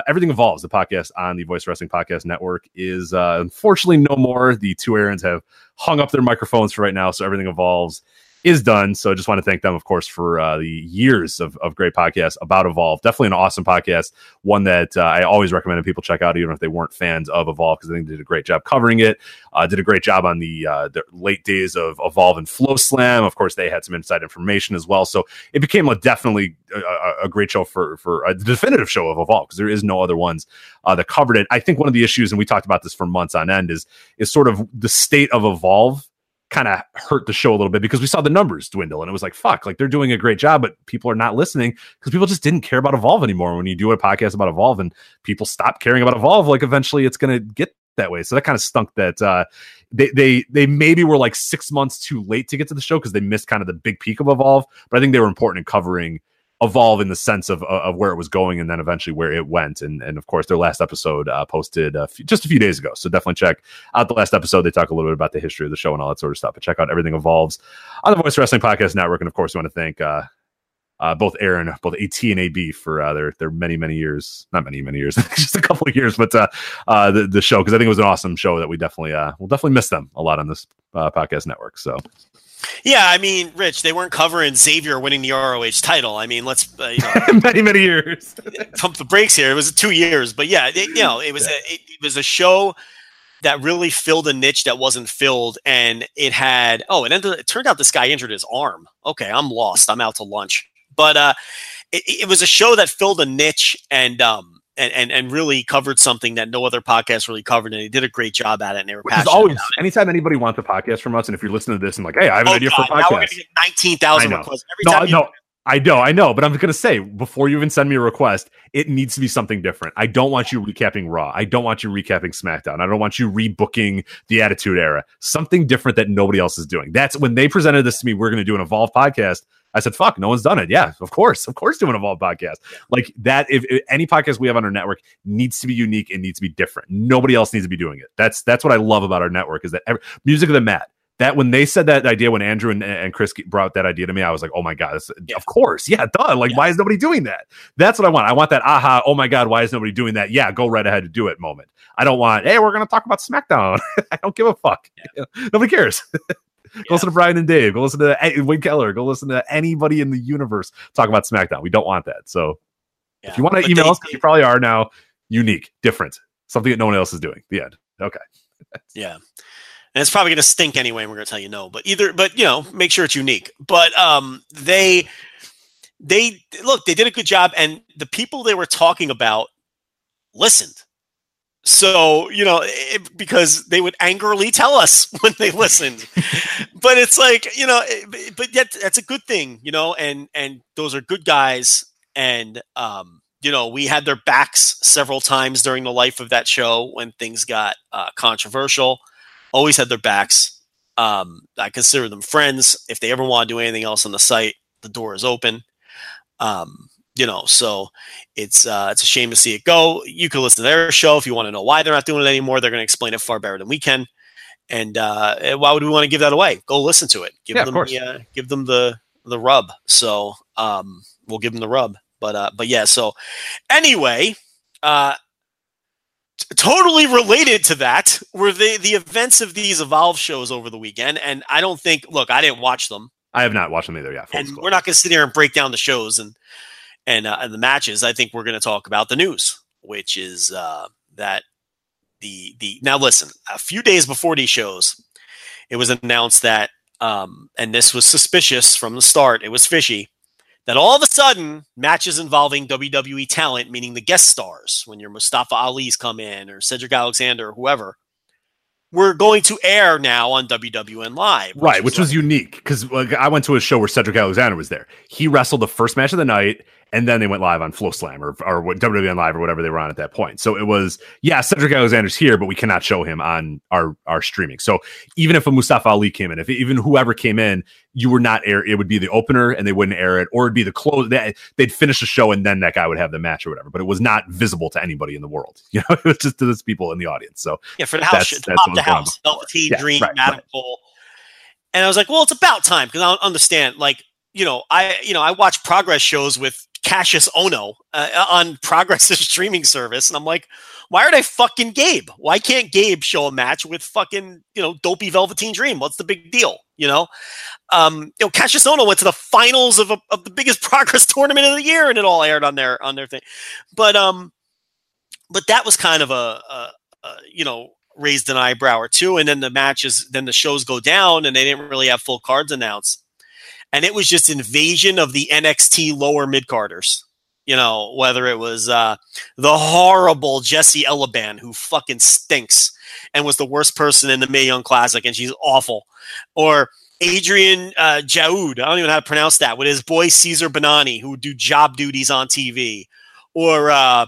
everything evolves. The podcast on the Voice Wrestling Podcast Network is unfortunately no more. The two Aarons have hung up their microphones for right now, so everything evolves is done. So I just want to thank them, of course, for uh, the years of, of great podcasts about Evolve. Definitely an awesome podcast, one that uh, I always recommend people check out, even if they weren't fans of Evolve, because I think they did a great job covering it. Uh, did a great job on the uh, the late days of Evolve and FloSlam. Of course, they had some inside information as well. So it became a definitely a, a- a great show for for a definitive show of Evolve because there is no other ones uh, that covered it. I think one of the issues, and we talked about this for months on end, is is sort of the state of Evolve kind of hurt the show a little bit because we saw the numbers dwindle and it was like fuck like they're doing a great job but people are not listening because people just didn't care about evolve anymore. When you do a podcast about evolve and people stop caring about evolve like eventually it's going to get that way. So that kind of stunk that uh they they they maybe were like six months too late to get to the show because they missed kind of the big peak of evolve but i think they were important in covering evolve in the sense of of where it was going and then eventually where it went. And and of course their last episode uh, posted a few, just a few days ago. So definitely check out the last episode. They talk a little bit about the history of the show and all that sort of stuff but check out everything evolves on the voice wrestling podcast network. And of course we want to thank uh uh, both Aaron, both AT and AB for uh, their their many many years, not many many years, just a couple of years, but uh, uh, the the show because I think it was an awesome show that we definitely uh, we'll definitely miss them a lot on this uh, podcast network. So yeah. I mean, Rich, they weren't covering Xavier winning the ROH title. I mean, let's uh, you know, many many years. pump the brakes here. It was two years, but yeah, it, you know, it was a it, it was a show that really filled a niche that wasn't filled, and it had oh, it ended. It turned out this guy injured his arm. Okay, I'm lost. I'm out to lunch, but uh, it, it was a show that filled a niche, and um, and, and and really covered something that no other podcast really covered, and they did a great job at it. And they were Which passionate. always about it. anytime anybody wants a podcast from us, and if you're listening to this and like, hey, I have an Oh, idea God, for a now we're podcast. nineteen thousand requests every No, time. you- no, I know, I know, but I'm gonna say before you even send me a request, it needs to be something different. I don't want you recapping Raw. I don't want you recapping SmackDown. I don't want you rebooking the Attitude Era. Something different that nobody else is doing. That's when they presented this to me. We're gonna do an Evolve podcast. I said, "Fuck, no one's done it." Yeah, of course, of course, do an Evolve podcast like that. If, if any podcast we have on our network needs to be unique and needs to be different, nobody else needs to be doing it. That's that's what I love about our network is that every, music of the mat. That when they said that idea, when Andrew and, and Chris brought that idea to me, I was like, "Oh my god, this, Yeah. of course, yeah, duh! Like, Yeah. why is nobody doing that? That's what I want. I want that aha! Oh my god, why is nobody doing that? Yeah, go right ahead to do it moment. I don't want. Hey, we're gonna talk about SmackDown. I don't give a fuck. Nobody cares. Go listen to Brian and Dave. Go listen to Wade Keller. Go listen to anybody in the universe talk about SmackDown. We don't want that. So Yeah. if you want to email they- us, you probably are now, unique, different, something that no one else is doing. The end. Okay. Yeah. And it's probably going to stink anyway, and we're going to tell you no. But either, but you know, make sure it's unique. But um, they, they look, they did a good job, and the people they were talking about listened. So you know, it, because they would angrily tell us when they listened, but it's like you know, but yet that's a good thing, you know, and and those are good guys, and um, you know, we had their backs several times during the life of that show when things got uh, controversial. Always had their backs. Um, I consider them friends. If they ever want to do anything else on the site, the door is open. Um, you know, so it's uh, it's a shame to see it go. You can listen to their show if you want to know why they're not doing it anymore. They're going to explain it far better than we can. And uh, why would we want to give that away? Go listen to it. Give Yeah, them the uh, give them the the rub. So um, we'll give them the rub. But uh, but yeah. So anyway, uh, t- totally related to that were the the events of these Evolve shows over the weekend. And I don't think. Look, I didn't watch them I have not watched them either. Yeah. and we're not going to sit here and break down the shows and and, uh, and the matches. I think we're going to talk about the news, which is uh, that the the now listen. A few days before these shows, it was announced that, um, and this was suspicious from the start. It was fishy that all of a sudden matches involving WWE talent, meaning the guest stars, when your Mustafa Ali's come in or Cedric Alexander or whoever. We're going to air now on WWN Live, Right, which was unique because like, I went to a show where Cedric Alexander was there. He wrestled the first match of the night, and then they went live on FloSlam or or what WWN Live or whatever they were on at that point. So it was yeah, Cedric Alexander's here, but we cannot show him on our our streaming. So even if a Mustafa Ali came in, if even whoever came in, you were not air. It would be the opener, and they wouldn't air it, or it'd be the close. They, they'd finish the show, and then that guy would have the match or whatever. But it was not visible to anybody in the world. You know, it was just to those people in the audience. So Yeah, for the house, That's- that's the was going on house. Velveteen Yeah, Dream, right, Madam right. Cole, and I was like, well, it's about time because I don't understand. Like, you know, I you know I watch Progress shows with Kassius Ohno uh, on Progress's streaming service, and I'm like, why are they fucking Gabe? Why can't Gabe show a match with fucking you know dopey Velveteen Dream? What's the big deal? You know, um, you know, Kassius Ohno went to the finals of a, of the biggest Progress tournament of the year, and it all aired on their on their thing. But um, but that was kind of a, a, a you know raised an eyebrow or two, and then the matches, then the shows go down, and they didn't really have full cards announced, and it was just invasion of the NXT lower mid carders. You know, whether it was uh, the horrible Jessie Elaban, who fucking stinks and was the worst person in the Mae Young Classic, and she's awful, or Adrian uh, Jaoude, I don't even know how to pronounce that, with his boy Cezar Bononi, who do job duties on TV, or uh,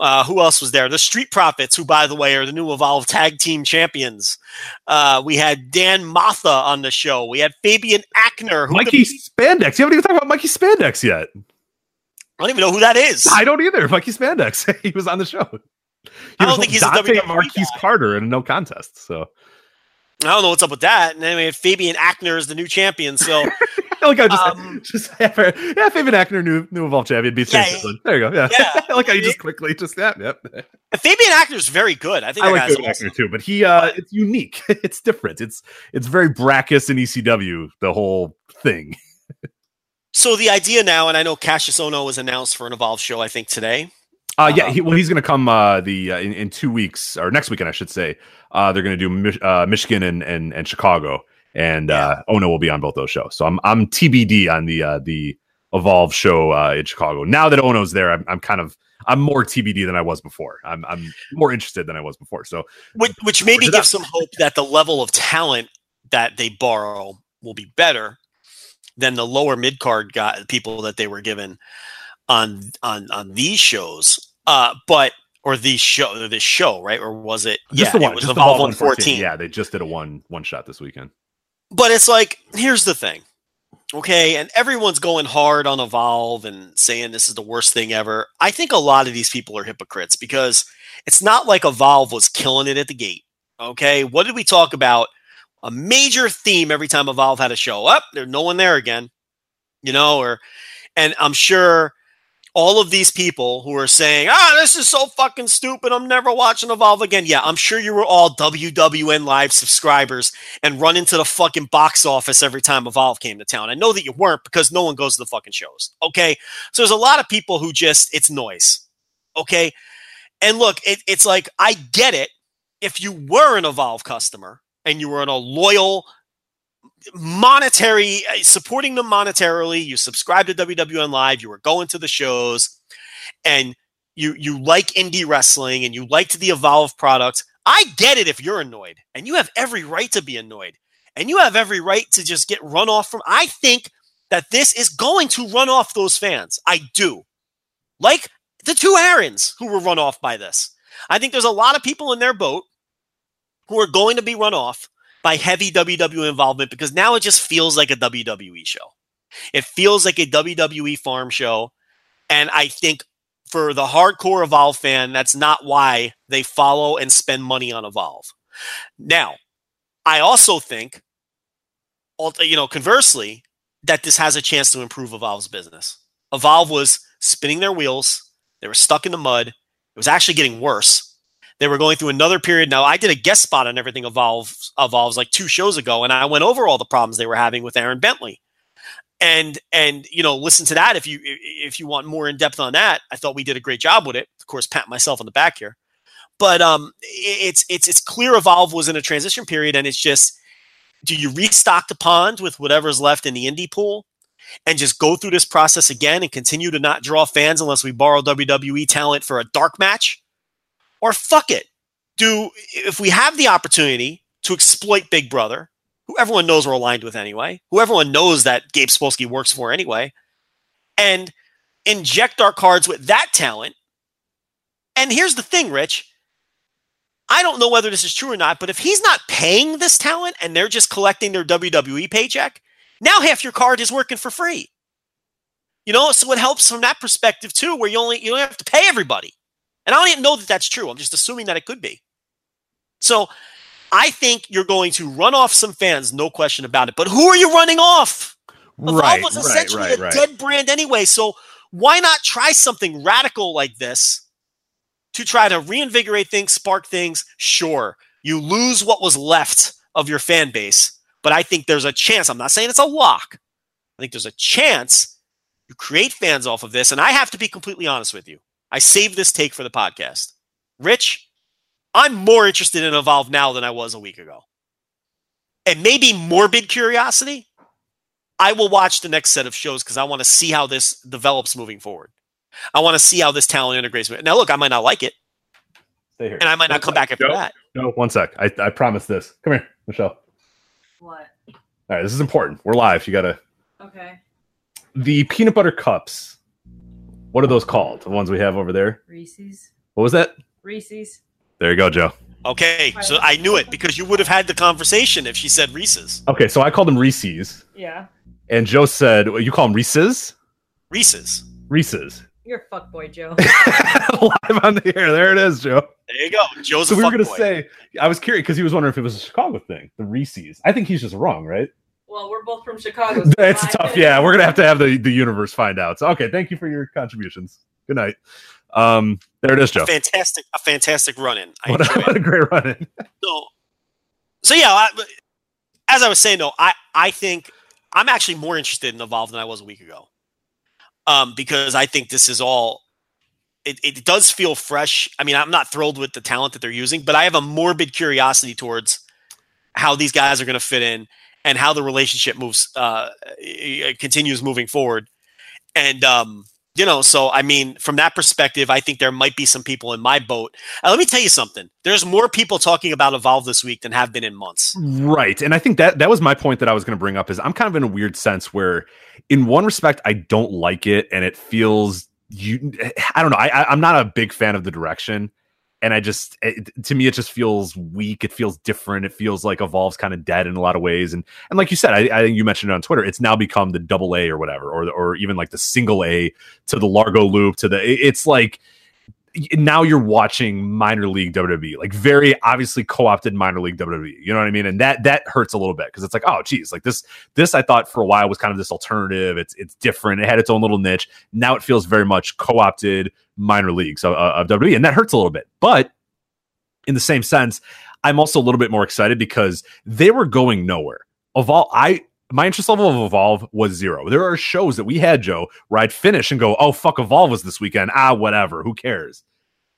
uh, who else was there? The Street Profits, who, by the way, are the new Evolve Tag Team Champions. Uh, we had Dan Matha on the show. We had Fabian Aichner, who Mikey Spandex, you haven't even talked about Mikey Spandex yet. I don't even know who that is. I don't either. Mikey Spandex, he was on the show. He I don't think he's a Dante WWE Marquise guy. Carter in a no contest. So I don't know what's up with that. And then we had Fabian Aichner as the new champion. So like I just Um, just yeah, Fabian Aichner, new new evolved champion, beats Yeah, James Strickland. There you go. Yeah, Yeah. like I just quickly just yeah, yep. Fabian Aichner is very good. I think I like Fabian awesome. Aichner too, but he uh it's unique. it's different. It's it's very Brakkus and ECW. The whole thing. So the idea now, and I know Kassius Ohno was announced for an Evolve show, I think today. Uh, yeah, Uh-huh. he, well, he's going to come uh, the uh, in, in two weeks or next weekend, I should say. Uh, they're going to do Mich- uh, Michigan and, and and Chicago, and uh, Ohno will be on both those shows. So I'm I'm TBD on the uh, the Evolve show uh, in Chicago. Now that Ohno's there, I'm, I'm kind of I'm more TBD than I was before. I'm I'm more interested than I was before. So which, which maybe gives some hope that the level of talent that they borrow will be better than the lower mid card guy people that they were given on on on these shows. Uh, but or these show this show right or was it just yeah the one, it was Evolve the 114 Yeah, they just did a one one shot this weekend. But it's like here's the thing okay? And everyone's going hard on evolve and saying this is the worst thing ever. I think a lot of these people are hypocrites because it's not like evolve was killing it at the gate okay? What did we talk about? A major theme every time evolve had a show. Up there's no one there again you know or and i'm sure all of these people who are saying, ah, this is so fucking stupid. I'm never watching Evolve again. Yeah, I'm sure you were all WWN Live subscribers and run into the fucking box office every time Evolve came to town. I know that you weren't because no one goes to the fucking shows. Okay. So there's a lot of people who just, it's noise. Okay. And look, it, it's like, I get it. If you were an Evolve customer and you were in a loyal, monetary uh, supporting them monetarily. You subscribe to wwn live. You were going to the shows. And you you like indie wrestling and you liked the evolve product. I get it if you're annoyed and you have every right to be annoyed. And you have every right to just get run off from i think that this is going to run off those fans. I do. Like the two Aarons who were run off by this. I think there's a lot of people in their boat who are going to be run off by heavy WWE involvement because now it just feels like a WWE show. It feels like a WWE farm show. And I think for the hardcore Evolve fan, that's not why they follow and spend money on Evolve. Now, I also think, you know, conversely, that this has a chance to improve Evolve's business. Evolve was spinning their wheels, they were stuck in the mud. It was actually getting worse they were going through another period. Now, I did a guest spot on everything evolves evolves like two shows ago, and I went over all the problems they were having with Aaron Bentley. And and you know, listen to that if you if you want more in depth on that. I thought we did a great job with it. Of course, pat myself on the back here, but um, it's it's it's clear Evolve was in a transition period, and it's just do you restock the pond with whatever's left in the indie pool? And just go through this process again and continue to not draw fans unless we borrow WWE talent for a dark match? Or fuck it. Do if we have the opportunity to exploit Big Brother, who everyone knows we're aligned with anyway, who everyone knows that Gabe Sapolsky works for anyway, and inject our cards with that talent. And here's the thing, Rich. I don't know whether this is true or not, but if he's not paying this talent and they're just collecting their WWE paycheck, now half your card is working for free. You know, so it helps from that perspective too, where you only you don't have to pay everybody. And I don't even know that that's true. I'm just assuming that it could be. So I think you're going to run off some fans, no question about it. But who are you running off? Evolve Right, was right, essentially right, a right. dead brand anyway. So why not try something radical like this to try to reinvigorate things, spark things? Sure, you lose what was left of your fan base, but I think there's a chance. I'm not saying it's a lock. I think there's a chance you create fans off of this. And I have to be completely honest with you. I saved this take for the podcast. Rich, I'm more interested in Evolve now than I was a week ago. And maybe morbid curiosity. I will watch the next set of shows because I want to see how this develops moving forward. I want to see how this talent integrates with it. Now, look, I might not like it, Stay here. and I might not come back after Joe, that. No, one sec. I, I promise this. Come here, Michelle. What? All right, this is important. We're live. You gotta Okay. the peanut butter cups. What are those called? The ones we have over there. Reese's. What was that? Reese's. There you go, Joe. Okay, so I knew it because you would have had the conversation if she said Reese's. Okay, so I called them Reese's, Yeah. and Joe said well, you call them Reese's. Reese's. Reese's. You're a fuckboy, Joe. Live on the air. There it is, Joe. There you go. Joe's So a we were gonna say. I was curious because he was wondering if it was a Chicago thing. The Reese's. I think he's just wrong, right? Well, we're both from Chicago. so It's I- tough. Yeah, we're gonna have to have the the universe find out. So okay, thank you for your contributions. Good night. Um, there it is, Joe. a fantastic, a fantastic run-in. What a, what a great run in. So, so yeah, I, but as I was saying though, I I think I'm actually more interested in Evolve than I was a week ago, um, because I think this is all. It, it does feel fresh. I mean, I'm not thrilled with the talent that they're using, but I have a morbid curiosity towards how these guys are going to fit in and how the relationship moves, uh, continues moving forward. And um, You know, so I mean, from that perspective, I think there might be some people in my boat. Uh, let me tell you something. There's more people talking about Evolve this week than have been in months. Right. And I think that that was my point that I was going to bring up is I'm kind of in a weird sense where in one respect I don't like it and it feels you I don't know. I, I I'm not a big fan of the direction and I just it, to me it just feels weak. It feels different. It feels like Evolve's kind of dead in a lot of ways. And and like you said, I, I think you mentioned it on Twitter. It's now become the double A or whatever, or or even like the single A to the Largo Loop to the. It's like now you're watching minor league WWE, like very obviously co-opted minor league WWE. You know what I mean? And that that hurts a little bit because it's like, oh, geez, like this this I thought for a while was kind of this alternative. It's it's different. It had its own little niche. Now it feels very much co-opted minor leagues of, of WWE, and that hurts a little bit. But in the same sense, I'm also a little bit more excited because they were going nowhere. Of all, I my interest level of Evolve was zero. There are shows that we had, Joe, where I'd finish and go, oh, fuck, Evolve was this weekend. Ah, whatever. Who cares?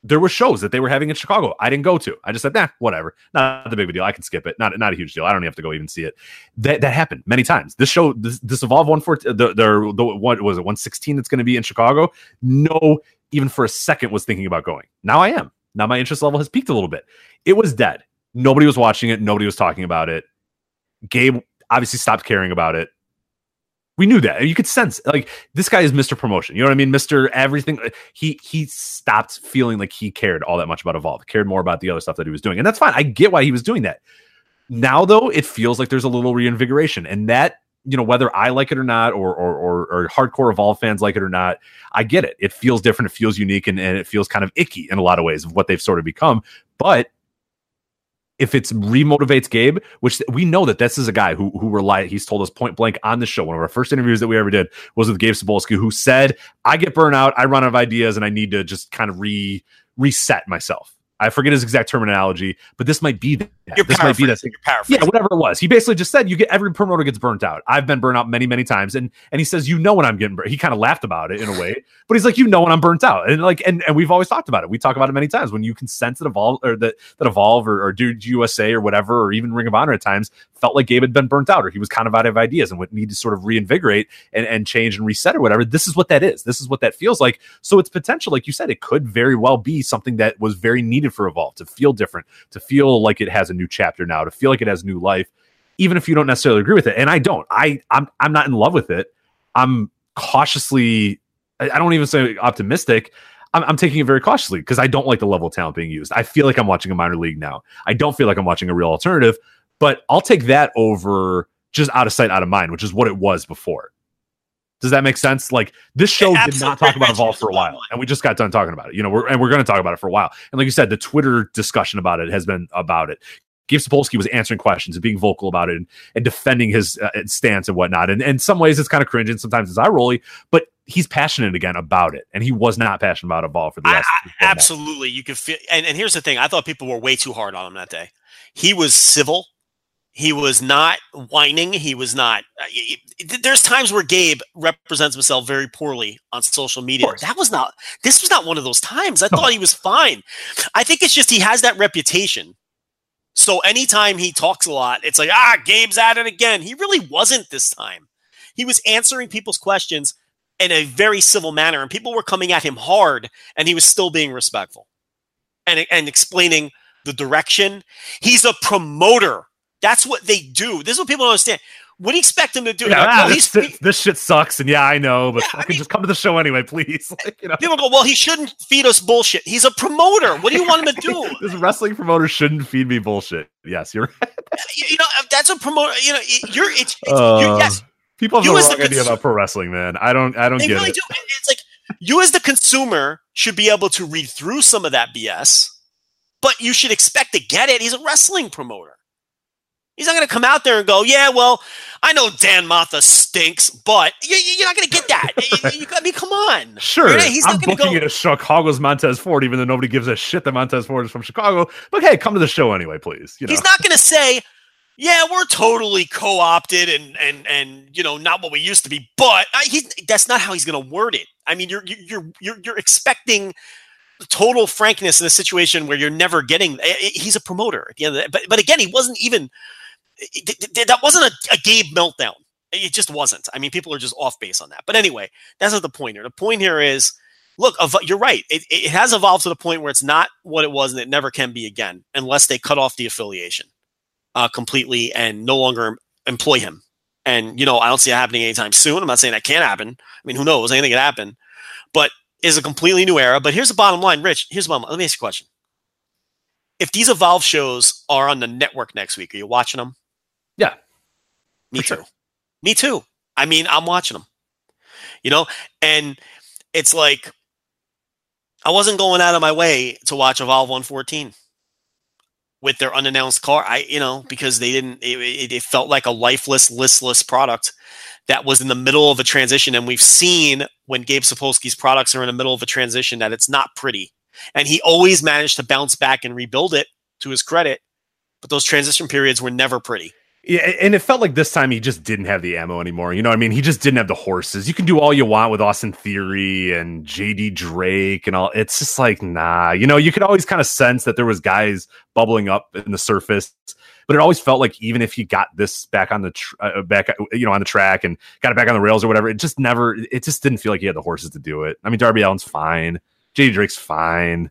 There were shows that they were having in Chicago. I didn't go to. I just said, nah, whatever. Not the big deal. I can skip it. Not not a huge deal. I don't even have to go even see it. That that happened many times. This show, this, this Evolve 114, the, the, the what was it, 116 that's going to be in Chicago? No, even for a second was thinking about going. Now I am. Now my interest level has peaked a little bit. It was dead. Nobody was watching it. Nobody was talking about it. Gabe obviously stopped caring about it. We knew that. You could sense like this guy is Mr. Promotion. You know what I mean? Mr. Everything. He he stopped feeling like he cared all that much about Evolve. Cared more about the other stuff that he was doing. And that's fine. I get why he was doing that. Now though, it feels like there's a little reinvigoration. And that, you know, whether I like it or not, or or or, or hardcore Evolve fans like it or not, I get it. It feels different, it feels unique, and, and it feels kind of icky in a lot of ways of what they've sort of become. But if it's remotivates Gabe, which we know that this is a guy who who relied, he's told us point blank on the show. One of our first interviews that we ever did was with Gabe Sapolsky, who said, "I get burnout, I run out of ideas, and I need to just kind of re reset myself." I forget his exact terminology, but this might be. You're this might be. You're. Yeah, whatever it was. He basically just said you get every promoter gets burnt out. I've been burnt out many, many times. And and he says, you know when I'm getting burnt. He kind of laughed about it in a way, but he's like, you know when I'm burnt out. And like and, and we've always talked about it. We talk about it many times. When you can sense that evolve or that that evolve or, or Dude USA or whatever, or even Ring of Honor at times, felt like Gabe had been burnt out or he was kind of out of ideas and would need to sort of reinvigorate and, and change and reset or whatever. This is what that is. This is what that feels like. So it's potential, like you said, it could very well be something that was very needed for Evolve to feel different, to feel like it has a new chapter now, to feel like it has new life, even if you don't necessarily agree with it. And I don't. I I'm I'm not in love with it. I'm cautiously. I I don't even say optimistic. I'm, I'm taking it very cautiously because I don't like the level of talent being used. I feel like I'm watching a minor league now. I don't feel like I'm watching a real alternative, but I'll take that over just out of sight, out of mind, which is what it was before. Does that make sense? Like this show did not talk about Evolve for a while, and we just got done talking about it. You know, we're and we're going to talk about it for a while. And like you said, the Twitter discussion about it has been about it. Gabe Sapolsky was answering questions and being vocal about it and, and defending his uh, stance and whatnot. And, in some ways, it's kind of cringe and sometimes it's eye rolly, but he's passionate again about it. And he was not passionate about Evolve for the last. I- absolutely. You could feel, and, and here's the thing: I thought people were way too hard on him that day. He was civil. He was not whining. He was not. Uh, there's times where Gabe represents himself very poorly on social media. That was not. This was not one of those times. I thought he was fine. I think it's just he has that reputation. So anytime he talks a lot, it's like ah, Gabe's at it again. He really wasn't this time. He was answering people's questions in a very civil manner, and people were coming at him hard, and he was still being respectful and and explaining the direction. He's a promoter. That's what they do. This is what people don't understand. What do you expect him to do? Yeah, Well, ah, he's- this, this shit sucks. And yeah, I know, but Yeah, I fucking mean- just come to the show anyway, please. Like, you know, people go, well, he shouldn't feed us bullshit. He's a promoter. What do you want him to do? this wrestling promoter shouldn't feed me bullshit. Yes, you're right. you, know, that's a promoter. You know, you're it's, it's Uh, you're, yes, People have You the wrong the idea about pro wrestling, man. I don't. I don't get really it. do. It's like you as the consumer should be able to read through some of that BS, but you should expect to get it. He's a wrestling promoter. He's not going to come out there and go, "Yeah, well, I know Dan Matha stinks, but you, you're not going to get that." You- you- I mean, come on. Sure, not- he's I'm not going to booking go. it as Chicago's Montez Ford, even though nobody gives a shit that Montez Ford is from Chicago. But hey, come to the show anyway, please. You know, He's not going to say, "Yeah, we're totally co-opted and and and you know not what we used to be." But I, he, that's not how he's going to word it. I mean, you're you're you're you're expecting total frankness in a situation where you're never getting. eh, eh, He's a promoter at the end of the But but again, he wasn't even. That wasn't a, a Gabe meltdown. It just wasn't. I mean, people are just off base on that. But anyway, that's not the point here. The point here is, look, you're right. It, it has evolved to the point where it's not what it was, and it never can be again, unless they cut off the affiliation uh, completely and no longer employ him. And you know, I don't see it happening anytime soon. I'm not saying that can't happen. I mean, who knows? Anything can happen. But is a completely new era. But here's the bottom line, Rich. Here's bottom. Let me ask you a question. If these Evolve shows are on the network next week, are you watching them? Yeah, Me too. sure. Me too. I mean, I'm watching them. You know, and it's like I wasn't going out of my way to watch Evolve 114 with their unannounced car. I, you know, because they didn't. It, it, it felt like a lifeless, listless product that was in the middle of a transition. And we've seen when Gabe Sapolsky's products are in the middle of a transition that it's not pretty. And he always managed to bounce back and rebuild it to his credit. But those transition periods were never pretty. Yeah, and it felt like this time he just didn't have the ammo anymore. You know I mean? He just didn't have the horses. You can do all you want with Austin Theory and JD Drake and all. It's just like, nah. You know, you could always kind of sense that there was guys bubbling up in the surface, but it always felt like even if he got this back on the tr- uh, back, you know, on the track and got it back on the rails or whatever, it just never. It just didn't feel like he had the horses to do it. I mean, Darby Allin's fine. JD Drake's fine.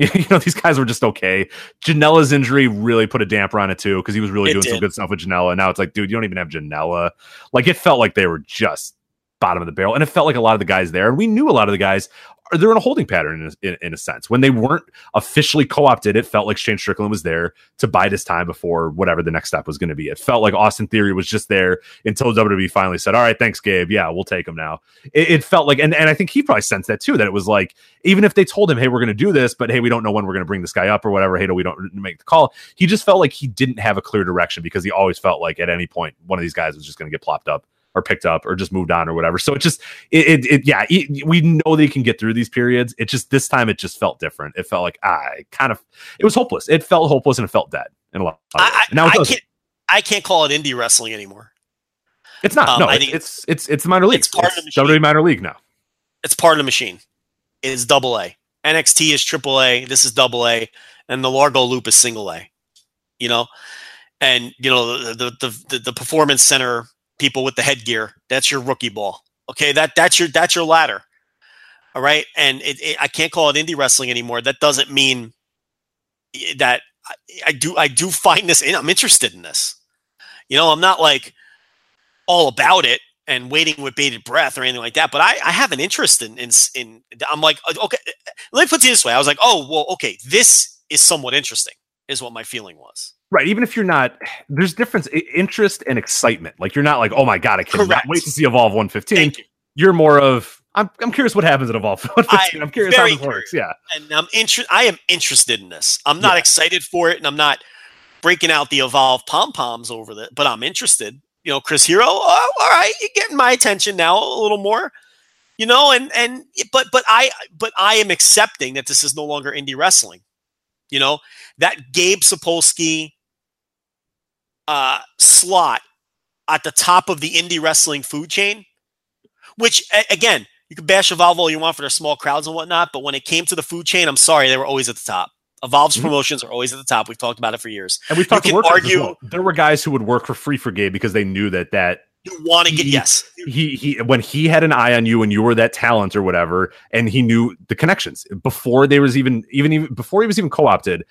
You know, these guys were just okay. Janela's injury really put a damper on it too, because he was really It doing some good stuff with Janela. Now it's like, dude, you don't even have Janela. Like it felt like they were just bottom of the barrel. And it felt like a lot of the guys there, and we knew a lot of the guys they're in a holding pattern in a, in, in a sense. When they weren't officially co-opted, it felt like Shane Strickland was there to bide his time before whatever the next step was going to be. It felt like Austin Theory was just there until WWE finally said, All right, thanks, Gabe. Yeah, we'll take him now. It, it felt like and, and I think he probably sensed that too, that it was like, even if they told him, Hey, we're gonna do this, but hey, we don't know when we're gonna bring this guy up or whatever, hey, we don't make the call. He just felt like he didn't have a clear direction because he always felt like at any point one of these guys was just gonna get plopped up or picked up or just moved on or whatever. So it just it, it, it yeah, it, we know they can get through these periods. It just this time it just felt different. It felt like I kind of it was hopeless. It felt hopeless and it felt dead in a lot. I, And now I, I can't. I can't call it indie wrestling anymore. It's not. um, no, I it's, think it's it's it's minor league. it's part of the machine. WWE minor league now. It's part of the machine. It is double A. NXT is triple A. This is double A, and the Largo Loop is single A. You know, and you know the the, the, the performance center people with the headgear. That's your rookie ball. Okay, that that's your that's your ladder. All right, and it, it, I can't call it indie wrestling anymore. That doesn't mean eh, that I, I do I do find this. In, I'm interested in this. You know, I'm not like all about it and waiting with bated breath or anything like that. But I, I have an interest in, in, in, I'm like, uh, okay, let me put it this way. I was like, oh, well, okay, this is somewhat interesting, is what my feeling was. Right. Even if you're not, there's difference interest and excitement. Like you're not like, oh my god, I cannot wait to see Evolve 115. Thank you. You're more of, I'm, I'm curious what happens at Evolve 115. I'm I'm curious how this works. Yeah. And I'm inter- I am interested in this. I'm not Yeah. excited for it, and I'm not breaking out the evolve pom poms over it, but I'm interested. You know, Chris Hero. Oh, all right, you're getting my attention now a little more. You know, and and but but I but I am accepting that this is no longer indie wrestling. You know that Gabe Sapolsky uh, slot at the top of the indie wrestling food chain, which a- again you can bash Evolve all you want for their small crowds and whatnot, but when it came to the food chain, I'm sorry, they were always at the top. Evolve's Mhm. promotions are always at the top. We've talked about it for years. And we've You talked to argue- well. There were guys who would work for free for Gabe because they knew that that You want to get He- yes, he he when he had an eye on you and you were that talent or whatever, and he knew the connections before they was even even even before he was even co-opted.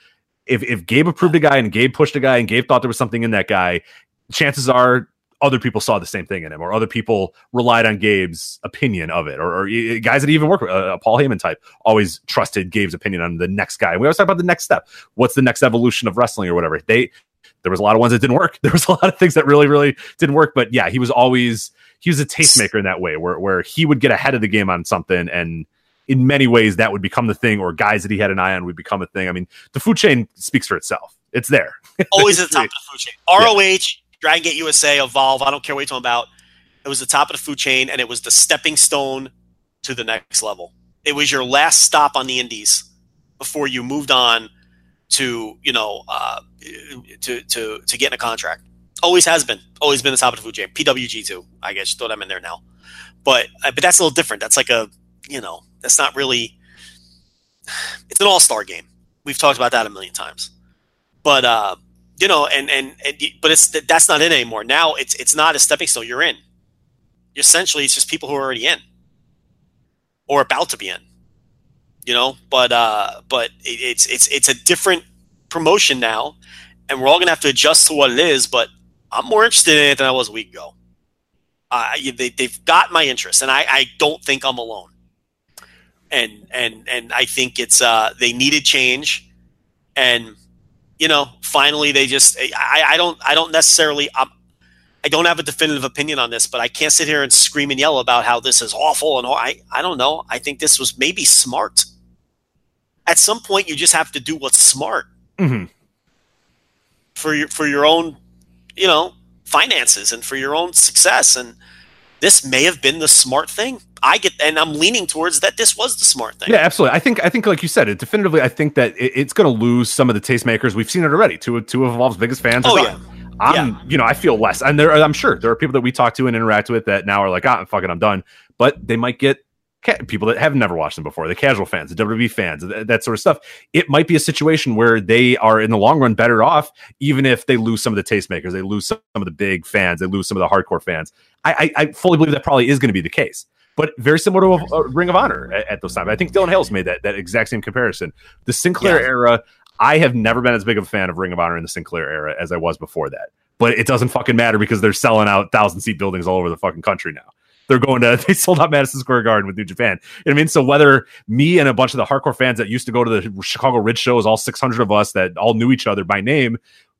If if Gabe approved a guy and Gabe pushed a guy and Gabe thought there was something in that guy, chances are other people saw the same thing in him, or other people relied on Gabe's opinion of it, or, or uh, guys that even work with uh, a Paul Heyman type always trusted Gabe's opinion on the next guy. We always talk about the next step. What's the next evolution of wrestling or whatever? They there was a lot of ones that didn't work. There was a lot of things that really, really didn't work. But yeah, he was always he was a tastemaker in that way, where where he would get ahead of the game on something, and in many ways that would become the thing, or guys that he had an eye on would become a thing. I mean, the food chain speaks for itself. It's there. always at the top of the food chain. ROH, Dragon Gate USA, Evolve. I don't care what you're talking about. It was the top of the food chain, and it was the stepping stone to the next level. It was your last stop on the Indies before you moved on to you know uh, to to to get in a contract. Always has been. Always been the top of the food chain. PWG too. I guess throw them in there now. But uh, but that's a little different. That's like a you know that's not really. It's an all star game. We've talked about that a million times. But uh, you know, and, and and but it's that's not it anymore. Now it's it's not a stepping stone. You're in. Essentially, it's just people who are already in or about to be in. You know, but uh, but it, it's it's it's a different promotion now, and we're all gonna have to adjust to what it is. But I'm more interested in it than I was a week ago. Uh, they they've got my interest, and I I don't think I'm alone. And and and I think it's uh they needed change, and you know finally they just I I don't I don't necessarily I'm I don't have a definitive opinion on this, but I can't sit here and scream and yell about how this is awful and all. I I don't know. I think this was maybe smart. At some point, you just have to do what's smart hmm for your for your own, you know, finances and for your own success. And this may have been the smart thing. I get, and I'm leaning towards that. This was the smart thing. Yeah, absolutely. I think I think like you said, it definitively. I think that it, it's going to lose some of the tastemakers. We've seen it already. Two of two of Evolve's biggest fans. Oh, gone. I'm, you know, I feel less, and there, I'm sure there are people that we talk to and interact with that now are like, ah, fuck it, I'm done. But they might get ca- people that have never watched them before, the casual fans, the WWE fans, th- that sort of stuff. It might be a situation where they are in the long run better off, even if they lose some of the tastemakers, they lose some of the big fans, they lose some of the hardcore fans. I, I, I fully believe that probably is going to be the case. But very similar to a, a Ring of Honor at, at those times. I think Dylan Hales made that that exact same comparison. The Sinclair Yeah. era, I have never been as big of a fan of Ring of Honor in the Sinclair era as I was before that. But it doesn't fucking matter because they're selling out thousand seat buildings all over the fucking country now. They're going to they sold out Madison Square Garden with New Japan. I mean? So whether me and a bunch of the hardcore fans that used to go to the Chicago Ridge shows, all 600 of us that all knew each other by name,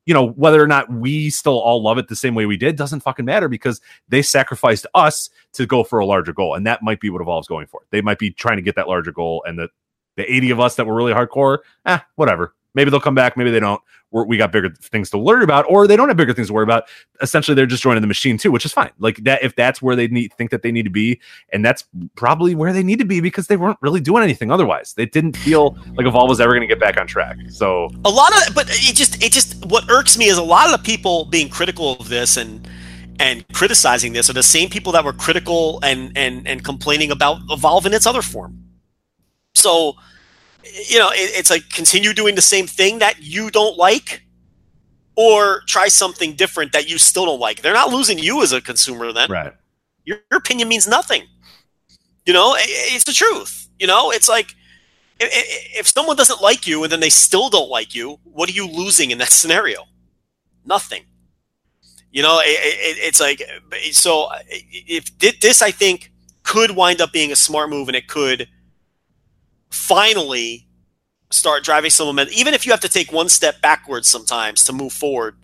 you know, whether or not we still all love it the same way we did doesn't fucking matter because they sacrificed us to go for a larger goal. And that might be what Evolve's going for. They might be trying to get that larger goal. And the, the 80 of us that were really hardcore, eh, whatever. Maybe they'll come back. Maybe they don't. We're, we got bigger things to worry about, or they don't have bigger things to worry about. Essentially, they're just joining the machine too, which is fine. Like that, if that's where they need think that they need to be, and that's probably where they need to be because they weren't really doing anything otherwise. They didn't feel like Evolve was ever going to get back on track. So a lot of but it just it just what irks me is a lot of the people being critical of this and and criticizing this are the same people that were critical and and and complaining about evolve in its other form so you know it, it's like continue doing the same thing that you don't like or try something different that you still don't like they're not losing you as a consumer then right, your, your opinion means nothing. You know, I- I- it's the truth. You know, it's like if someone doesn't like you and then they still don't like you, what are you losing in that scenario? Nothing. You know, i- i- it's like so. If this, I think, could wind up being a smart move, and it could finally start driving some momentum. Even if you have to take one step backwards sometimes to move forward,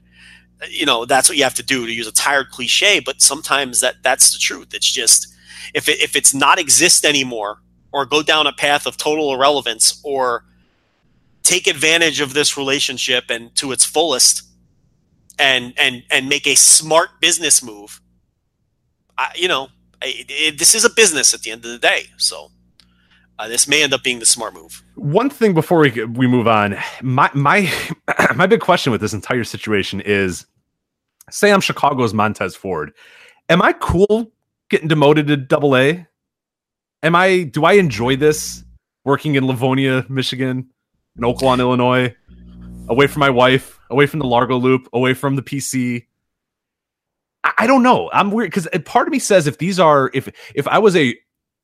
you know that's what you have to do to use a tired cliche but sometimes that that's the truth it's just if it, if it's not exist anymore or go down a path of total irrelevance or take advantage of this relationship and to its fullest and and and make a smart business move I, you know I, it, this is a business at the end of the day so uh, this may end up being the smart move one thing before we we move on, my my my big question with this entire situation is, say I'm Chicago's Montez Ford, am I cool getting demoted to Double A? Am I? Do I enjoy this working in Livonia, Michigan, in Oaklawn, Illinois, away from my wife, away from the Largo Loop, away from the PC? I, I don't know. I'm weird because part of me says if these are if if I was a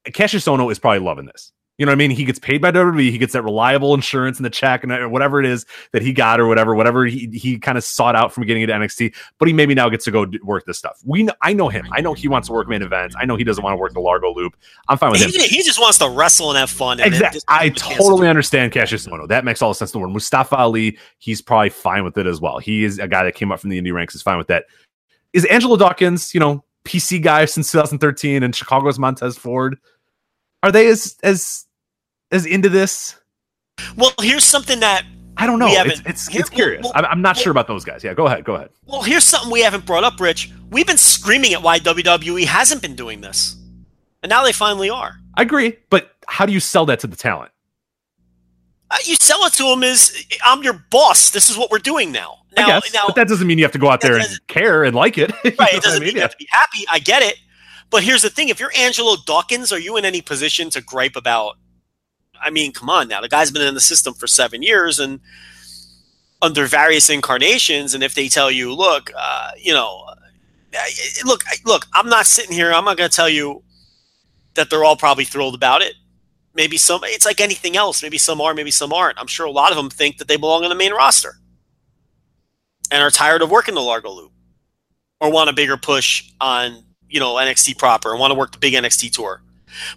Kassius Ohno is probably loving this. You know what I mean? He gets paid by WWE. He gets that reliable insurance and the check and uh, whatever it is that he got or whatever, whatever he, he kind of sought out from getting into NXT. But he maybe now gets to go do, work this stuff. We know, I know him. I know he wants to work main events. I know he doesn't want to work the Largo Loop. I'm fine with him. he, he just wants to wrestle and have fun and Exactly. just- I totally understand Kassius Ohno. That makes all the sense in the world. Mustafa Ali, he's probably fine with it as well. He is a guy that came up from the indie ranks, is fine with that. Is Angelo Dawkins, you know, PC guy since 2013 and Chicago's Montez Ford, are they as as as into this? well here's something that I don't know. It's it's, here- it's curious. well, I'm, I'm not well- sure about those guys. Yeah, go ahead. Go ahead. Well, here's something we haven't brought up, Rich. We've been screaming at why WWE hasn't been doing this. And now they finally are. I agree, but how do you sell that to the talent? Uh, you sell it to them as I'm your boss. This is what we're doing now. Now, I guess, now but that doesn't mean you have to go out there and care and like it. Right, it doesn't mean? mean you have to be happy. I get it. But here's the thing if you're Angelo Dawkins, are you in any position to gripe about? I mean, come on now. The guy's been in the system for seven years, and under various incarnations, and if they tell you, look, uh, you know, uh, look, look, I'm not sitting here. I'm not going to tell you that they're all probably thrilled about it. Maybe some. It's like anything else. Maybe some are. Maybe some aren't. I'm sure a lot of them think that they belong on the main roster and are tired of working the Largo Loop or want a bigger push on you know NXT proper and want to work the big NXT tour.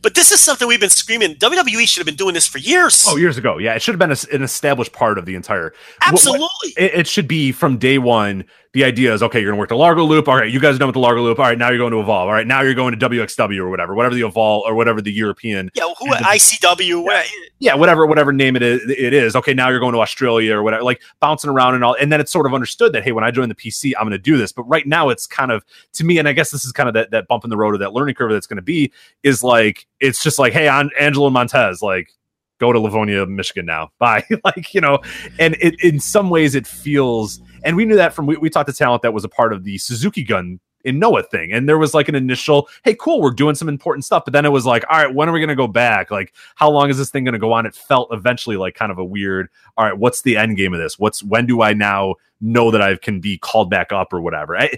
But this is something we've been screaming. WWE should have been doing this for years. Oh, years ago. Yeah, it should have been a, an established part of the entire. Absolutely. What, what, it, it, should be from day one. The idea is okay. You're gonna work the Largo Loop. All right, you guys are done with the Largo Loop. All right, now you're going to Evolve. All right, now you're going to WXW or whatever, whatever the Evolve or whatever the European. Yeah, who ICW. Yeah, yeah, whatever, whatever name it is. It is okay. Now you're going to Australia or whatever. Like bouncing around and all, and then it's sort of understood that hey, when I join the PC, I'm going to do this. But right now, it's kind of to me, and I guess this is kind of that that bump in the road or that learning curve that's going to be is like it's just like hey, on Angelo Montez, like go to Livonia, Michigan now. Bye. like, you know, and it in some ways it feels and we knew that from we, we talked to talent that was a part of the Suzuki gun in Noah thing. And there was like an initial, hey, cool, we're doing some important stuff. But then it was like, all right, when are we gonna go back? Like, how long is this thing gonna go on? It felt eventually like kind of a weird, all right, what's the end game of this? What's when do I now know that I can be called back up or whatever? I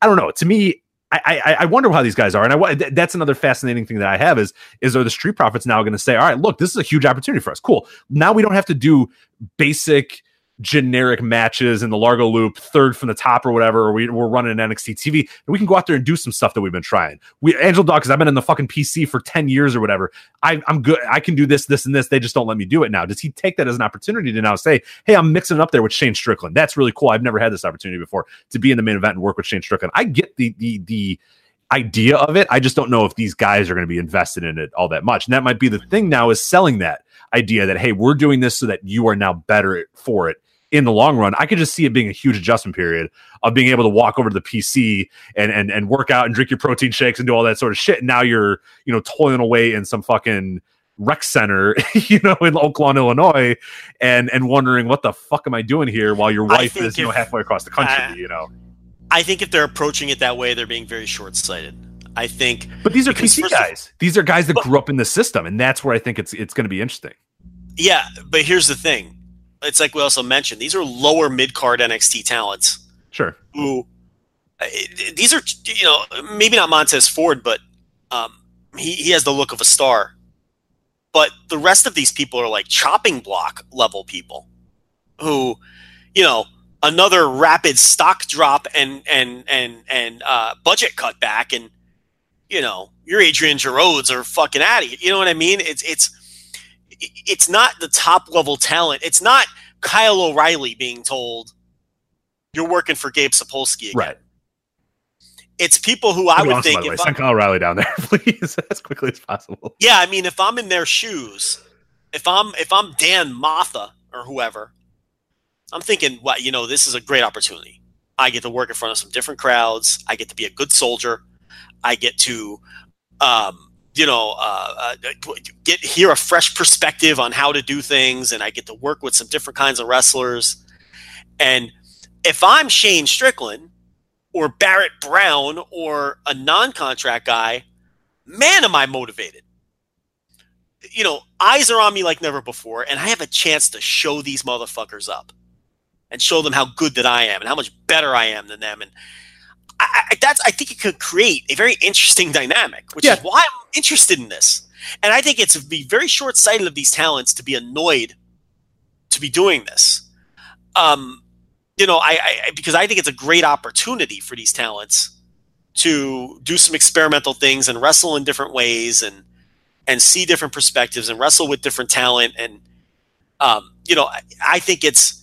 I don't know. To me, I, I, I wonder how these guys are, and I that's another fascinating thing that I have is is are the Street Profits now going to say, all right, look, this is a huge opportunity for us. Cool. Now we don't have to do basic generic matches in the Largo Loop, third from the top or whatever, or we, are running an NXT TV, and we can go out there and do some stuff that we've been trying. We Angel Dog, because I've been in the fucking PC for 10 years or whatever. I, I'm good. I can do this, this, and this. They just don't let me do it now. Does he take that as an opportunity to now say, hey, I'm mixing it up there with Shane Strickland? That's really cool. I've never had this opportunity before to be in the main event and work with Shane Strickland. I get the the the idea of it. I just don't know if these guys are going to be invested in it all that much. And that might be the thing now is selling that idea that, hey, we're doing this so that you are now better for it in the long run. I could just see it being a huge adjustment period of being able to walk over to the PC and and and work out and drink your protein shakes and do all that sort of shit. And now you're, you know, toiling away in some fucking rec center, you know, in Oaklawn, Illinois, and and wondering what the fuck am I doing here while your wife is, you know, halfway across the country, you know. I think if they're approaching it that way, they're being very short sighted. I think, but these are PC guys. Of, these are guys that but, grew up in the system, and that's where I think it's it's going to be interesting. Yeah, but here's the thing: it's like we also mentioned; these are lower mid card NXT talents. Sure. Who these are, you know, maybe not Montez Ford, but um, he he has the look of a star. But the rest of these people are like chopping block level people, who, you know, another rapid stock drop and and and and uh, budget cutback, and you know your Adrian Jaoudes are fucking at it. You know what I mean? It's it's it's not the top level talent. It's not Kyle O'Reilly being told you're working for Gabe Sapolsky again. Right. It's people who I would awesome, think. If Send Kyle O'Reilly down there, please, as quickly as possible. Yeah, I mean, if I'm in their shoes, if I'm if I'm Dan Matha or whoever, I'm thinking, what you know, this is a great opportunity. I get to work in front of some different crowds. I get to be a good soldier. I get to, um, you know, uh, uh, get hear a fresh perspective on how to do things, and I get to work with some different kinds of wrestlers. And if I'm Shane Strickland or Barrett Brown or a non-contract guy, man, am I motivated you know, eyes are on me like never before, and I have a chance to show these motherfuckers up and show them how good that I am and how much better I am than them. And I, I, that's I think it could create a very interesting dynamic, which yeah. is why I'm interested in this. And I think it's be very short sighted of these talents to be annoyed to be doing this. Um, you know, I, I because I think it's a great opportunity for these talents to do some experimental things and wrestle in different ways and and see different perspectives and wrestle with different talent and um, you know I, I think it's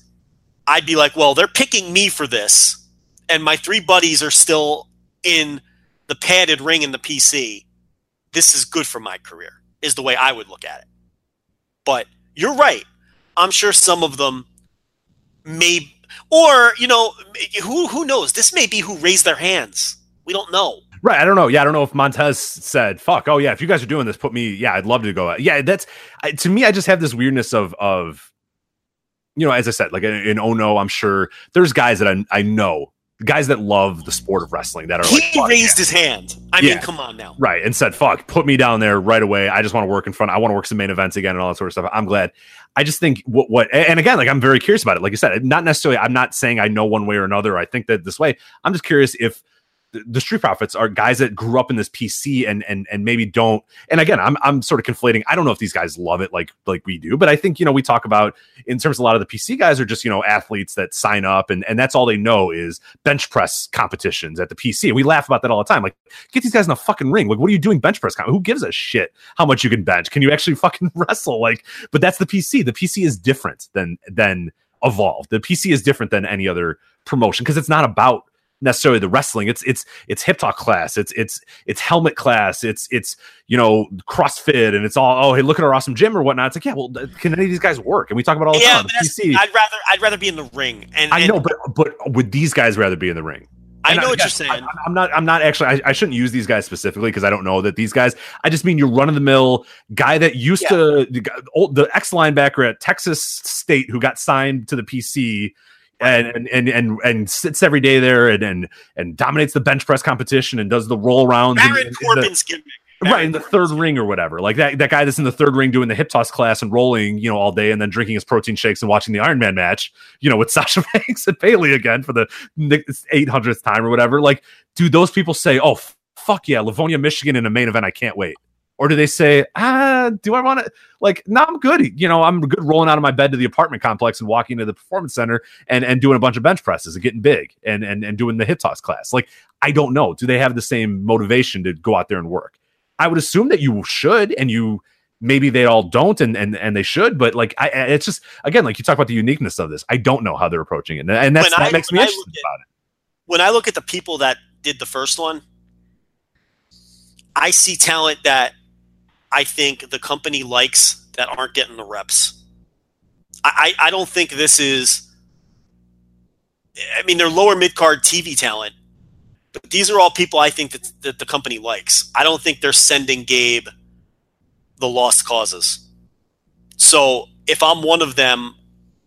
I'd be like, well, they're picking me for this, and my three buddies are still in the padded ring in the PC. This is good for my career, is the way I would look at it. But you're right. I'm sure some of them may, or you know, who who knows? This may be who raised their hands. We don't know. Right. I don't know. Yeah, I don't know if Montez said, "Fuck." Oh yeah, if you guys are doing this, put me. Yeah, I'd love to go. Yeah, that's to me. I just have this weirdness of of you know, as I said, like in, in Oh No, I'm sure there's guys that I, I know guys that love the sport of wrestling that are He "Fuck raised yeah." his hand. I mean, come on now. right and said fuck put me down there right away i just want to work in front i want to work some main events again and all that sort of stuff i'm glad i just think what what and again like i'm very curious about it like you said not necessarily i'm not saying i know one way or another i think that this way i'm just curious if the- street profits are guys that grew up in this PC and and and maybe don't. And again, I'm I'm sort of conflating. I don't know if these guys love it like like we do, but I think you know we talk about in terms of a lot of the PC guys are just you know athletes that sign up and and that's all they know is bench press competitions at the PC. We laugh about that all the time. Like get these guys in the fucking ring. Like what are you doing bench press? Who gives a shit how much you can bench? Can you actually fucking wrestle? Like, but that's the PC. The PC is different than than evolved. The PC is different than any other promotion because it's not about necessarily the wrestling. It's it's it's hip toss class. It's it's it's helmet class. It's it's you know CrossFit and it's all oh hey look at our awesome gym or whatnot. It's like yeah well can any of these guys work? And we talk about all the Yeah, time. PC. I'd rather I'd rather be in the ring. And, I and know, but but would these guys rather be in the ring? I And know what again, you're saying. I, I'm not. I'm not actually. I, I shouldn't use these guys specifically because I don't know that these guys. I just mean your run of the mill guy that used Yeah. to the, old- the ex linebacker at Texas State who got signed to the PC. And, and and and and sits every day there and and and dominates the bench press competition and does the roll rounds in- in the- Corbin's gimmick. right in the third ring or whatever. Like that that guy that's in the third ring doing the hip toss class and rolling you know all day and then drinking his protein shakes and watching the iron man match you know with sasha banks and Bayley again for the 800th time or whatever. Like do those people say oh fuck yeah livonia michigan in a main event. I can't wait or do they say ah do i want to like no i'm good you know i'm good rolling out of my bed to the apartment complex and walking to the performance center and and doing a bunch of bench presses and getting big and and, and doing the hip toss class like i don't know do they have the same motivation to go out there and work I would assume that you should, and you maybe they all don't, and and and they should. But like, I, it's just again, like you talk about the uniqueness of this. I don't know how they're approaching it, and, that's When that I- makes me interested at- about it. when I look at the people that did the first one, I see talent that I think the company likes that aren't getting the reps. I, I, I don't think this is. I mean, they're lower mid card TV talent, but these are all people I think that, that the company likes. I don't think they're sending Gabe the lost causes. So if I'm one of them,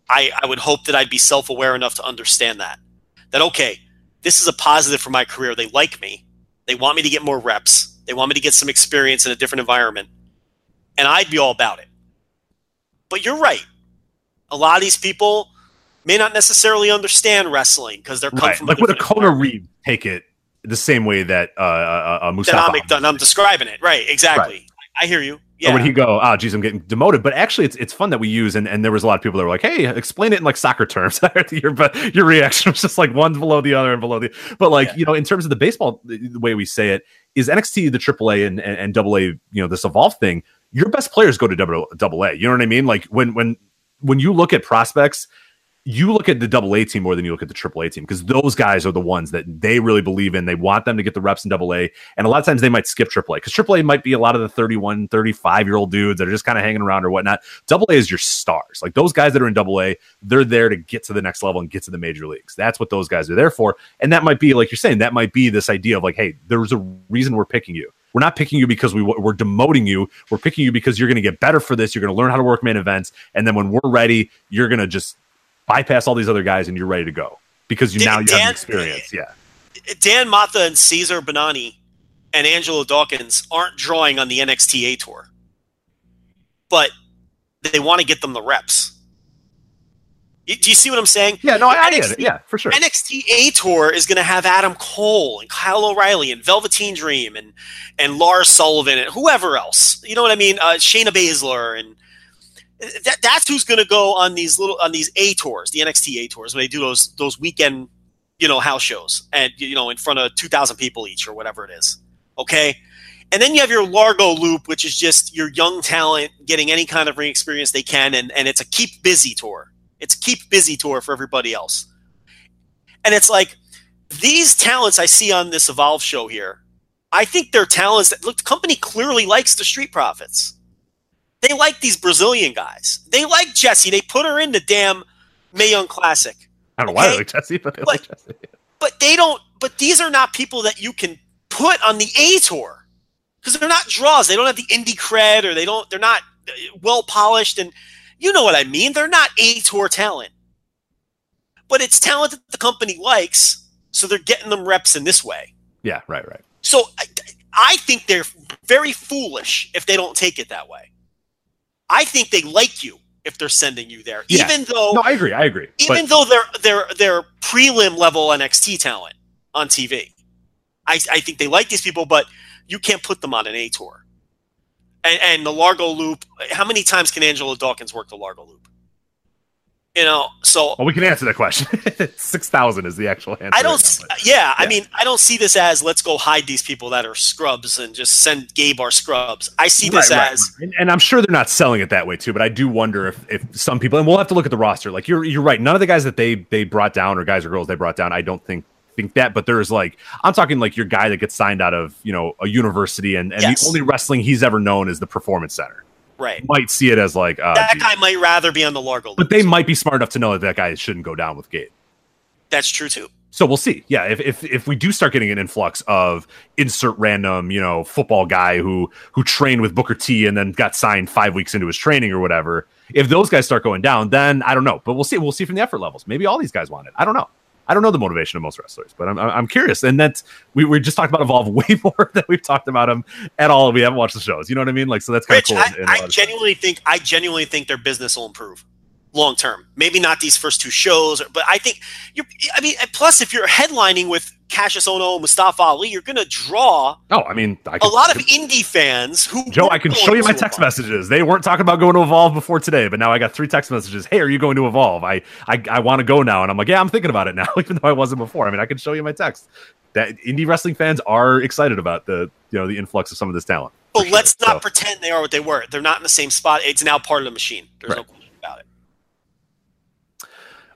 I, I would hope that I'd be self aware enough to understand that. That, okay, this is a positive for my career. They like me. They want me to get more reps. They want me to get some experience in a different environment. And I'd be all about it. But you're right. A lot of these people may not necessarily understand wrestling because they're come Right, from like would a Kona Reed take it the same way that uh, uh, uh that I'm. I'm describing it. Right, exactly. I hear you. Or Yeah. would he go, oh, geez, I'm getting demoted? But actually, it's it's fun that we use, and, and there was a lot of people that were like, hey, explain it in like soccer terms. your, but your reaction was just like one below the other and below the. But like, Yeah. you know, in terms of the baseball, the way we say it is NXT, the AAA and, and, and AA, you know, this evolve thing, your best players go to double, double A. You know what I mean? Like when, when, when you look at prospects, you look at the double A team more than you look at the triple A team because those guys are the ones that they really believe in. They want them to get the reps in double A. And a lot of times they might skip triple A because triple A might be a lot of the 31, 35 year old dudes that are just kind of hanging around or whatnot. Double A is your stars. Like those guys that are in double A, they're there to get to the next level and get to the major leagues. That's what those guys are there for. And that might be, like you're saying, that might be this idea of like, hey, there's a reason we're picking you. We're not picking you because we, we're demoting you. We're picking you because you're going to get better for this. You're going to learn how to work main events. And then when we're ready, you're going to just bypass all these other guys and you're ready to go because you now you have Dan- experience. Yeah. Dan Matha and Cezar Bononi and Angelo Dawkins aren't drawing on the NXT A tour, but they want to get them the reps. Do you see what I'm saying? Yeah. No, I, I get NXT it. Yeah, for sure. NXT A tour is going to have Adam Cole and Kyle O'Reilly and Velveteen Dream and and Lars Sullivan and whoever else. You know what I mean? Uh, Shayna Baszler and that, that's who's going to go on these little on these A tours, the NXT A tours, when they do those those weekend you know house shows and you know in front of two thousand people each or whatever it is. Okay. And then you have your Largo loop, which is just your young talent getting any kind of ring experience they can, and, and it's a keep busy tour. It's a keep busy tour for everybody else. And it's like these talents I see on this Evolve show here, I think they're talents that look the company clearly likes the Street Profits. They like these Brazilian guys. They like Jessie. They put her in the damn Mae Young Classic. I don't know why they like Jessie, but they But- like Jessie. But they don't but these are not people that you can put on the A tour. Because they're not draws. They don't have the indie cred or they don't they're not uh, well polished and you know what I mean. They're not A tour talent. But it's talent that the company likes So they're getting them reps in this way. Yeah, right, right. So I, I think they're very foolish if they don't take it that way. I think they like you if they're sending you there, Yeah. even though No, I agree. I agree. even But though they're they're they're prelim level NXT talent on TV. I, I think they like these people, but you can't put them on an A tour. And, and the Largo Loop. How many times can Angelo Dawkins work the Largo Loop? You know, so well, we can answer that question. Six thousand is the actual answer. I don't. now, s but- yeah, I mean, I don't see this as let's go hide these people that are scrubs and just send Gabe our scrubs. I see this Right, right, as right. And, and I'm sure they're not selling it that way too. But I do wonder if, if some people, and we'll have to look at the roster. Like you're you're right. None of the guys that they they brought down or guys or girls they brought down, I don't think think that. But there's like I'm talking like your guy that gets signed out of you know a university, and, and Yes. the only wrestling he's ever known is the performance center. Right. Might see it as like, uh, That guy might rather be on the Largo but they might be smart enough to know that that guy shouldn't go down with Gabe. That's true too. So we'll see. Yeah, if, if if we do start getting an influx of insert random, you know, football guy who who trained with Booker T and then got signed five weeks into his training or whatever, if those guys start going down, then I don't know. But we'll see. We'll see from the effort levels. Maybe all these guys want it. I don't know. I don't know the motivation of most wrestlers, but I'm I'm curious. And that's we we just talked about Evolve way more than we've talked about them at all. We haven't watched the shows. You know what I mean? Like so that's kind of cool. I, I genuinely think I genuinely think their business will improve long term. Maybe not these first two shows, but I think you're. I mean, plus, if you're headlining with Kassius Ohno, Mustafa Ali, you're going to draw Oh, I mean, I a could- lot of indie fans who. Joe, I can show you my text Evolve. messages. They weren't talking about going to Evolve before today, but now I got three text messages. Hey, are you going to Evolve? I I, I want to go now, and I'm like, yeah, I'm thinking about it now, even though I wasn't before. I mean, I can show you my text. That indie wrestling fans are excited about the you know the influx of some of this talent. But sure. let's not So- pretend they are what they were. They're not in the same spot. It's now part of the machine. There's no Right. it.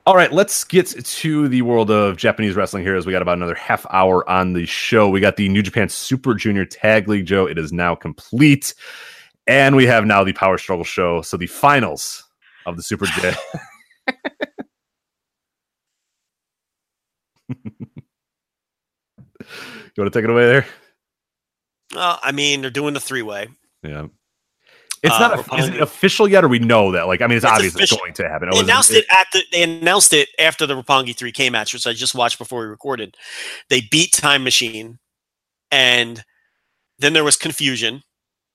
All right, let's get to the world of Japanese wrestling here as we got about another half hour on the show. We got the New Japan Super Junior Tag League, Joe. It is now complete. And we have now the Power Struggle show. So the finals of the Super J. you want to take it away there? Well, I mean, they're doing the three way. Yeah. It's Uh, not we're is it official yet, or we know that? Like, I mean, it's, It's obvious official. it's going to happen. They Oh, announced it at the. They announced it after the Roppongi 3K match, which I just watched before we recorded. They beat Time Machine, and then there was confusion,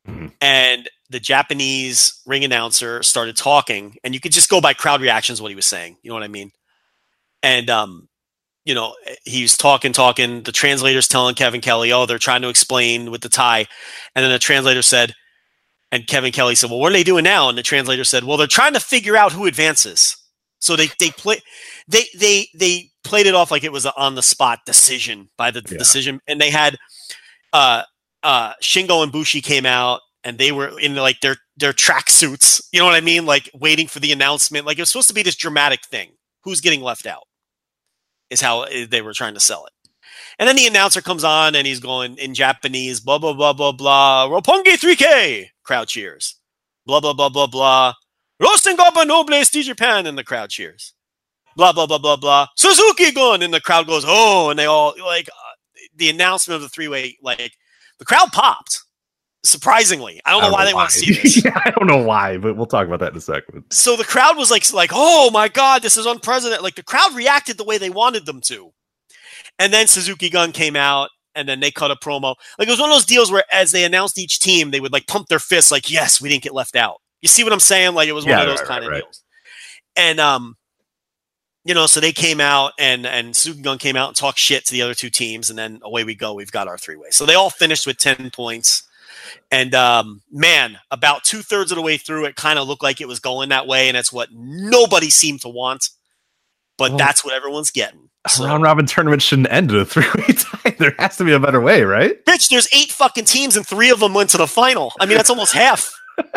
Mhm. and the Japanese ring announcer started talking, and you could just go by crowd reactions what he was saying. You know what I mean? And um, you know, he was talking, talking. The translator's telling Kevin Kelly, "Oh, they're trying to explain with the tie," and then the translator said. And Kevin Kelly said, "Well, what are they doing now?" And the translator said, "Well, they're trying to figure out who advances." So they they play they they they played it off like it was an on the spot decision by the Yeah. decision, and they had uh uh Shingo and Bushi came out and they were in like their their track suits. You know what I mean? Like waiting for the announcement. Like it was supposed to be this dramatic thing. Who's getting left out? Is how uh, they were trying to sell it. And then the announcer comes on and he's going in Japanese, blah blah blah blah blah. Roppongi 3K. Crowd cheers. Blah blah blah blah blah. Los Ingobernables de Japon and the crowd cheers. Blah blah blah blah blah. Suzuki gun and the crowd goes oh and they all like uh, the announcement of the three way like the crowd popped. Surprisingly, I don't know why they want to see this. yeah, I don't know why, but we'll talk about that in a second. so the crowd was like like oh my god this is unprecedented like the crowd reacted the way they wanted them to and then suzuki gun came out and then they cut a promo like it was one of those deals where as they announced each team they would like pump their fists like yes we didn't get left out you see what i'm saying like it was one of those right, kind right, of right. deals and um you know so they came out and and gun came out and talked shit to the other two teams and then away we go we've got our three way so they all finished with 10 points and um, man, about two thirds of the way through, it kind of looked like it was going that way, and it's what nobody seemed to want. But that's what everyone's getting. So, round robin tournament shouldn't end in a three way tie. There has to be a better way, right? bitch, there's eight fucking teams, and three of them went to the final. I mean, that's almost half.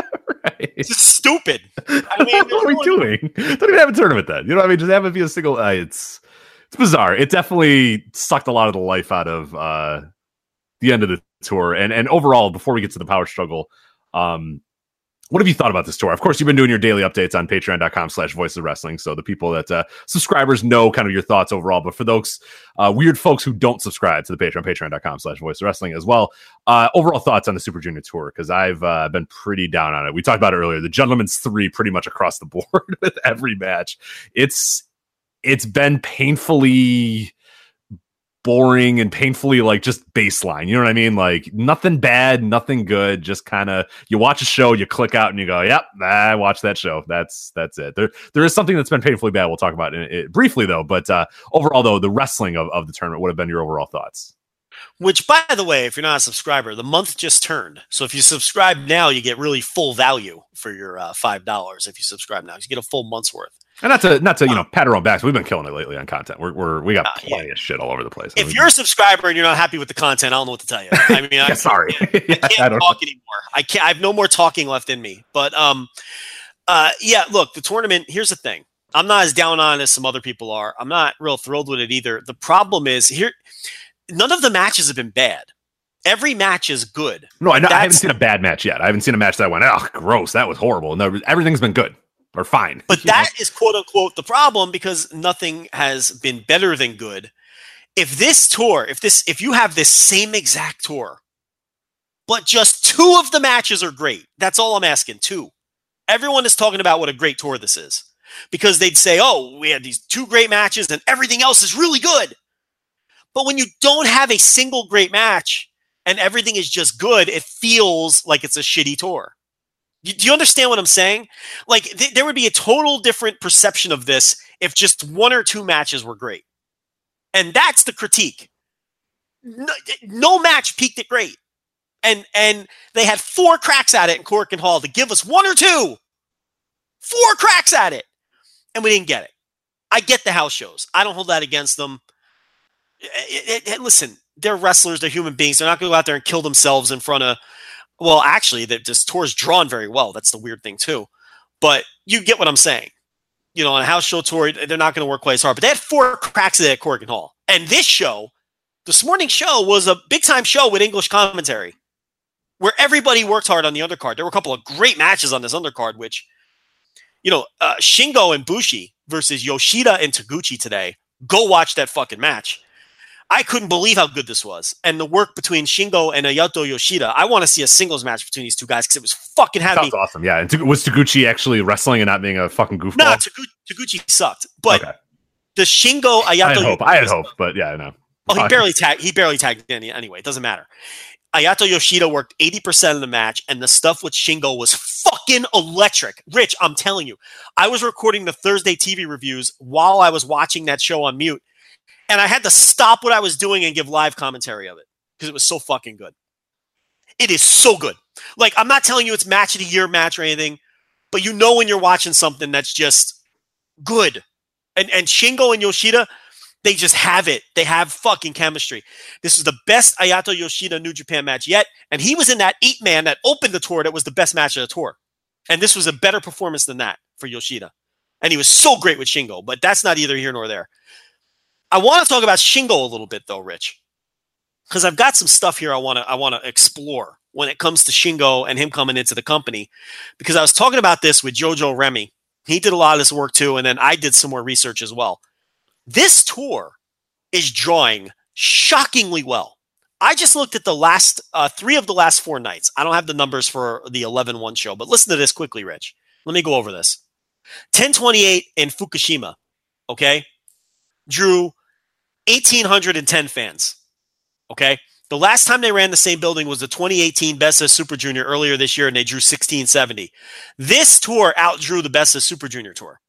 Right. It's just stupid. I mean, what are we doing? Don't even have a tournament then. You know what I mean? Just have it be a single. Uh, it's it's bizarre. It definitely sucked a lot of the life out of uh, the end of the tour. And and overall, before we get to the power struggle, um, what have you thought about this tour? Of course, you've been doing your daily updates on patreon.com slash voices of wrestling. So the people that uh, subscribers know kind of your thoughts overall. But for those uh, weird folks who don't subscribe to the Patreon, patreon.com slash voice of wrestling as well, uh, overall thoughts on the Super Junior tour because I've uh, been pretty down on it. We talked about it earlier. The Gentleman's Three pretty much across the board with every match. It's it's been painfully boring and painfully like just baseline. You know what I mean? Like nothing bad, nothing good. Just kind of you watch a show, you click out, and you go, "Yep, I watched that show." That's that's it. There there is something that's been painfully bad. We'll talk about it, it briefly though. But uh, overall, though, the wrestling of, of the tournament would have been your overall thoughts. Which, by the way, if you're not a subscriber, the month just turned. So if you subscribe now, you get really full value for your uh, five dollars. If you subscribe now, you get a full month's worth. And not to not to you know pat our own backs, we've been killing it lately on content. We're, we're we got Uh, yeah. plenty of shit all over the place. If you're a subscriber and you're not happy with the content, I don't know what to tell you. I mean, I, yeah, sorry, I I can't talk anymore. I can't. I have no more talking left in me. But um, uh, yeah. Look, the tournament. Here's the thing. I'm not as down on it as some other people are. I'm not real thrilled with it either. The problem is here. None of the matches have been bad. Every match is good. No, I, I haven't seen a bad match yet. I haven't seen a match that went, oh, gross, that was horrible. No, everything's been good or fine. But You know? that is quote unquote the problem because nothing has been better than good. If this tour, if this if you have this same exact tour, but just two of the matches are great. That's all I'm asking. Two. Everyone is talking about what a great tour this is. Because they'd say, "Oh, we had these two great matches and everything else is really good." But when you don't have a single great match and everything is just good, it feels like it's a shitty tour. Do you understand what I'm saying? Like th- there would be a total different perception of this if just one or two matches were great. And that's the critique. No, no match peaked at great. And and they had four cracks at it in Korakuen Hall to give us one or two. Four cracks at it. And we didn't get it. I get the house shows. I don't hold that against them. It- it- it- listen, they're wrestlers, they're human beings. They're not going to go out there and kill themselves in front of well, actually, the, this tour's drawn very well. That's the weird thing too. But you get what I'm saying. You know, on a house show tour, they're not going to work quite as hard. But they had four cracks at Korakuen Hall. And this show, this morning show, was a big time show with English commentary, where everybody worked hard on the undercard. There were a couple of great matches on this undercard, which, you know, uh, Shingo and Bushi versus Yoshida and Taguchi today. Go watch that fucking match. I couldn't believe how good this was. And the work between Shingo and Ayato Yoshida. I want to see a singles match between these two guys because it was fucking having Sounds awesome. Yeah. And was Taguchi actually wrestling and not being a fucking goofball? No, Taguchi, Taguchi sucked. But Okay. the Shingo I Ayato had hope. I had hope, but yeah, I know. Oh, he barely tagged. He barely tagged any anyway. It doesn't matter. Ayato Yoshida worked eighty percent of the match, and the stuff with Shingo was fucking electric. Rich, I'm telling you, I was recording the Thursday TV reviews while I was watching that show on mute, and I had to stop what I was doing and give live commentary of it because it was so fucking good. It is so good. Like I'm not telling you it's match of the year match or anything, but you know when you're watching something that's just good. And and Shingo and Yoshida, they just have it. They have fucking chemistry. This is the best Ayato Yoshida New Japan match yet, and he was in that eight man that opened the tour. That was the best match of the tour, and this was a better performance than that for Yoshida. And he was so great with Shingo, but that's not either here nor there. I want to talk about Shingo a little bit though, Rich, because I've got some stuff here I want to I want to explore when it comes to Shingo and him coming into the company. Because I was talking about this with Jojo Remy. He did a lot of this work too, and then I did some more research as well. This tour is drawing shockingly well. I just looked at the last uh, three of the last four nights. I don't have the numbers for the 11 1 show, but listen to this quickly, Rich. Let me go over this. 1028 in Fukushima, okay, drew 1,810 fans, okay? The last time they ran the same building was the 2018 Best of Super Junior earlier this year, and they drew 1670. This tour outdrew the Best of Super Junior tour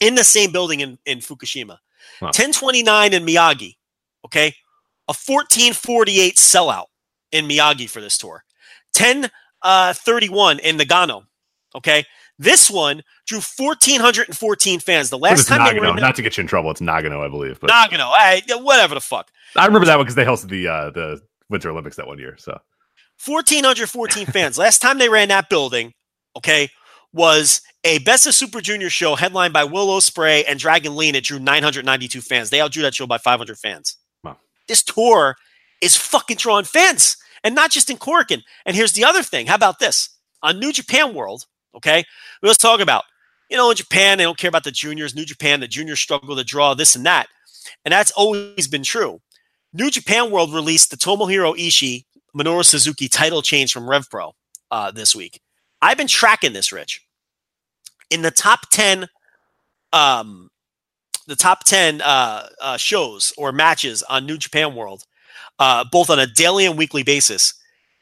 in the same building in, in Fukushima. Wow. 1029 in Miyagi, okay? A 1448 sellout in Miyagi for this tour. 1031 uh, in Nagano, okay? This one drew 1,414 fans. The last time they were Nagano? in Not to get you in trouble, it's Nagano, I believe. But Nagano, hey, whatever the fuck. I remember that one because they hosted the uh, the Winter Olympics that one year. So 1,414 fans. Last time they ran that building, okay, was a Best of Super Junior show headlined by Will Ospreay and Dragon Lee. It drew 992 fans. They outdrew that show by 500 fans. Wow. This tour is fucking drawing fans, and not just in Korakuen. And here's the other thing. How about this? On New Japan World, okay, let's talk about, you know, in Japan, they don't care about the juniors. New Japan, the juniors struggle to draw this and that. And that's always been true. New Japan World released the Tomohiro Ishii Minoru Suzuki title change from RevPro uh, this week. I've been tracking this, Rich. In the top 10 um, the top 10 uh, uh, shows or matches on New Japan World, uh, both on a daily and weekly basis,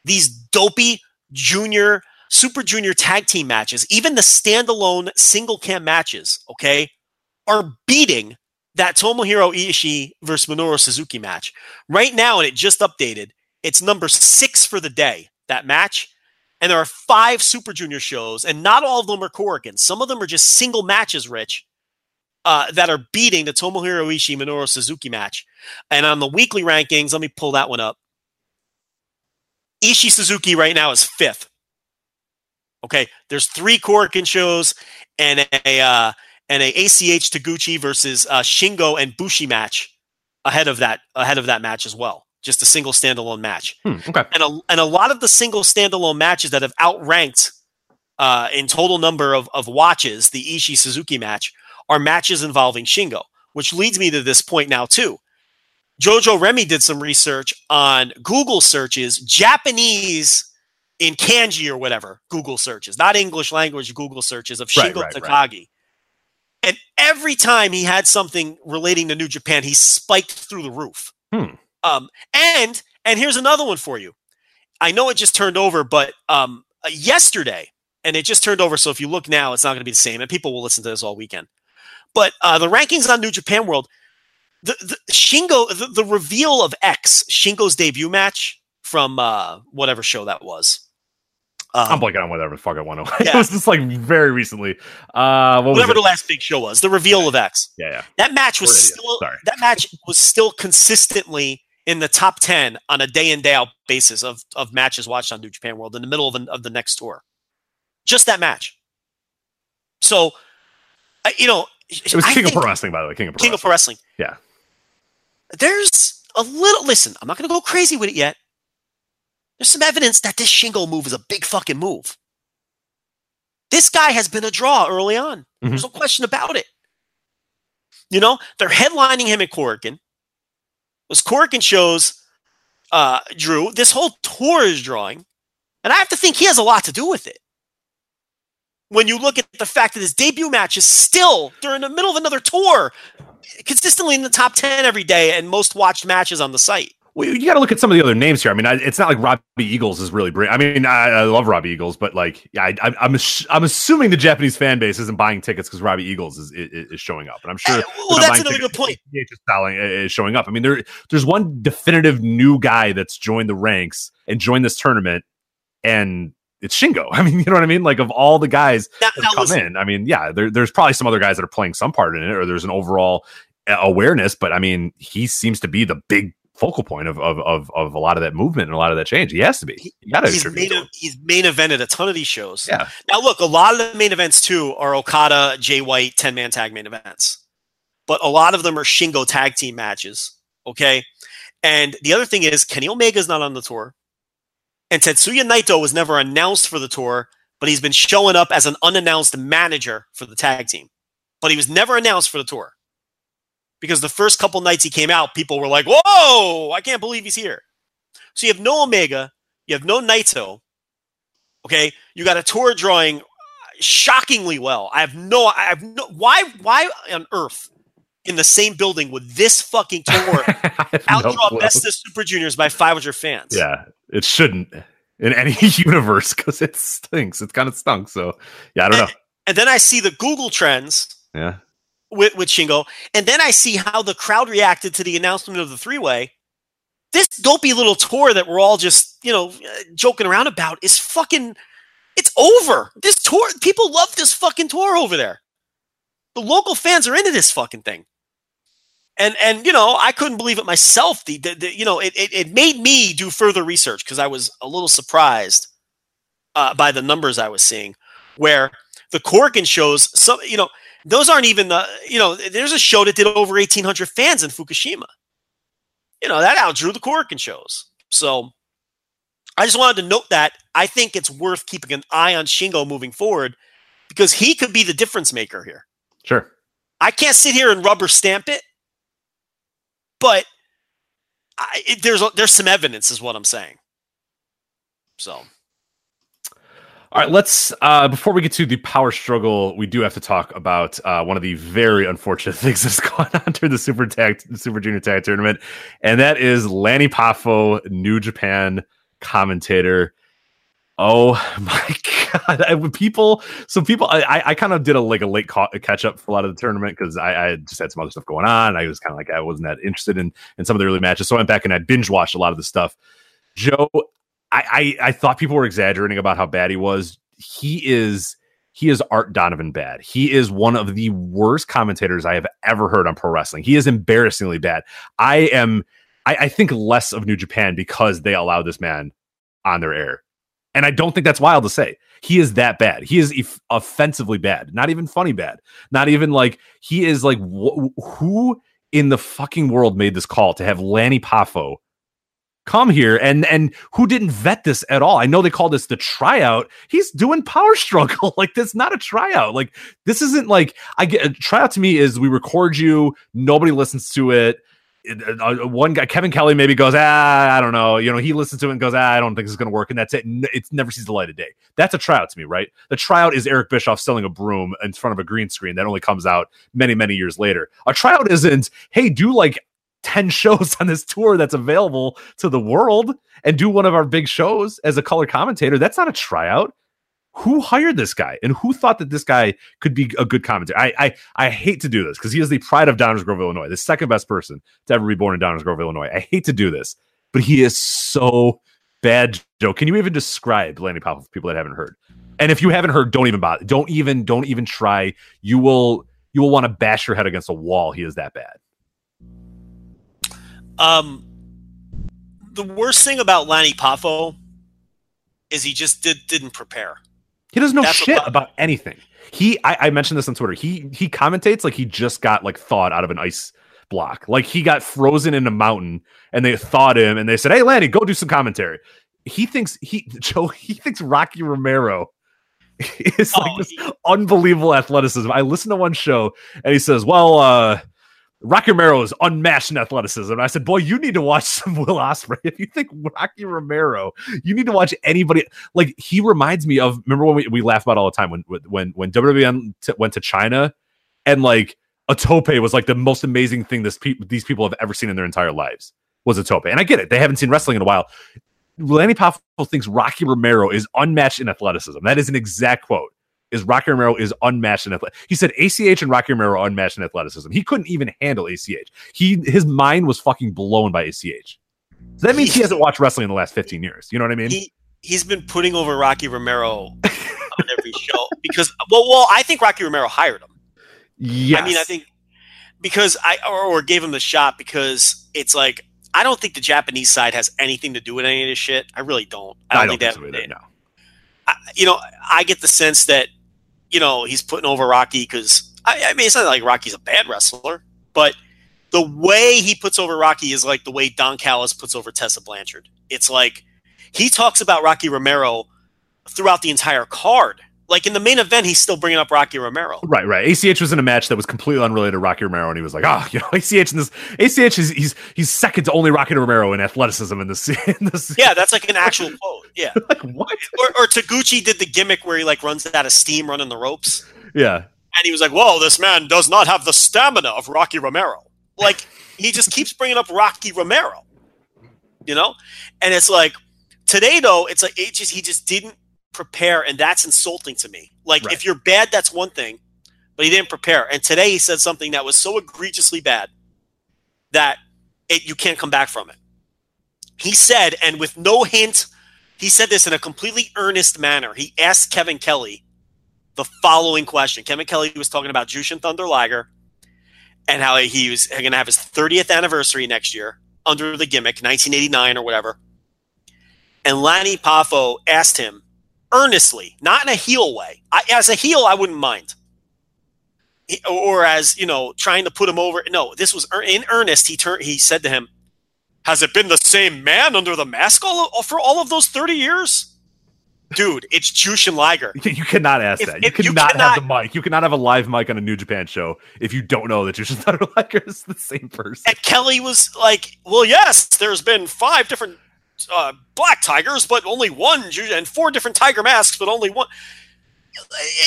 these dopey junior, super junior tag team matches, even the standalone single cam matches, okay, are beating that Tomohiro Ishii versus Minoru Suzuki match. Right now, and it just updated, it's number six for the day, that match. And there are five Super Junior shows, and not all of them are Korakuen. Some of them are just single matches, Rich, uh, that are beating the Tomohiro Ishii Minoru Suzuki match. And on the weekly rankings, let me pull that one up. Ishii Suzuki right now is fifth. Okay, there's three Korakuen shows and a uh, and a ACH Taguchi versus uh, Shingo and Bushi match ahead of that ahead of that match as well. Just a single standalone match, Hmm, okay. and a and a lot of the single standalone matches that have outranked uh, in total number of of watches the Ishii Suzuki match are matches involving Shingo, which leads me to this point now too. Jojo Remy did some research on Google searches, Japanese in kanji or whatever, Google searches, not English language Google searches of Shingo right, Takagi. right. And every time he had something relating to New Japan, he spiked through the roof. Hmm. Um, and and here's another one for you. I know it just turned over, but um, uh, yesterday, and it just turned over. So if you look now, it's not going to be the same, and people will listen to this all weekend. But uh, the rankings on New Japan World, the, the Shingo, the, the reveal of X, Shingo's debut match from uh, whatever show that was. Um, I'm blanking on whatever the fuck I want to. Yeah. it was just like very recently. Uh, what whatever the last big show was, the reveal of X. yeah, yeah. That match was We're still Sorry. that match was still consistently in the top ten on a day in day out basis of of matches watched on New Japan World in the middle of, an, of the next tour. Just that match. So, I- you know, It was I King of Pro Wrestling, by the way. King of Pro King of Pro Wrestling. Wrestling. Yeah. There's a little. Listen, I'm not going to go crazy with it yet. There's some evidence that this Shingo move is a big fucking move. This guy has been a draw early on. There's no question about it. You know, they're headlining him at Korakuen. Those Korakuen shows, uh, Drew, this whole tour is drawing. And I have to think he has a lot to do with it. When you look at the fact that his debut match is still during the middle of another tour, consistently in the top 10 every day and most watched matches on the site. Well, you got to look at some of the other names here. I mean, I, it's not like Robbie Eagles is really. I mean, I, I love Robbie Eagles, but like, yeah, I, I, I'm ass- I'm assuming the Japanese fan base isn't buying tickets because Robbie Eagles is, is is showing up, and I'm sure. Well, that's another good point. is showing up. I mean, there there's one definitive new guy that's joined the ranks and joined this tournament, and it's Shingo. I mean, you know what I mean? Like of all the guys Now, that come listen, in, I mean, yeah, there, there's probably some other guys that are playing some part in it, or there's an overall uh, awareness. But I mean, he seems to be the big focal point of of of, of a lot of that movement and a lot of that change. He has to be. You gotta he's main, to he's main evented a ton of these shows. Yeah. Now, look, a lot of the main events too are Okada, Jay White, 10 man tag main events. But a lot of them are Shingo tag team matches. Okay. And the other thing is, Kenny Omega's not on the tour. And Tetsuya Naito was never announced for the tour, but he's been showing up as an unannounced manager for the tag team. But he was never announced for the tour. Because the first couple nights he came out, people were like, whoa, I can't believe he's here. So you have no Omega, you have no Naito. Okay, you got a tour drawing uh, shockingly well. I have no, I have no. Why, why on earth in the same building would this fucking tour no outdraw clue. Best of Super Juniors by 500 fans? Yeah, it shouldn't in any universe because it stinks. It's kind of stunk. So yeah, I don't know. And then I see the Google trends Yeah, with, with Shingo, and then I see how the crowd reacted to the announcement of the three way. This dopey little tour that we're all just, you know, uh, joking around about is fucking, it's over. This tour, people love this fucking tour over there. The local fans are into this fucking thing. And, and you know, I couldn't believe it myself. The, the, the you know, it, it, it made me do further research because I was a little surprised uh, by the numbers I was seeing, where the Korakuen shows, some, you know, those aren't even the you know there's a show that did over 1800 fans in fukushima. You know that outdrew the Korakuen shows. So i just wanted to note that i think it's worth keeping an eye on shingo moving forward because he could be the difference maker here. Sure. i can't sit here and rubber stamp it but I, it, there's there's some evidence is what i'm saying. So All right, let's uh before we get to the power struggle, we do have to talk about uh one of the very unfortunate things that's going on during the Super Tag Super Junior Tag Tournament, and that is Lanny Poffo, New Japan commentator. Oh my god! People, so people, I, I, I kind of did a like a late ca- catch up for a lot of the tournament because I, I just had some other stuff going on. I was kind of like I wasn't that interested in in some of the early matches, so I went back and I binge watched a lot of the stuff. Joe, I, I I thought people were exaggerating about how bad he was. He is he is Art Donovan bad. He is one of the worst commentators I have ever heard on pro wrestling. He is embarrassingly bad. I am I, I think less of New Japan because they allow this man on their air. And I don't think that's wild to say. He is that bad. He is offensively bad. Not even funny bad. Not even like he is like wh- who in the fucking world made this call to have Lanny Poffo come here and and who didn't vet this at all? I know they call this the tryout. He's doing power struggle. like this not a tryout. Like this isn't like I get a tryout to me is we record you, nobody listens to it. Uh, one guy, Kevin Kelly, maybe goes, ah, I don't know. You know, he listens to it and goes, ah, I don't think this is going to work, and that's it. It never sees the light of day. That's a tryout to me, right? The tryout is Eric Bischoff selling a broom in front of a green screen that only comes out many, many years later. A tryout isn't, hey, do like 10 shows on this tour that's available to the world and do one of our big shows as a color commentator. That's not a tryout. Who hired this guy and who thought that this guy could be a good commentator? I I, I hate to do this because he is the pride of Downers Grove, Illinois, the second best person to ever be born in Downers Grove, Illinois. I hate to do this, but he is so bad. Joe, can you even describe Lanny Poffo for people that haven't heard? And if you haven't heard, don't even bother. Don't even don't even try. You will you will want to bash your head against a wall. He is that bad. Um, the worst thing about Lanny Poffo is he just did didn't prepare. He doesn't know That's shit about anything. He, I, I mentioned this on Twitter. He, he commentates like he just got like thawed out of an ice block. Like he got frozen in a mountain, and they thawed him, and they said, "Hey, Lanny, go do some commentary." He thinks he, Joe, he thinks Rocky Romero is like Oh, this he- unbelievable athleticism. I listened to one show, and he says, "Well, uh." Rocky Romero is unmatched in athleticism. And I said, boy, you need to watch some Will Ospreay. If you think Rocky Romero, you need to watch anybody. Like he reminds me of. Remember when we, we laugh about all the time when when when WWE went to China, and like a tope was like the most amazing thing this pe- these people have ever seen in their entire lives was a tope. And I get it; they haven't seen wrestling in a while. Lanny Poffo thinks Rocky Romero is unmatched in athleticism. That is an exact quote. Is Rocky Romero is unmatched in athleticism. He said ACH and Rocky Romero are unmatched in athleticism. He couldn't even handle ACH. He his mind was fucking blown by ACH. So that means he hasn't watched wrestling in the last 15 years. You know what I mean? He he's been putting over Rocky Romero on every show because well, well, I think Rocky Romero hired him. yes. I mean, I think because I or, or gave him the shot because it's like I don't think the Japanese side has anything to do with any of this shit. I really don't. I don't, think, think that. so either. No. I, you know, I get the sense that you know he's putting over Rocky because I, I mean it's not like Rocky's a bad wrestler, but the way he puts over Rocky is like the way Don Callis puts over Tessa Blanchard. It's like he talks about Rocky Romero throughout the entire card. Like in the main event, he's still bringing up Rocky Romero. Right, right. ACH was in a match that was completely unrelated to Rocky Romero, and he was like, "Oh, you know, ACH in this ACH is he's he's second to only Rocky Romero in athleticism in this in this." Yeah, that's like an actual quote. Yeah, like what? or, or Taguchi did the gimmick where he like runs out of steam running the ropes, Yeah, and he was like, "Whoa, this man does not have the stamina of Rocky Romero." Like he just keeps bringing up Rocky Romero, you know, and it's like today though, it's like it just he just didn't prepare, and that's insulting to me. Like Right. if you're bad, that's one thing, but he didn't prepare. And today he said something that was so egregiously bad that it, you can't come back from it. He said, and with no hint, he said this in a completely earnest manner. He asked Kevin Kelly the following question. Kevin Kelly was talking about Jushin Thunder Liger and how he was going to have his 30th anniversary next year under the gimmick, 1989 or whatever. And Lanny Poffo asked him earnestly, not in a heel way. I, as a heel, I wouldn't mind. Or as, you know, trying to put him over. No, this was in earnest. He turned, he said to him, has it been the same man under the mask all, uh, for all of those 30 years? Dude, it's Jushin Liger. you cannot ask If- that. You if you cannot have the mic. You cannot have a live mic on a New Japan show if you don't know that Jushin Thunder Liger is the same person. And Kelly was like, well, yes, there's been five different uh, black tigers, but only one, and four different tiger masks, but only one.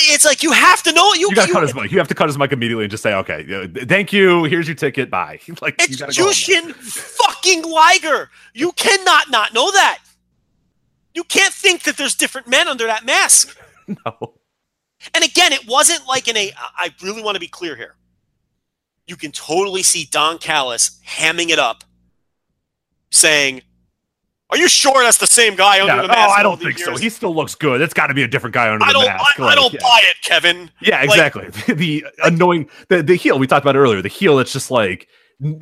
It's like you have to know. You, You gotta cut his mic. You have to cut his mic immediately and just say, "Okay, thank you. Here's your ticket. Bye." Like you It's gotta go home. Jushin fucking Liger. You cannot not know that. You can't think that there's different men under that mask. No. And again, it wasn't like in a. I really want to be clear here. You can totally see Don Callis hamming it up, saying, "Are you sure that's the same guy under Yeah, the oh, mask?" I don't think so. He still looks good. It's got to be a different guy under I the don't. mask. I, I don't yeah. buy it, Kevin. Yeah, Like- exactly. the annoying the the heel we talked about earlier. The heel that's just like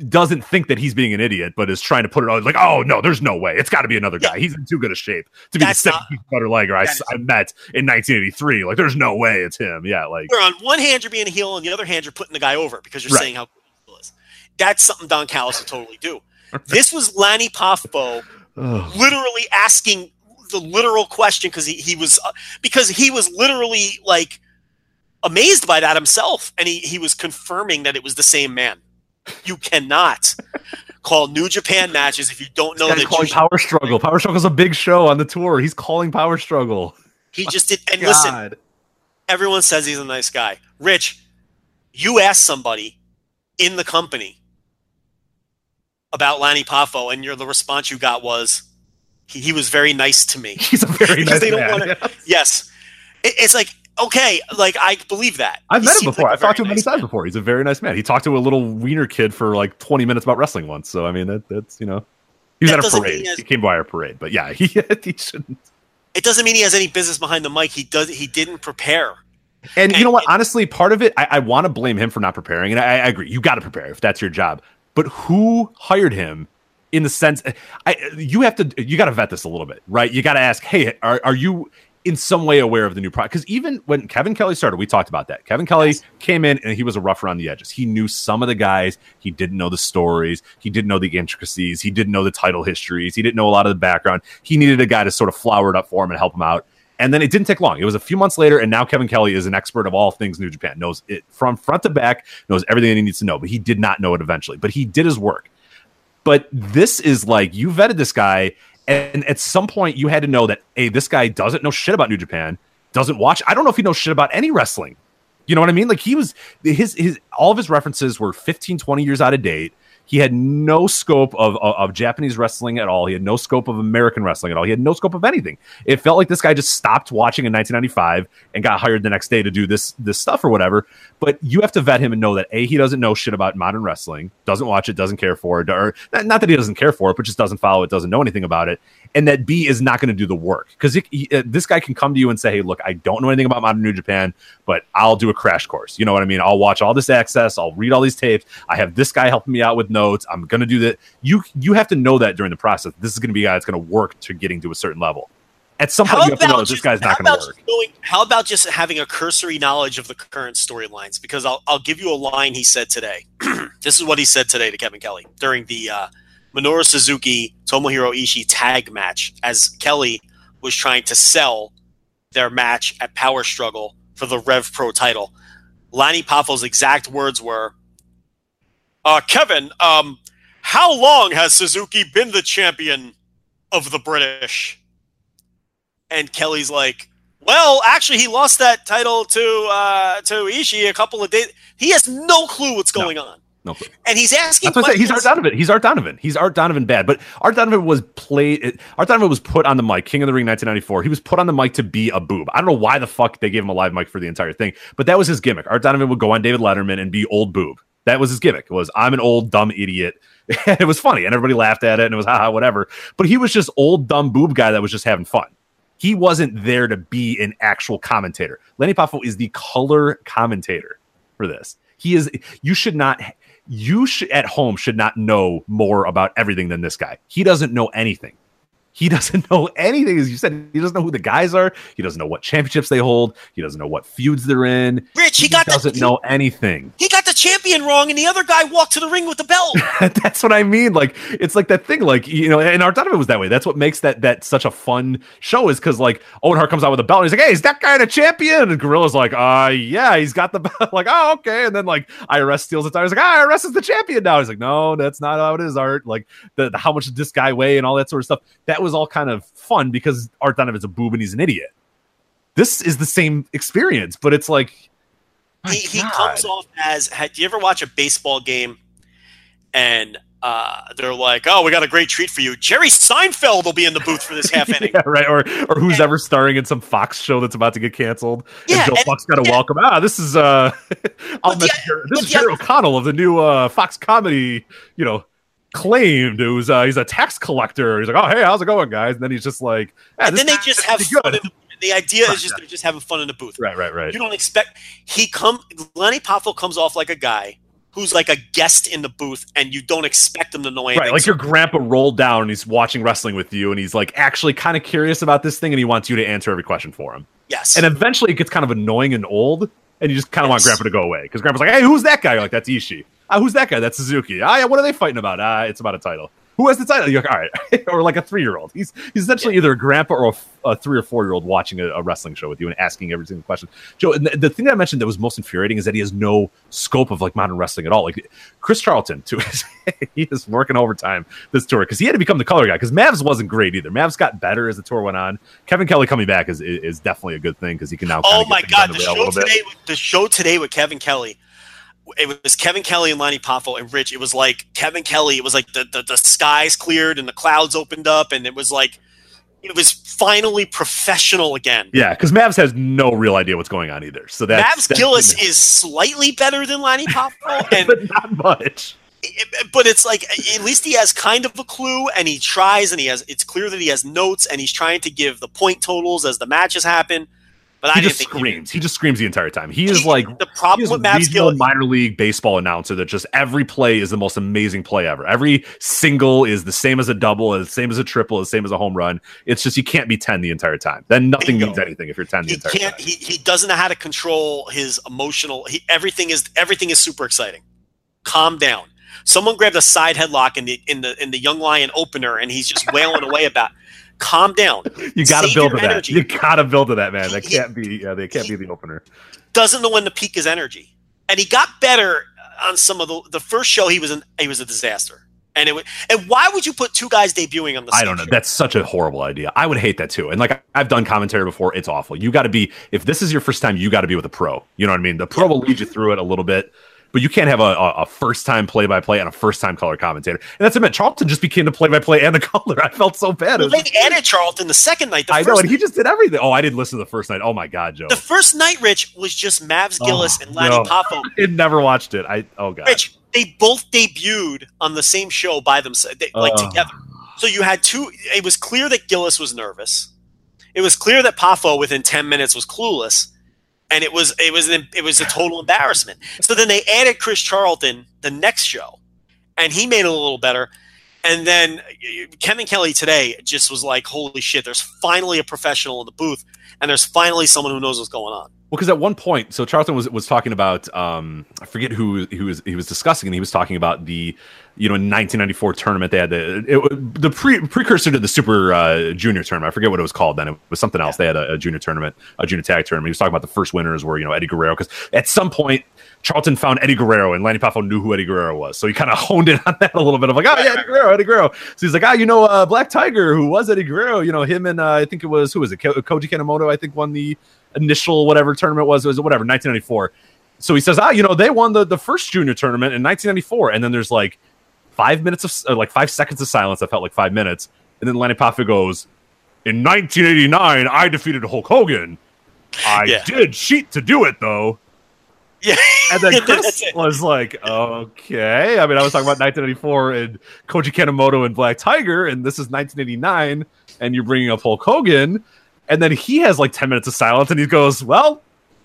doesn't think that he's being an idiot, but is trying to put it on like, oh no, there's no way. It's got to be another guy. He's in too good a shape to be That's the second butter Liger I, that s- is- I met in 1983. Like, there's no way it's him. Yeah, like Where on one hand you're being a heel, on the other hand you're putting the guy over because you're Right. saying how cool he is. That's something Don Callis would totally do. This was Lanny Poffo ugh. literally asking the literal question because he, he was uh, because he was literally like amazed by that himself and he, he was confirming that it was the same man you cannot call new japan matches if you don't know that calling Power Struggle. Power Struggle's a big show on the tour. He's calling Power Struggle. he just did and listen everyone says he's a nice guy rich you asked somebody in the company about Lanny Poffo and your the response you got was he, he was very nice to me He's a very nice they don't man. wanna- Yes. It, it's like, okay, like I believe that. I've He met him before. like I've talked to him many nice times man. before. He's a very nice man. He talked to a little wiener kid for like 20 minutes about wrestling once. So I mean, that that's you know, he was That at a parade. he He, came by our parade, but yeah, he he shouldn't. It doesn't mean he has any business behind the mic. He does. He didn't prepare. And you know what? Honestly, part of it, I, I want to blame him for not preparing, and I, I agree. You got to prepare if that's your job. But who hired him? In the sense, I you have to you got to vet this a little bit, right? You got to ask, hey, are are you in some way aware of the new product? Because even when Kevin Kelly started, we talked about that. Kevin Kelly Yes. came in and he was a rough around the edges. He knew some of the guys. He didn't know the stories. He didn't know the intricacies. He didn't know the title histories. He didn't know a lot of the background. He needed a guy to sort of flower it up for him and help him out. And then it didn't take long. It was a few months later, and now Kevin Kelly is an expert of all things New Japan, knows it from front to back, knows everything that he needs to know. But he did not know it eventually. But he did his work. But this is like you vetted this guy, and at some point you had to know that hey, this guy doesn't know shit about New Japan, doesn't watch. I don't know if he knows shit about any wrestling. You know what I mean? Like he was his his all of his references were 15, 20 years out of date. He had no scope of, of, of Japanese wrestling at all. He had no scope of American wrestling at all. He had no scope of anything. It felt like this guy just stopped watching in 1995 and got hired the next day to do this this stuff or whatever. But you have to vet him and know that a he doesn't know shit about modern wrestling, doesn't watch it, doesn't care for it, or not not that he doesn't care for it, but just doesn't follow it, doesn't know anything about it, and that B is not going to do the work because uh, this guy can come to you and say, "Hey, look, I don't know anything about modern New Japan, but I'll do a crash course." You know what I mean? I'll watch all this access, I'll read all these tapes. I have this guy helping me out with notes. I'm going to do that. You you have to know that during the process. This is going to be a guy that's going to work to getting to a certain level. At some point, How you have to know that this guy's not going to work. knowing, How about just having a cursory knowledge of the current storylines? Because I'll I'll give you a line he said today. this is what he said today to Kevin Kelly during the uh, Minoru Suzuki Tomohiro Ishii tag match as Kelly was trying to sell their match at Power Struggle for the Rev Pro title. Lanny Poffo's exact words were, uh, "Kevin, um, how long has Suzuki been the champion of the British?" And Kelly's like, "Well, actually, he lost that title to uh, to Ishii a couple of days. He has no clue what's No. going on, No clue. and he's asking That's what. He's Art. Donovan. He's Art Donovan. He's Art Donovan bad. But Art Donovan was played. Art Donovan was put on the mic. King of the Ring, 1994. He was put on the mic to be a boob. I don't know why the fuck they gave him a live mic for the entire thing, but that was his gimmick. Art Donovan would go on David Letterman and be old boob. That was his gimmick. Was I'm an old dumb idiot. And it was funny, and everybody laughed at it, and it was haha whatever. But he was just old dumb boob guy that was just having fun. He wasn't there to be an actual commentator. Lenny Poffo is the color commentator for this. He is. You should not. You should at home should not know more about everything than this guy. He doesn't know anything. He doesn't know anything, as you said. He doesn't know who the guys are. He doesn't know what championships they hold. He doesn't know what feuds they're in. Rich, he got doesn't know anything. he got the champion wrong, and the other guy walked to the ring with the belt. That's what I mean. Like it's like that thing. Like you know, and Art Donovan was that way. That's what makes that that such a fun show. Is because like Owen Hart comes out with a belt. And he's like, "Hey, is that guy the champion?" And Gorilla's like, "Uh, yeah, he's got the belt." like, "Oh, okay." And then like IRS steals the title. He's like, "Ah, "IRS is the champion now." He's like, "No, that's not how it is, Art." Like the, the how much did this guy weigh and all that sort of stuff. That was all kind of fun because Art Donovan's a boob and he's an idiot. This is the same experience, but it's like he, he comes off as. Had you ever watch a baseball game, and uh, they're like, "Oh, we got a great treat for you. Jerry Seinfeld will be in the booth for this half inning." yeah, right. Or or who's ever starring in some Fox show that's about to get canceled. Yeah, and Joe and- Buck's got to yeah. welcome. Ah, this is uh, I'll the- this is Jerry O'Connell of the new uh, Fox comedy. You know, claimed it was uh, he's a tax collector. He's like, oh hey, how's it going, guys? And then he's just like, yeah, and then they just have fun. In the, the idea is just they're just having fun in the booth. Right, right, right. You don't expect he come. Lenny Poffo comes off like a guy who's like a guest in the booth, and you don't expect him to know anything. Right, like your grandpa rolled down and he's watching wrestling with you, and he's like actually kind of curious about this thing, and he wants you to answer every question for him. yes, And eventually, it gets kind of annoying and old, and you just kind of want grandpa to go away because grandpa's like, "Hey, who's that guy?" You're like, "That's Ishii." Ah, who's that guy? That's Suzuki. Ah, yeah, what are they fighting about? Ah, it's about a title. Who has the title? You're like, all right, or like a three year old. He's he's essentially either a grandpa or a three or four year old watching a, a wrestling show with you and asking every single question. Joe, and the, the thing that I mentioned that was most infuriating is that he has no scope of like modern wrestling at all. Like Chris Charlton, too, he is working overtime this tour because he had to become the color guy because Mavs wasn't great either. Mavs got better as the tour went on. Kevin Kelly coming back is is, is definitely a good thing because he can now. Oh my god, under the show today, the show today with Kevin Kelly. It was Kevin Kelly and Lonnie Poffo and Rich. It was like Kevin Kelly. It was like the, the the skies cleared and the clouds opened up, and it was like it was finally professional again. Yeah, because Mavs has no real idea what's going on either. So that's Mavs Gillis is slightly better than Lonnie Poffo, and but not much. but it's like at least he has kind of a clue and he tries and he has it's clear that he has notes and he's trying to give the point totals as the matches happen but He didn't just screams. He just screams the entire time. He is like the problem with regional Gillis minor league baseball announcer that just every play is the most amazing play ever. Every single is the same as a double, is the same as a triple, is the same as a home run. It's just you can't be ten the entire time. Then nothing means anything if you're ten the he entire can't time. he, he doesn't know how to control his emotional he, everything is everything is super exciting calm down someone grabbed a side headlock in the in the in the young lion opener and he's just wailing away about calm down You got to build to that. You got to build to that, man. That can't be. Yeah, they can't be the opener. doesn't know when to peak his energy. And he got better on some of the the first show. He was an he was a disaster. And it would, and why would you put two guys debuting on the? I don't know. show? That's such a horrible idea. I would hate that too. And like I've done commentary before, it's awful. You got to be if this is your first time, you got to be with a pro. You know what I mean? The pro will lead you through it a little bit, but you can't have a, a, first time play by play and a first time color commentator. And that's what I meant. Charlton just became the play by play and the color. I felt so bad. Well, they added Charlton the second night. The I know, and he just did everything. Oh, I didn't listen to the first night. Oh my god, Joe. the first night, Rich was just Mavs oh, Gillis Oh, and Lanny no. Poffo. I never watched it. I oh god. Rich, they both debuted on the same show by themselves, like Oh. together. So you had two. It was clear that Gillis was nervous. It was clear that Poffo within ten minutes was clueless, and it was it was it was a total embarrassment. So then they added Chris Charlton the next show, and he made it a little better. And then Kevin Kelly today just was like, "Holy shit! There's finally a professional in the booth, and there's finally someone who knows what's going on." Well, because at one point, so Charlton was was talking about um, I forget who who was he was discussing, and he was talking about the you know in 1994 tournament they had the it, the pre precursor to the Super uh, Junior tournament. I forget what it was called then. It was something else. They had a, a junior tournament, a junior tag tournament. He was talking about the first winners were you know Eddie Guerrero because at some point. Charlton found Eddie Guerrero and Lanny Poffo knew who Eddie Guerrero was. So he kind of honed in on that a little bit of like, oh, yeah, Eddie Guerrero, Eddie Guerrero. So he's like, ah, you know, uh, Black Tiger, who was Eddie Guerrero, you know, him and uh, I think it was, who was it? Ko- Koji Kanemoto, I think, won the initial whatever tournament was. It was whatever, 1994. So he says, ah, you know, they won the, the first junior tournament in 1994. And then there's like five minutes of, like five seconds of silence. that felt like five minutes. And then Lanny Poffo goes, in 1989, I defeated Hulk Hogan. I Yeah. did cheat to do it, though. Yeah, And then Chris was like, okay. I mean, I was talking about 1994 and Koji Kanemoto and Black Tiger, and this is 1989, and you're bringing up Hulk Hogan. And then he has like 10 minutes of silence, and he goes, well,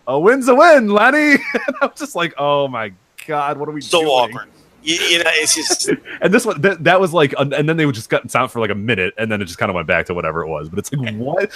a win's a win, Lenny. and I'm just like, oh my God, what are we so doing? awkward. You, you know, it's just And this one, that, that was like, and then they would just got sound for like a minute, and then it just kind of went back to whatever it was. But it's like, what?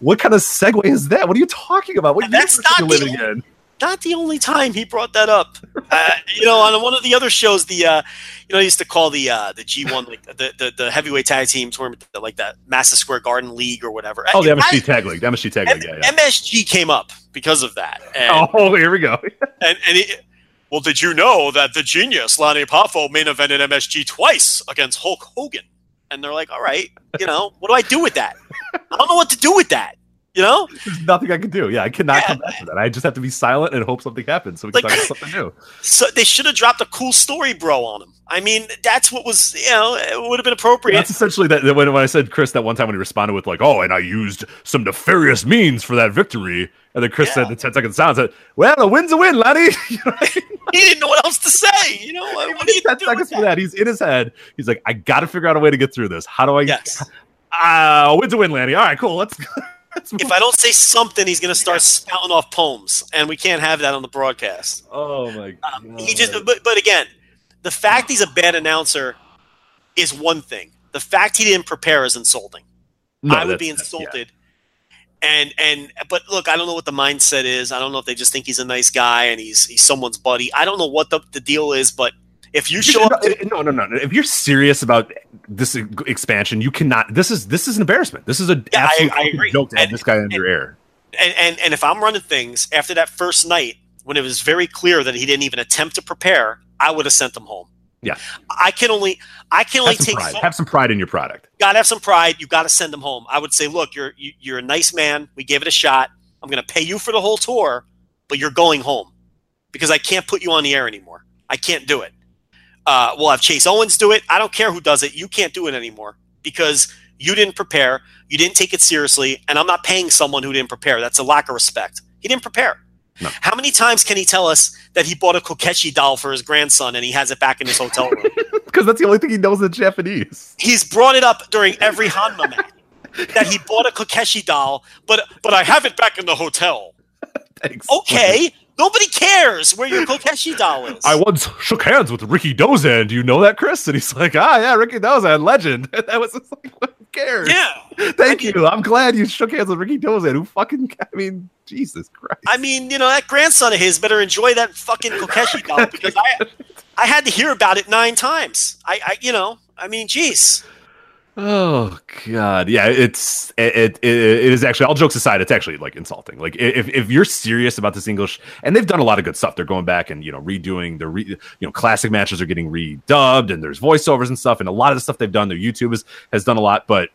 What kind of segue is that? What are you talking about? What that's not you the living in? not the only time he brought that up. Uh, you know, on one of the other shows, the uh, you know, he used to call the uh, the G one like the, the the heavyweight tag team tournament like that Madison Square Garden League or whatever. Oh, the I- MSG tag league. The MSG tag M- league. Yeah, yeah. MSG came up because of that. And, Oh, here we go. and, and it, well, did you know that the genius Lonnie Poffo main evented MSG twice against Hulk Hogan? and they're like, "All right, you know, what do I do with that? I don't know what to do with that." You know, There's nothing I can do. Yeah, I cannot Yeah. come back to that. I just have to be silent and hope something happens so we can Like- talk about something new. so they should have dropped a cool story, bro, on him. I mean, that's what was, you know, it would have been appropriate. That's essentially that when, when I said Chris that one time when he responded with like, "Oh, and I used some nefarious means for that victory," and then Chris Yeah. said the 10 second sound said, "Well, a win's a win, laddie." You know I mean? he didn't know what else to say. You know, what, what do you 10 do seconds for that. He's in his head. He's like, "I got to figure out a way to get through this. How do I?" Yes. Uh, a win's a win, Lanny. All right, cool. Let's. If I don't say something, he's going to start spouting off poems, and we can't have that on the broadcast. Oh my god. Um, He just, but, but again, the fact he's a bad announcer is one thing. The fact he didn't prepare is insulting. No, I would be that's- yeah. insulted. And and but look, I don't know what the mindset is. I don't know if they just think he's a nice guy and he's he's someone's buddy. I don't know what the, the deal is, but if you show up, to, eh, no, no, no, no. If you're serious about this expansion, you cannot. This is this is an embarrassment. This is a Yeah, absolute I fucking agree. joke to have And- this guy under air. and, and and if I'm running things after that first night when it was very clear that he didn't even attempt to prepare, I would have sent him home. Yeah. I can only I can only take pride. pho- Have some pride in your product. gotta have some pride. You gotta send him home. I would say, look, you're you, you're a nice man. We gave it a shot. I'm gonna pay you for the whole tour, but you're going home because I can't put you on the air anymore. I can't do it. Uh, we'll have Chase Owens do it. I don't care who does it. You can't do it anymore because you didn't prepare. You didn't take it seriously, and I'm not paying someone who didn't prepare. That's a lack of respect. He didn't prepare. No. How many times can he tell us that he bought a Kokeshi doll for his grandson and he has it back in his hotel room? Because that's the only thing he knows in Japanese. he's brought it up during every Hanma match that he bought a Kokeshi doll, but but I have it back in the hotel. Thanks. Okay, nobody cares where your Kokeshi doll is. I once shook hands with Rikidozan. Do you know that, Chris? And he's like, ah, yeah, Rikidozan, legend. And that was just like, who cares? yeah, Thank you. I'm glad you shook hands with Rikidozan. Who fucking, I mean, Jesus Christ. I mean, you know that grandson of his better enjoy that fucking Kokeshi doll because I I had to hear about it nine times. I, I you know, I mean, jeez. Oh God, yeah, it's it, it it is actually all jokes aside, it's actually like insulting. Like if if you're serious about this English, and they've done a lot of good stuff. They're going back and you know redoing the re, you know classic matches are getting redubbed, and there's voiceovers and stuff, and a lot of the stuff they've done. Their YouTube has has done a lot, but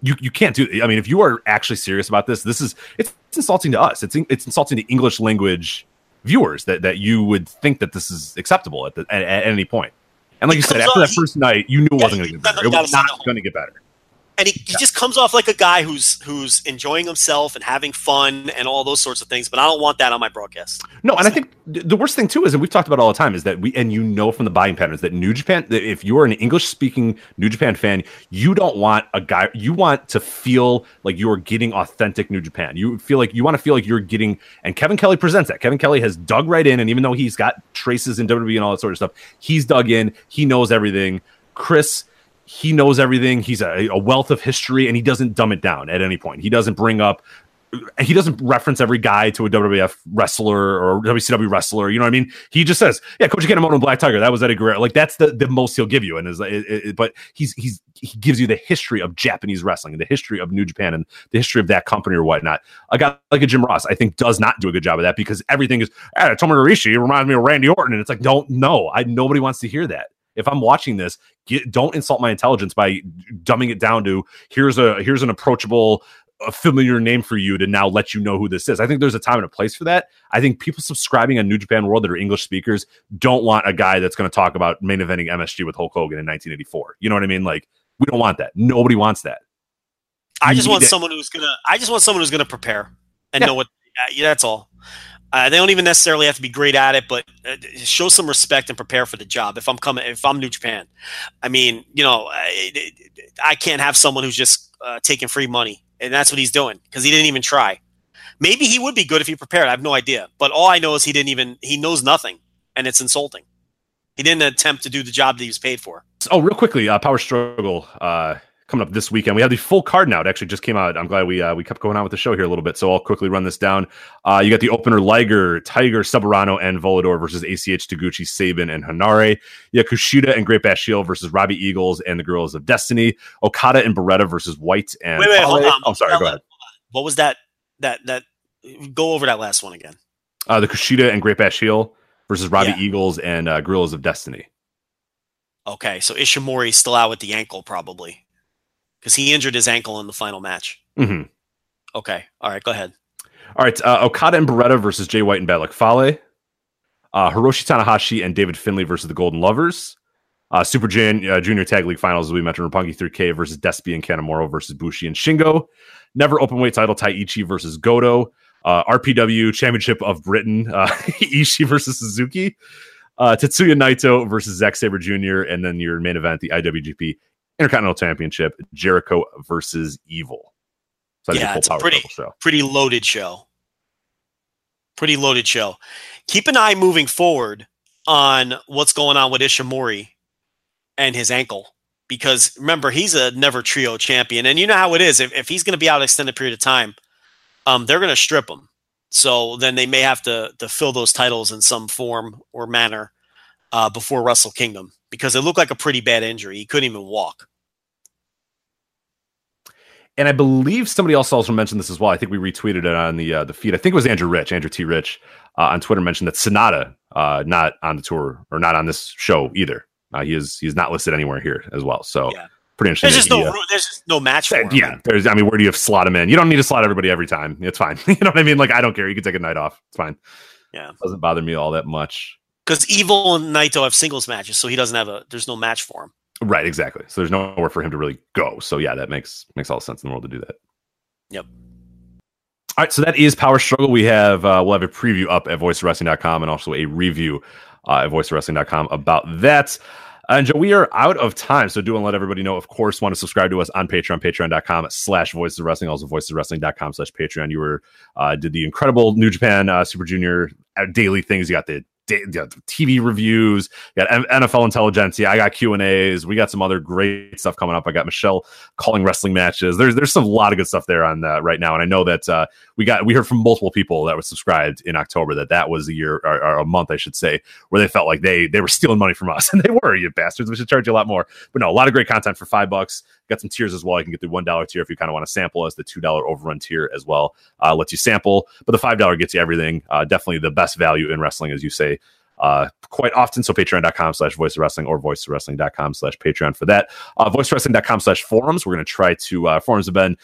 you you can't do. I mean, if you are actually serious about this, this is it's, it's insulting to us. It's it's insulting to English language viewers that that you would think that this is acceptable at the, at, at any point. And like you said, after that first night, you knew it wasn't going to get better. It was not going to get better. And he, he just comes off like a guy who's who's enjoying himself and having fun and all those sorts of things. But I don't want that on my broadcast. No, and I think the worst thing too is, and we've talked about all the time, is that we and you know from the buying patterns that New Japan, that if you're an English speaking New Japan fan, you don't want a guy. You want to feel like you are getting authentic New Japan. You feel like you want to feel like you're getting. And Kevin Kelly presents that. Kevin Kelly has dug right in, and even though he's got traces in WWE and all that sort of stuff, he's dug in. He knows everything. Chris he knows everything. He's a, a wealth of history, and he doesn't dumb it down at any point. He doesn't bring up, he doesn't reference every guy to a WWF wrestler or WCW wrestler. You know what I mean? He just says, "Yeah, Koji Kanemoto and Black Tiger. That was Eddie Guerrero." Like that's the, the most he'll give you, and is but he's he's he gives you the history of Japanese wrestling and the history of New Japan and the history of that company or whatnot. A guy like a Jim Ross, I think, does not do a good job of that because everything is, ah, Tomohiro Ishii reminds me of Randy Orton, and it's like, don't no, I nobody wants to hear that if I'm watching this, get, don't insult my intelligence by dumbing it down to here's a here's an approachable, a familiar name for you to now let you know who this is. I think there's a time and a place for that. I think people subscribing on New Japan World that are English speakers don't want a guy that's going to talk about main eventing MSG with Hulk Hogan in 1984. You know what I mean? Like we don't want that. Nobody wants that. I just want someone who's gonna. I just want someone who's gonna prepare and Yeah. know what. Yeah, that's all. Uh, they don't even necessarily have to be great at it, but uh, show some respect and prepare for the job. If I'm coming, if I'm New Japan, I mean, you know, I, I can't have someone who's just uh, taking free money, and that's what he's doing because he didn't even try. Maybe he would be good if he prepared. I have no idea, but all I know is he didn't even. He knows nothing, and it's insulting. He didn't attempt to do the job that he was paid for. Oh, real quickly, uh, Power Struggle uh, coming up this weekend. We have the full card now. It actually just came out. I'm glad we uh, we kept going on with the show here a little bit. So I'll quickly run this down. Uh, you got the opener Liger, Tiger, Soberano, and Volador versus ACH, Taguchi, Sabin, and Henare. You got Kushida and Great Bash Heel versus Robbie Eagles and the Girls of Destiny. Okada and Beretta versus White and Wait, wait, hold on. I'm sorry. Go ahead. What was that? That that. Go over that last one again. Uh, the Kushida and Great Bash Heel versus Robbie Yeah. Eagles and uh, Guerrillas of Destiny. Okay, so Ishimori's still out with the ankle probably because he injured his ankle in the final match. hmm Okay, all right, go ahead. All right, uh, Okada and Beretta versus Jay White and Bad Luck Fale. Uh, Hiroshi Tanahashi and David Finlay versus the Golden Lovers. Uh, Super Jan, uh, Junior Tag League Finals, as we mentioned, Roppongi 3K versus Despi and Kanemaru versus Bushi and Shingo. Never Openweight title, Taiichi versus Goto. Uh, RPW Championship of Britain, uh, Ishii versus Suzuki. Uh, Tetsuya Naito versus Zack Sabre Jr. And then your main event, the IWGP Intercontinental Championship, Jericho versus Evil. So Yeah, it's a pretty-. Pretty loaded show. Pretty loaded show. Keep an eye moving forward on what's going on with Ishimori and his ankle. Because remember, he's a never trio champion. And you know how it is. If, if he's going to be out an extended period of time, um, they're going to strip him. So then they may have to, to fill those titles in some form or manner uh, before Wrestle Kingdom because it looked like a pretty bad injury. He couldn't even walk. And I believe somebody else also mentioned this as well. I think we retweeted it on the uh, the feed. I think it was Andrew Rich, Andrew T. Rich, uh, on Twitter mentioned that Sanada uh, not on the tour or not on this show either. Uh, he is he's not listed anywhere here as well. So Yeah. pretty interesting. There's just that no uh, there's just no match for him. yeah, there's. I mean, where do you have slot him in? You don't need to slot everybody every time. It's fine. you know what I mean? Like, I don't care. You can take a night off. It's fine. Yeah. doesn't bother me all that much. because Evil and Naito have singles matches, so he doesn't have a. There's no match for him. Right, exactly. So there's nowhere for him to really go. So yeah, that makes makes all the sense in the world to do that. Yep. All right, so that is Power Struggle. We have uh, we'll have a preview up at voicewrestling.com and also a review uh, at voicewrestling.com about that. And Joe, we are out of time, so do want to let everybody know. Of course, want to subscribe to us on Patreon, patreon.com slash voices of wrestling, also voiceswrestling.com slash Patreon. You were uh, did the incredible New Japan uh, Super Junior uh, daily things. You got the, TV reviews, got NFL intelligentsia. I got Q and A's. We got some other great stuff coming up. I got Michelle calling wrestling matches. There's there's some a lot of good stuff there on that right now, and I know that uh, we got we heard from multiple people that were subscribed in October that that was a year or, or a month, I should say, where they felt like they they were stealing money from us, and they were you bastards. We should charge you a lot more, but no, a lot of great content for five bucks. Got some tiers as well. You can get the one dollar tier if you kind of want to sample us. The two dollar overrun tier as well uh, lets you sample, but the five dollar gets you everything. Uh, definitely the best value in wrestling, as you say uh, quite often. So patreon.com slash voice of wrestling or voice of wrestling.com slash patreon for that. Uh, voice wrestling.com slash forums. We're going to try to, uh, forums have been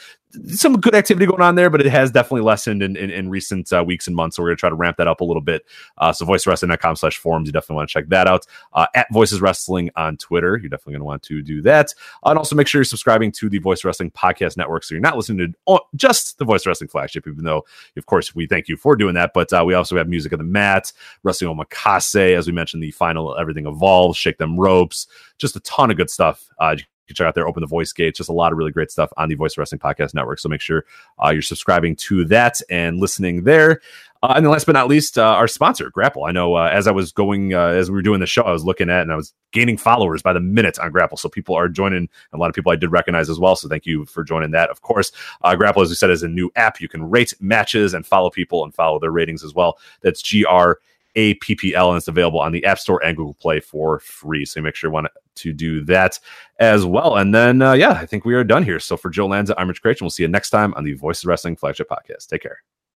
some good activity going on there, but it has definitely lessened in, in, in recent uh, weeks and months. So we're going to try to ramp that up a little bit. Uh, so voicewrestling.com slash forums. You definitely want to check that out. Uh, at voices wrestling on Twitter. You're definitely going to want to do that. Uh, and also make sure you're subscribing to the voice wrestling podcast network. So you're not listening to just the voice wrestling flagship, even though of course we thank you for doing that. But uh, we also have music of the mat, wrestling omakase, as we mentioned, the final everything evolves, shake them ropes, just a ton of good stuff. Uh, you can check out there, open the voice gate, just a lot of really great stuff on the Voice Wrestling Podcast Network. So make sure uh, you're subscribing to that and listening there. Uh, and then last but not least, uh, our sponsor, Grappl. I know uh, as I was going, uh, as we were doing the show, I was looking at and I was gaining followers by the minute on Grappl. So people are joining. A lot of people I did recognize as well. So thank you for joining that. Of course, uh, Grappl, as we said, is a new app. You can rate matches and follow people and follow their ratings as well. That's G R A P P L, and it's available on the App Store and Google Play for free. So make sure you want to do that as well. And then, uh, yeah, I think we are done here. So for Joe Lanza, I'm Rich Kraetsch. We'll see you next time on the Voice of Wrestling flagship podcast. Take care.